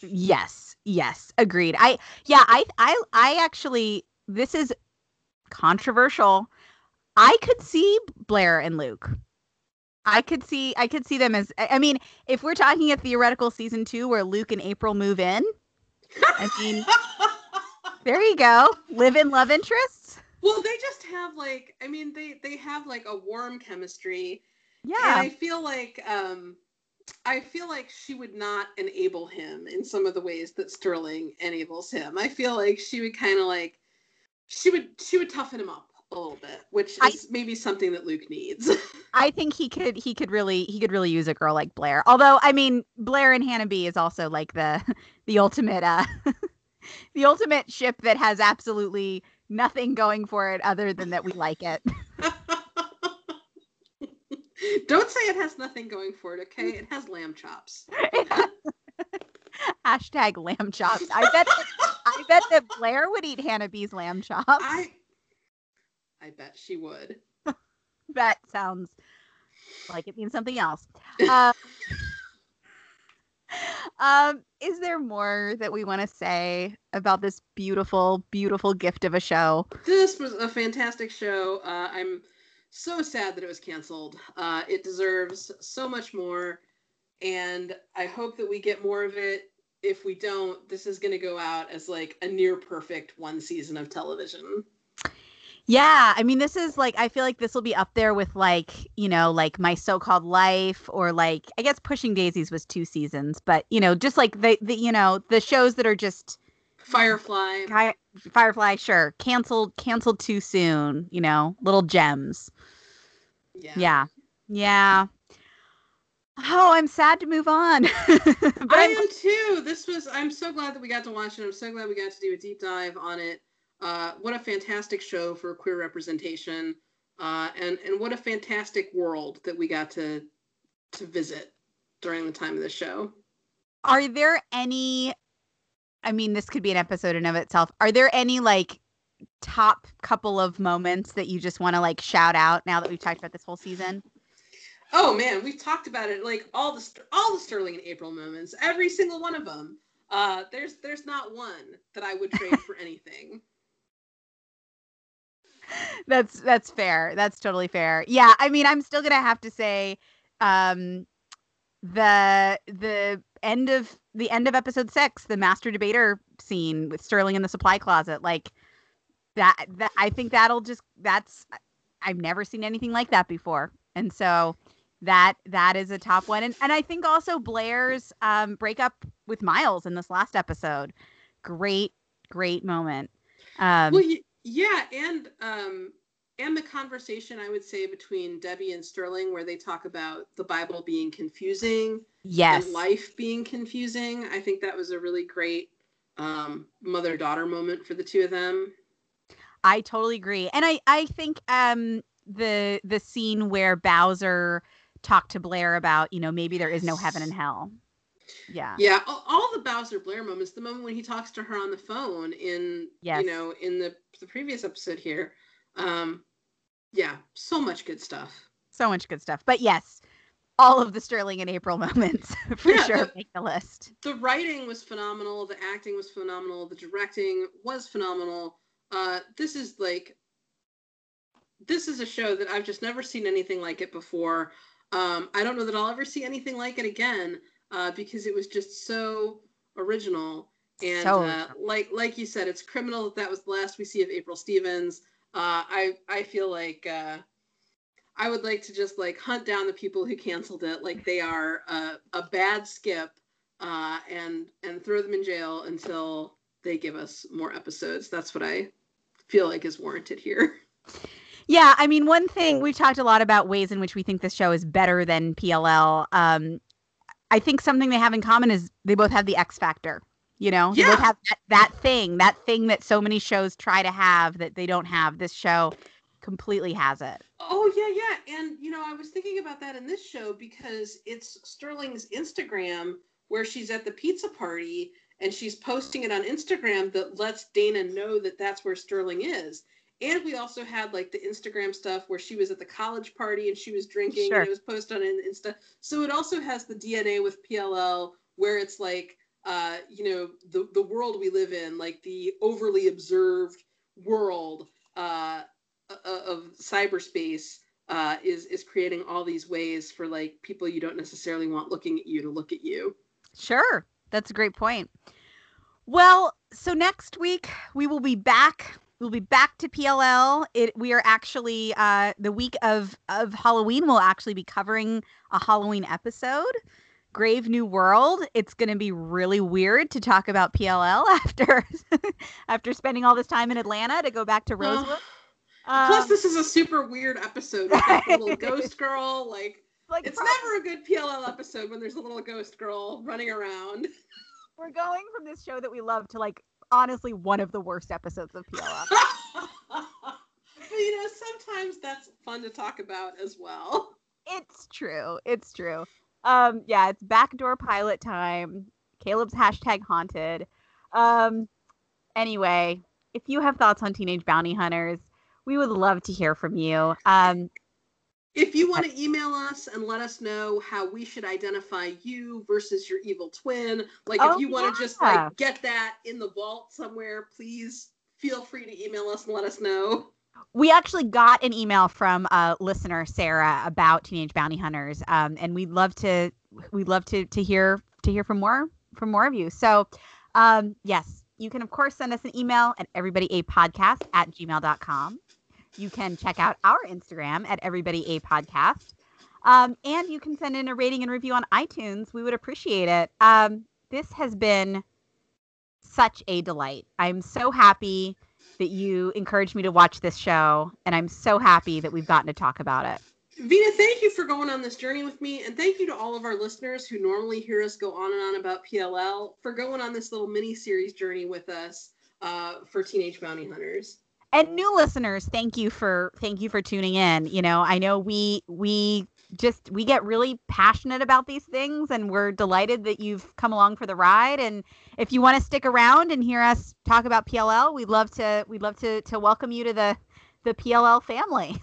Yes, yes, agreed. I yeah, I I I actually this is controversial. I could see Blair and Luke. I could see I could see them as I mean, if we're talking a theoretical season 2 where Luke and April move in, I mean [LAUGHS] there you go. Live in love interests. Well, they just have like I mean they they have like a warm chemistry. Yeah. And I feel like um I feel like she would not enable him in some of the ways that Sterling enables him. I feel like she would kind of like she would she would toughen him up a little bit, which is I, maybe something that Luke needs. [LAUGHS] I think he could he could really he could really use a girl like Blair. Although I mean Blair and Hannah B is also like the [LAUGHS] the ultimate uh [LAUGHS] the ultimate ship that has absolutely nothing going for it other than that we like it. Don't say it has nothing going for it, okay? It has lamb chops. [LAUGHS] Hashtag lamb chops. I bet that, I bet that Blair would eat Hannah B's lamb chops. I I bet she would. [LAUGHS] that sounds like it means something else. Uh, [LAUGHS] um, is there more that we want to say about this beautiful, beautiful gift of a show? This was a fantastic show. Uh, I'm so sad that it was canceled. Uh, it deserves so much more, and I hope that we get more of it. If we don't, this is going to go out as like a near perfect one season of television. Yeah, I mean, this is like I feel like this will be up there with like you know like my so-called life or like I guess Pushing Daisies was two seasons, but you know just like the the you know the shows that are just Firefly, Firefly, sure, canceled canceled too soon. You know, little gems. Yeah. Yeah. Yeah. Oh, I'm sad to move on. [LAUGHS] but I am too. This was I'm so glad that we got to watch it. I'm so glad we got to do a deep dive on it. Uh, what a fantastic show for queer representation, uh, and and what a fantastic world that we got to to visit during the time of the show. Are there any? I mean, this could be an episode in of itself. Are there any like top couple of moments that you just want to like shout out now that we've talked about this whole season? Oh man, we've talked about it like all the all the Sterling and April moments, every single one of them. Uh, there's there's not one that I would trade for anything [LAUGHS] that's that's fair. That's totally fair. Yeah, I mean, I'm still gonna have to say, um, the the end of the end of episode six, the master debater scene with Sterling in the supply closet, like that. That I think that'll just that's I've never seen anything like that before, and so that that is a top one. And and I think also Blair's um breakup with Miles in this last episode, great great moment. Um, well, yeah, and um, and the conversation I would say between Debbie and Sterling, where they talk about the Bible being confusing, yes, and life being confusing. I think that was a really great um, mother daughter moment for the two of them. I totally agree, and I I think um, the the scene where Bowser talked to Blair about you know maybe there is no heaven and hell yeah yeah all, all, the bowser blair moments the moment when he talks to her on the phone in yes. you know in the the previous episode here um yeah so much good stuff. So much good stuff. But yes all of the sterling and april [LAUGHS] moments [LAUGHS] for yeah, sure the, make the list. The writing was phenomenal. The acting was phenomenal. The directing was phenomenal. Uh this is like this is a show that i've just never seen anything like it before. Um, I don't know that I'll ever see anything like it again uh, because it was just so original. And so uh, like like you said, it's criminal. That that was the last we see of April Stevens. Uh, I I feel like uh, I would like to just like hunt down the people who canceled it, like they are a, a bad skip, uh, and and throw them in jail until they give us more episodes. That's what I feel like is warranted here. [LAUGHS] Yeah, I mean, one thing we've talked a lot about ways in which we think this show is better than PLL. Um, I think something they have in common is they both have the X factor. You know, yeah. they have that, that thing, that thing that so many shows try to have that they don't have. This show completely has it. Oh yeah, yeah. And you know, I was thinking about that in this show because it's Sterling's Instagram where she's at the pizza party and she's posting it on Instagram that lets Dana know that that's where Sterling is. And we also had like the Instagram stuff where she was at the college party and she was drinking Sure. and it was posted on Insta. So it also has the DNA with PLL where it's like uh, you know, the the world we live in, like the overly observed world uh, of cyberspace uh, is is creating all these ways for like people you don't necessarily want looking at you to look at you. Sure. That's a great point. Well, so next week we will be back. We'll be back to PLL. It we are actually uh the week of of Halloween we'll actually be covering a Halloween episode. Grave New World. It's going to be really weird to talk about PLL [LAUGHS] after after spending all this time in Atlanta to go back to Rosewood. Plus, Um, this is a super weird episode. With that little [LAUGHS] ghost girl, like like it's pro- never a good PLL episode when there's a little ghost girl running around. [LAUGHS] we're going from this show that we love to like honestly one of the worst episodes of PLL. but you know, sometimes that's fun to talk about as well. It's true. It's true. Um, yeah, it's backdoor pilot time. Caleb's hashtag haunted. Um, anyway, if you have thoughts on Teenage Bounty Hunters, we would love to hear from you. Um, If you want to email us and let us know how we should identify you versus your evil twin, like Oh, if you want to just like get that in the vault somewhere, please feel free to email us and let us know. We actually got an email from a listener, Sarah, about Teenage Bounty Hunters, um, and we'd love to we'd love to to hear to hear from more from more of you. So, um, yes, you can of course send us an email at everybodyapodcast at gmail.com. You can check out our Instagram at everybodyapodcast. Um, and you can send in a rating and review on iTunes. We would appreciate it. Um, this has been such a delight. I'm so happy that you encouraged me to watch this show, and I'm so happy that we've gotten to talk about it. Vina, thank you for going on this journey with me, and thank you to all of our listeners who normally hear us go on and on about PLL for going on this little mini series journey with us uh, for Teenage Bounty Hunters. And new listeners, thank you for thank you for tuning in. You know, I know we we just we get really passionate about these things and we're delighted that you've come along for the ride and if you want to stick around and hear us talk about PLL, we'd love to we'd love to to welcome you to the the PLL family.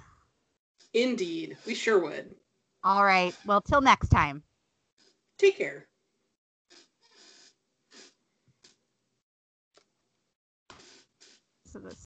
Indeed, we sure would. All right. Well, till next time. Take care. So this